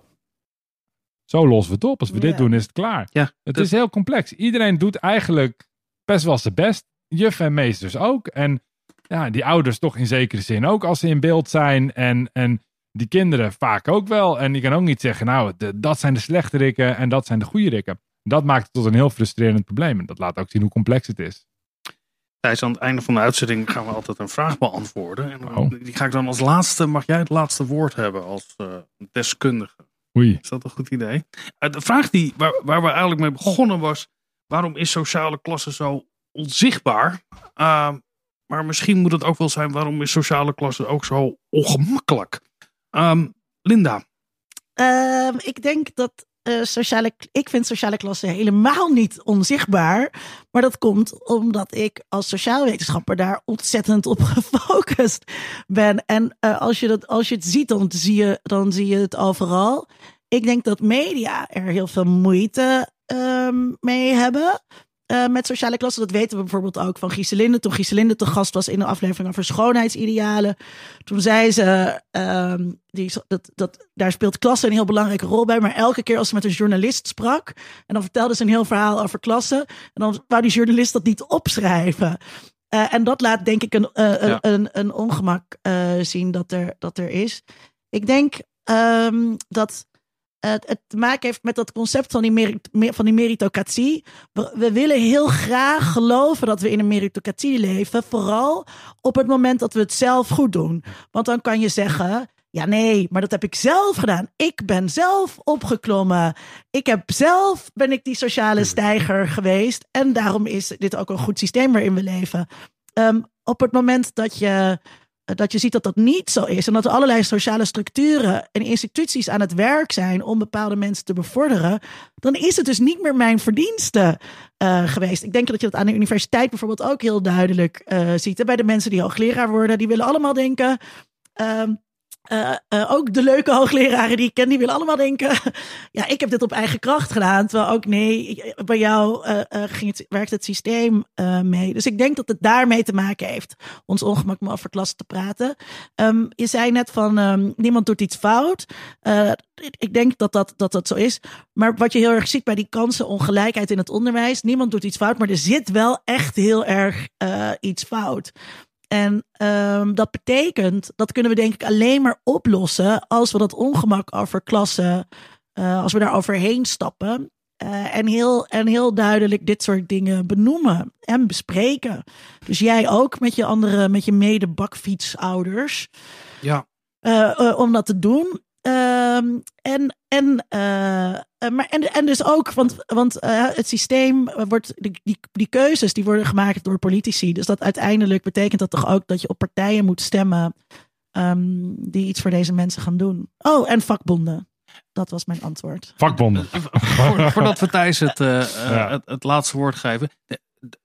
zo lossen we het op. Als we dit doen, is het klaar. Ja, Het dat- is heel complex. Iedereen doet eigenlijk best wel zijn best. Juf en meesters ook. En ja, die ouders toch in zekere zin ook als ze in beeld zijn. En, en die kinderen vaak ook wel. En je kan ook niet zeggen, nou, de- dat zijn de slechte rikken en dat zijn de goede rikken. Dat maakt het tot een heel frustrerend probleem. En dat laat ook zien hoe complex het is. Tijdens aan het einde van de uitzending gaan we altijd een vraag beantwoorden. En dan- Oh. die ga ik dan als laatste, mag jij het laatste woord hebben als eh, deskundige. Oei. Is dat een goed idee? Eh, de vraag die, waar, waar we eigenlijk mee begonnen was, waarom is sociale klasse zo onzichtbaar? Uh, maar misschien moet het ook wel zijn, waarom is sociale klasse ook zo ongemakkelijk? Ehm, Linda, Ehm, ik denk dat eh, sociale, ik vind sociale klasse helemaal niet onzichtbaar. Maar dat komt omdat ik als sociaal wetenschapper daar ontzettend op gefocust ben. En eh, als, je dat, als je het ziet, dan zie je, dan zie je het overal. Ik denk dat media er heel veel moeite ehm, mee hebben. Eh, met sociale klasse. Dat weten we bijvoorbeeld ook van Gieselinde. Toen Gieselinde te gast was in de aflevering over schoonheidsidealen. Toen zei ze, ehm, die, dat, dat, daar speelt klasse een heel belangrijke rol bij. Maar elke keer als ze met een journalist sprak. En dan vertelde ze een heel verhaal over klasse. En dan wou die journalist dat niet opschrijven. Eh, en dat laat denk ik een, eh, een, Ja. een, een ongemak zien dat er, dat er is. Ik denk ehm, dat het, het te maken heeft met dat concept van die, merit, me- van die meritocratie. We, we willen heel graag geloven dat we in een meritocratie leven. Vooral op het moment dat we het zelf goed doen. Want dan kan je zeggen. Ja, nee, maar dat heb ik zelf gedaan. Ik ben zelf opgeklommen. Ik heb zelf ben ik die sociale stijger geweest. En daarom is dit ook een goed systeem waarin we leven. Ehm, op het moment dat je, dat je ziet dat dat niet zo is. En dat er allerlei sociale structuren en instituties aan het werk zijn om bepaalde mensen te bevorderen. Dan is het dus niet meer mijn verdienste eh, geweest. Ik denk dat je dat aan de universiteit bijvoorbeeld ook heel duidelijk eh, ziet. Bij de mensen die hoogleraar worden, die willen allemaal denken. ehm, eh, eh, ook de leuke hoogleraren die ik ken, die willen allemaal denken: ja, ik heb dit op eigen kracht gedaan. Terwijl ook nee, ik- bij jou eh, eh, ging het, werkt het systeem eh, mee. Dus ik denk dat het daarmee te maken heeft, ons ongemak om over klassen te praten. Ehm, je zei net van ehm, niemand doet iets fout. Eh, ik, denk dat dat, dat dat zo is. Maar wat je heel erg ziet bij die kansenongelijkheid in het onderwijs, niemand doet iets fout, maar er zit wel echt heel erg eh, iets fout. En ehm, dat betekent, dat kunnen we denk ik alleen maar oplossen als we dat ongemak over klassen, eh, als we daar overheen stappen. eh, en, heel, en heel duidelijk dit soort dingen benoemen en bespreken. Dus jij ook met je andere, met je mede-bakfietsouders. Ja, eh, eh, om dat te doen. Ehm, en, en, eh, eh, maar, en, en dus ook, want, want eh, het systeem wordt, die, die, die keuzes die worden gemaakt door politici. Dus dat uiteindelijk betekent dat toch ook dat je op partijen moet stemmen ehm, die iets voor deze mensen gaan doen. Oh, en vakbonden. Dat was mijn antwoord. Vakbonden. Voor- voordat we Thijs het, Ja. het, het laatste woord geven.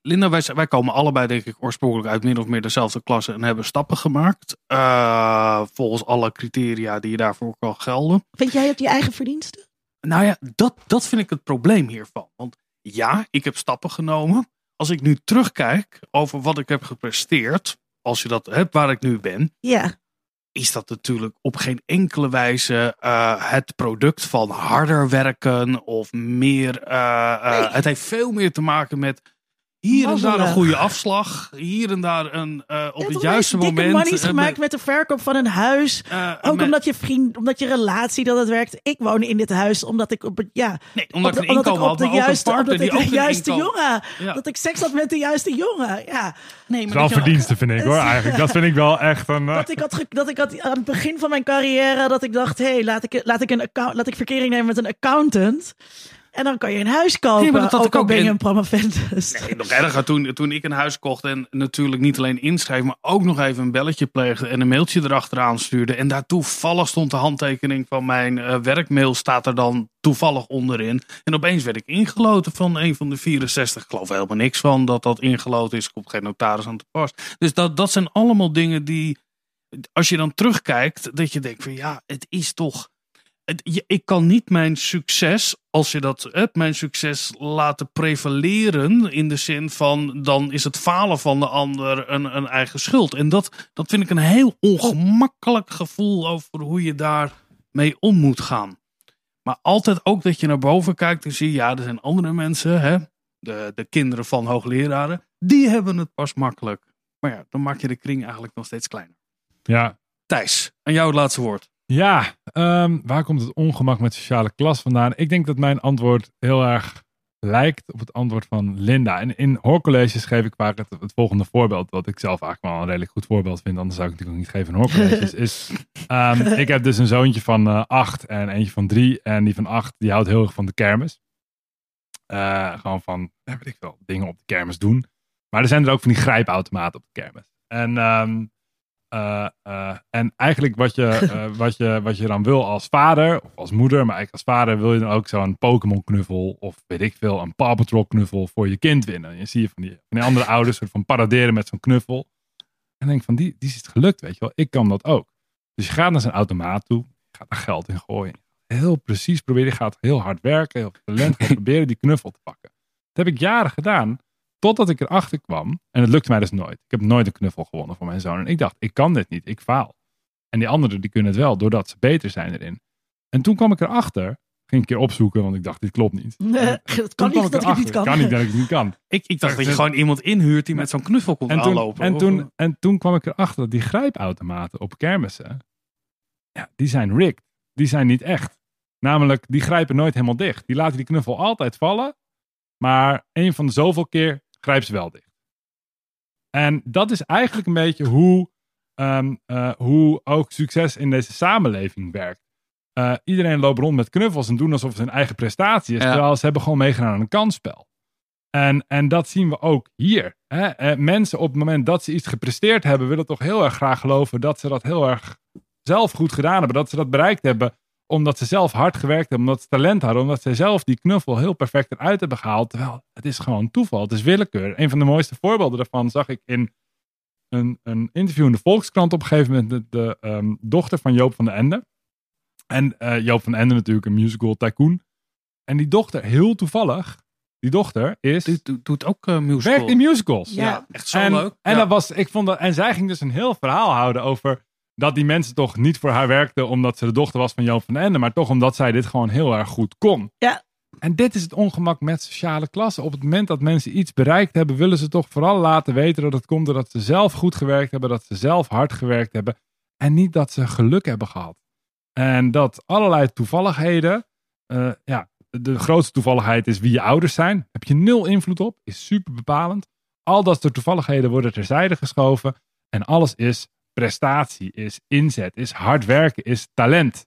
Linda, wij, wij komen allebei denk ik oorspronkelijk uit min of meer dezelfde klasse en hebben stappen gemaakt. eh, volgens alle criteria die je daarvoor kan gelden. Vind jij het je eigen verdiensten? Nou ja, dat, dat vind ik het probleem hiervan. Want ja, ik heb stappen genomen. Als ik nu terugkijk over wat ik heb gepresteerd, als je dat hebt waar ik nu ben, Ja. is dat natuurlijk op geen enkele wijze eh, het product van harder werken of meer. eh, Nee. Het heeft veel meer te maken met hier en daar een goede afslag, hier en daar een eh, op Je het juiste dikke moment. money's eh, gemaakt met- met de verkoop van een huis. eh, Ook met- omdat je vriend, omdat je relatie dat het werkt. Ik woon in dit huis omdat ik op het, ja, nee, omdat op ik de- een omdat ik inkomen had, op de juiste, omdat die ik ook de juiste jongen, Ja. dat ik seks had met de juiste jongen. Ja, Nee, Dat maar is wel verdiensten, vind ik hoor, eigenlijk. Dat vind ik wel echt een... dat ik had, dat ik had aan het begin van mijn carrière dat ik dacht, hé, hey, laat ik, laat ik een account, laat ik verkering nemen met een accountant. En dan kan je een huis kopen. Nee, maar dat had ook ik al ook ben je een promovendus. Nee, nog erger toen, toen ik een huis kocht en natuurlijk niet alleen inschreef, maar ook nog even een belletje pleegde en een mailtje erachteraan stuurde. En daar toevallig stond de handtekening van mijn eh, werkmail, staat er dan toevallig onderin. En opeens werd ik ingeloten van een van de 64. Ik geloof er helemaal niks van dat dat ingeloten is. Komt geen notaris aan te pas. Dus dat, dat zijn allemaal dingen die, als je dan terugkijkt, dat je denkt van ja, het is toch ik kan niet mijn succes, als je dat hebt, mijn succes laten prevaleren. In de zin van dan is het falen van de ander een, een eigen schuld. En dat, dat vind ik een heel ongemakkelijk gevoel over hoe je daar mee om moet gaan. Maar altijd ook dat je naar boven kijkt en zie, ja, er zijn andere mensen, hè, de, de kinderen van hoogleraren, die hebben het pas makkelijk. Maar ja, dan maak je de kring eigenlijk nog steeds kleiner. Ja, Thijs, aan jou het laatste woord. Ja, ehm, waar komt het ongemak met sociale klas vandaan? Ik denk dat mijn antwoord heel erg lijkt op het antwoord van Linda. En in hoorcolleges geef ik vaak het, het volgende voorbeeld, wat ik zelf eigenlijk wel een redelijk goed voorbeeld vind, anders zou ik het natuurlijk ook niet geven in hoorcolleges. is, ehm, ik heb dus een zoontje van eh, acht en eentje van drie. En die van acht, die houdt heel erg van de kermis. Eh, gewoon van, ja, weet ik wel, dingen op de kermis doen. Maar er zijn er ook van die grijpautomaten op de kermis. En ehm, eh, eh, en eigenlijk wat je, eh, wat, je, wat je dan wil als vader of als moeder, maar eigenlijk als vader wil je dan ook zo'n Pokémon knuffel of weet ik veel, een Paw Patrol knuffel voor je kind winnen. En je zie je van die, van die andere ouders soort van paraderen met zo'n knuffel. En denk van, die, die is het gelukt, weet je wel. Ik kan dat ook. Dus je gaat naar zijn automaat toe, je gaat er geld in gooien. Heel precies proberen, je gaat heel hard werken, heel veel talent, proberen die knuffel te pakken. Dat heb ik jaren gedaan. Totdat ik erachter kwam. En het lukte mij dus nooit. Ik heb nooit een knuffel gewonnen voor mijn zoon. En ik dacht, ik kan dit niet. Ik faal. En die anderen die kunnen het wel, doordat ze beter zijn erin. En toen kwam ik erachter. Ging een keer opzoeken, want ik dacht, dit klopt niet. Nee, het kan niet dat ik het niet kan. kan niet dat ik het niet kan. Ik, ik dacht dat je gewoon iemand inhuurt die met zo'n knuffel komt En toen, aanlopen. en, Of- toen, en toen kwam ik erachter dat die grijpautomaten op kermissen, ja, die zijn rigged. Die zijn niet echt. Namelijk, die grijpen nooit helemaal dicht. Die laten die knuffel altijd vallen. Maar een van de zoveel keer grijpt ze wel dicht. En dat is eigenlijk een beetje hoe, ehm, eh, hoe ook succes in deze samenleving werkt. Eh, iedereen loopt rond met knuffels en doen alsof het hun eigen prestatie is. Ja. Terwijl ze hebben gewoon meegedaan aan een kansspel. En, en dat zien we ook hier. Hè? Eh, mensen op het moment dat ze iets gepresteerd hebben, willen toch heel erg graag geloven dat ze dat heel erg zelf goed gedaan hebben. Dat ze dat bereikt hebben omdat ze zelf hard gewerkt hebben, omdat ze talent hadden, omdat ze zelf die knuffel heel perfect eruit hebben gehaald. Terwijl het is gewoon toeval, het is willekeur. Een van de mooiste voorbeelden daarvan zag ik in een, een interview in de Volkskrant op een gegeven moment met de ehm, dochter van Joop van den Ende. En eh, Joop van den Ende natuurlijk een musical tycoon. En die dochter, heel toevallig, die dochter is, Die doet, doet ook uh, musical. werkt in musicals. Ja. Ja, echt zo en, leuk. En, Ja. dat was, ik vond dat, en zij ging dus een heel verhaal houden over dat die mensen toch niet voor haar werkten omdat ze de dochter was van Joop van den Ende, maar toch omdat zij dit gewoon heel erg goed kon. Ja. En dit is het ongemak met sociale klassen. Op het moment dat mensen iets bereikt hebben, willen ze toch vooral laten weten dat het komt doordat ze zelf goed gewerkt hebben, dat ze zelf hard gewerkt hebben en niet dat ze geluk hebben gehad. En dat allerlei toevalligheden, eh, ja, de grootste toevalligheid is wie je ouders zijn. Heb je nul invloed op, is super bepalend. Al dat soort toevalligheden worden terzijde geschoven. En alles is prestatie, is inzet, is hard werken, is talent.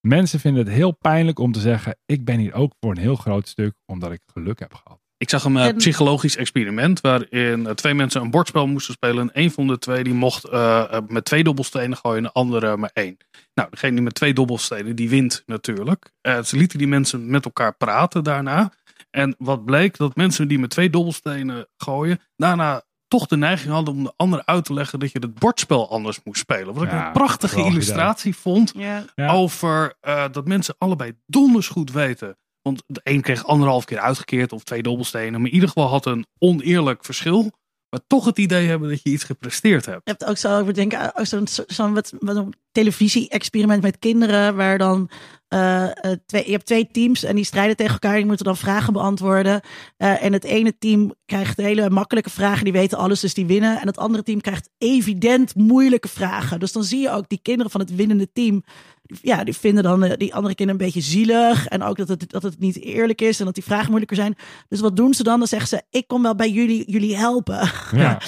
Mensen vinden het heel pijnlijk om te zeggen: Ik ben hier ook voor een heel groot stuk omdat ik geluk heb gehad. Ik zag een eh, psychologisch experiment waarin eh, twee mensen een bordspel moesten spelen. En een van de twee die mocht eh, eh, met twee dobbelstenen gooien en de andere maar één. Nou, degene die met twee dobbelstenen, die wint natuurlijk. Eh, ze lieten die mensen met elkaar praten daarna. En wat bleek, dat mensen die met twee dobbelstenen gooien, daarna toch de neiging hadden om de ander uit te leggen dat je het bordspel anders moest spelen. Wat ik Ja, een prachtige illustratie vond over eh, dat mensen allebei donders goed weten. Want de een kreeg anderhalf keer uitgekeerd of twee dobbelstenen. Maar in ieder geval had een oneerlijk verschil. Maar toch het idee hebben dat je iets gepresteerd hebt. Je hebt ook zo, ik denk, aan zo'n zo'n een televisie-experiment met kinderen, waar dan eh, eh, twee, je hebt twee teams en die strijden tegen elkaar. Die moeten dan vragen beantwoorden. Eh, en het ene team krijgt hele makkelijke vragen, die weten alles, dus die winnen. En het andere team krijgt evident moeilijke vragen. Dus dan zie je ook die kinderen van het winnende team. Ja, die vinden dan eh, die andere kinderen een beetje zielig. En ook dat het, dat het niet eerlijk is en dat die vragen moeilijker zijn. Dus wat doen ze dan? Dan zeggen ze: Ik kom wel bij jullie, jullie helpen. Ja.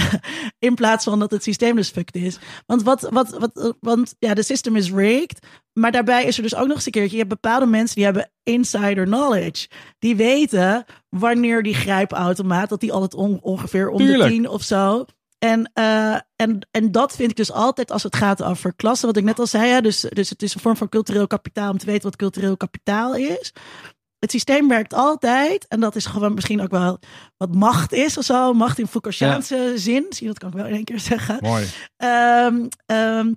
In plaats van dat het systeem dus fucked is. Want, wat, wat, wat, want ja, de system is rigged. Maar daarbij is er dus ook nog eens een keertje. Je hebt bepaalde mensen die hebben insider knowledge. Die weten wanneer die grijpautomaat, dat die altijd on- ongeveer om Tuurlijk. de tien of zo. En, eh, en, en dat vind ik dus altijd als het gaat over klassen. Wat ik net al zei. Hè, dus, dus het is een vorm van cultureel kapitaal om te weten wat cultureel kapitaal is. Het systeem werkt altijd. En dat is gewoon misschien ook wel wat macht is of zo. Macht in Foucaultiaanse zin. Zie je, dat kan ik wel in één keer zeggen. Mooi. Ehm, ehm,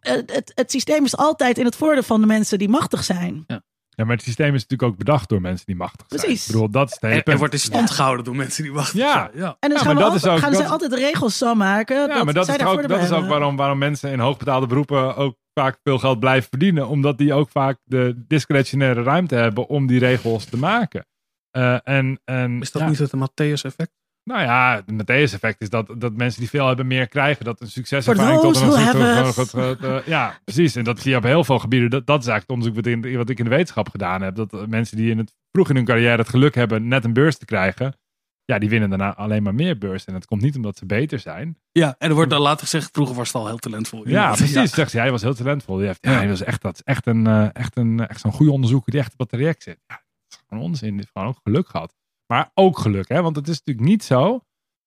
het, het, het systeem is altijd in het voordeel van de mensen die machtig zijn. Ja, maar het systeem is natuurlijk ook bedacht door mensen die machtig zijn. Precies. Ik bedoel, dat is het hele En, er wordt in stand gehouden door mensen die wachten. Ja. ja. En dus Ja, gaan, we dat ook- gaan dat- zij altijd de regels zo maken. Ja, maar dat zij is, ook, dat is ook waarom, waarom mensen in hoogbetaalde beroepen ook vaak veel geld blijven verdienen. Omdat die ook vaak de discretionaire ruimte hebben om die regels te maken. Eh, en, en, Is dat ja, niet het Matthäus-effect? Nou ja, het Matthäus-effect is dat, dat mensen die veel hebben meer krijgen. Dat een succeservaring tot een eh, Ja, precies. En dat zie je op heel veel gebieden. Dat, dat is eigenlijk het onderzoek wat, in, wat ik in de wetenschap gedaan heb. Dat mensen die in het, vroeg in hun carrière het geluk hebben net een beurs te krijgen. Ja, die winnen daarna alleen maar meer beurs. En dat komt niet omdat ze beter zijn. Ja, en er wordt dan later gezegd, vroeger was het al heel talentvol. Ja, precies. Zegt ze, hij was heel talentvol. Die heeft, ja, hij was echt, dat is echt, een, eh, echt, een, echt zo'n goede onderzoeker die echt op het traject zit. Ja, dat is gewoon onzin. Die heeft gewoon ook geluk gehad. Maar ook geluk, hè? want het is natuurlijk niet zo.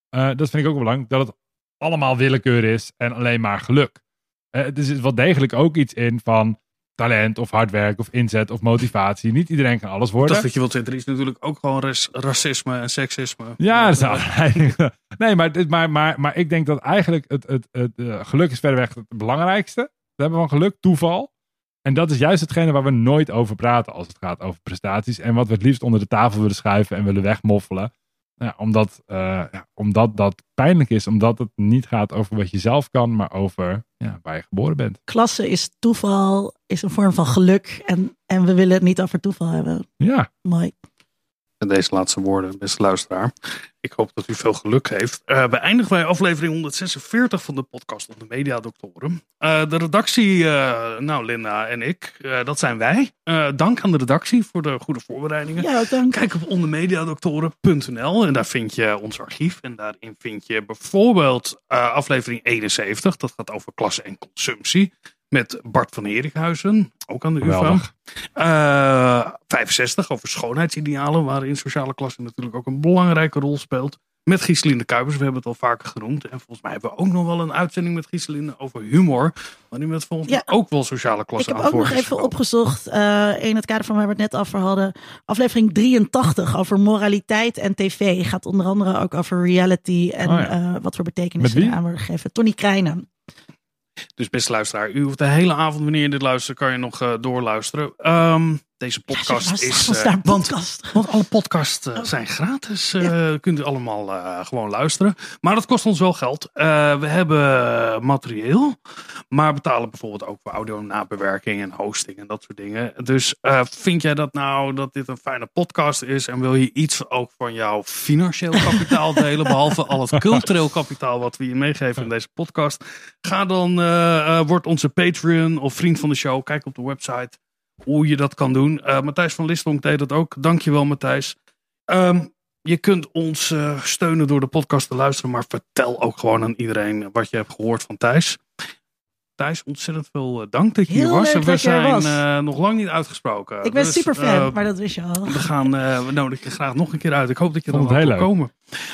eh, dat vind ik ook wel belangrijk. Dat het allemaal willekeur is en alleen maar geluk. Eh, er zit wel degelijk ook iets in van talent of hard werk of inzet of motivatie. Niet iedereen kan alles Ik worden. dacht dat je wilt zeggen, er is natuurlijk ook gewoon ras- racisme en seksisme. Ja, dat is. Nee, maar, maar, maar, maar ik denk dat eigenlijk het, het, het eh, geluk is verreweg het belangrijkste. We hebben van geluk, toeval. En dat is juist hetgene waar we nooit over praten als het gaat over prestaties. En wat we het liefst onder de tafel willen schuiven en willen wegmoffelen. Ja, omdat, eh, ja, omdat dat pijnlijk is. Omdat het niet gaat over wat je zelf kan, maar over ja, waar je geboren bent. Klasse is toeval, is een vorm van geluk. En, en we willen het niet over toeval hebben. Ja, Mooi. Met deze laatste woorden, beste luisteraar. Ik hoop dat u veel geluk heeft. Eh we eindigen bij aflevering 146 van de podcast op de Mediadoktoren. Eh de redactie, eh, nou Linda en ik, dat zijn wij. Dank aan de redactie voor de goede voorbereidingen. Ja, dank. Kijk op ondermediadoktoren.nl en daar vind je ons archief. En daarin vind je bijvoorbeeld aflevering 71. Dat gaat over klasse en consumptie. Met Bart van Herikhuizen, ook aan de UvA. geweldig. Eh 65 over schoonheidsidealen, waarin sociale klasse natuurlijk ook een belangrijke rol speelt. met Gieseline Kuipers. We hebben het al vaker genoemd. En volgens mij hebben we ook nog wel een uitzending met Gieseline over humor. Waarin we het volgens mij Ja. ook wel sociale Ik klasse heb aan ook nog even opgezocht, eh, in het kader van waar we het net over hadden. Aflevering 83 over moraliteit en tv. Gaat onder andere ook over reality en Oh ja. eh, wat voor betekenis wie? eraan worden gegeven. Tony Krijnen. Dus beste luisteraar, u hoeft de hele avond, wanneer je dit luistert, kan je nog eh, doorluisteren. Ehm, deze podcast is... eh, want, alle podcasts eh, zijn gratis. eh Kunt u allemaal gewoon luisteren. Maar dat kost ons wel geld. We hebben materieel. Maar betalen bijvoorbeeld ook voor audio nabewerking en hosting en dat soort dingen. Dus vind jij dat nou dat dit een fijne podcast is? En wil je iets ook van jouw financieel kapitaal delen? behalve al het cultureel kapitaal wat we je meegeven in deze podcast. Ga dan, eh, word onze Patreon of vriend van de show. Kijk op de website hoe je dat kan doen. Eh, Matthijs van Listonk deed dat ook. Dankjewel Matthijs. Ehm, je kunt ons eh, steunen door de podcast te luisteren. Maar vertel ook gewoon aan iedereen wat je hebt gehoord van Thijs. Thijs, ontzettend veel eh, dank dat je Heel hier was. leuk En we zijn was. eh, nog lang niet uitgesproken. Ik ben Dus, super fan, maar dat wist je al. we gaan, eh, we nodigen je graag nog een keer uit. Ik hoop dat je er dan wil komen.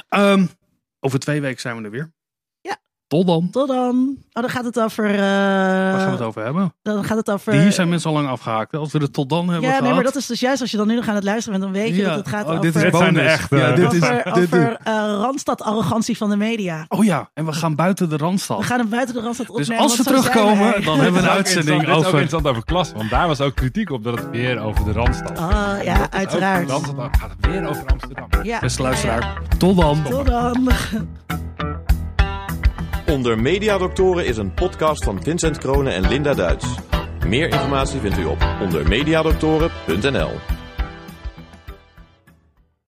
Ehm, over twee weken zijn we er weer. Tot dan. Tot dan. Oh, dan gaat het over. eh, Waar gaan we het over hebben? Dan gaat het over. Hier zijn mensen al lang afgehaakt. Als we er tot dan hebben ja, nee, maar dat is dus juist als je dan nu nog aan het luisteren bent, dan weet je Ja. dat het gaat Oh, over. dit is Dit zijn de bonus. echte- Ja, dit is, over dit- over eh, Randstad-arrogantie van de media. Oh ja, en we gaan buiten de Randstad. We gaan hem buiten de Randstad Dus opnemen. als we terugkomen, dan hebben we een uitzending interessant- Dit is ook over... interessant over klas, want daar was ook kritiek op dat het weer over de Randstad gaat. Ah, ja, uiteraard. Randstad gaat het weer over Amsterdam. Ja. Beste Ja, luisteraar, tot dan. Tot dan. Onder Mediadoktoren is een podcast van Vincent Kronen en Linda Duits. Meer informatie vindt u op ondermediadoktoren.nl.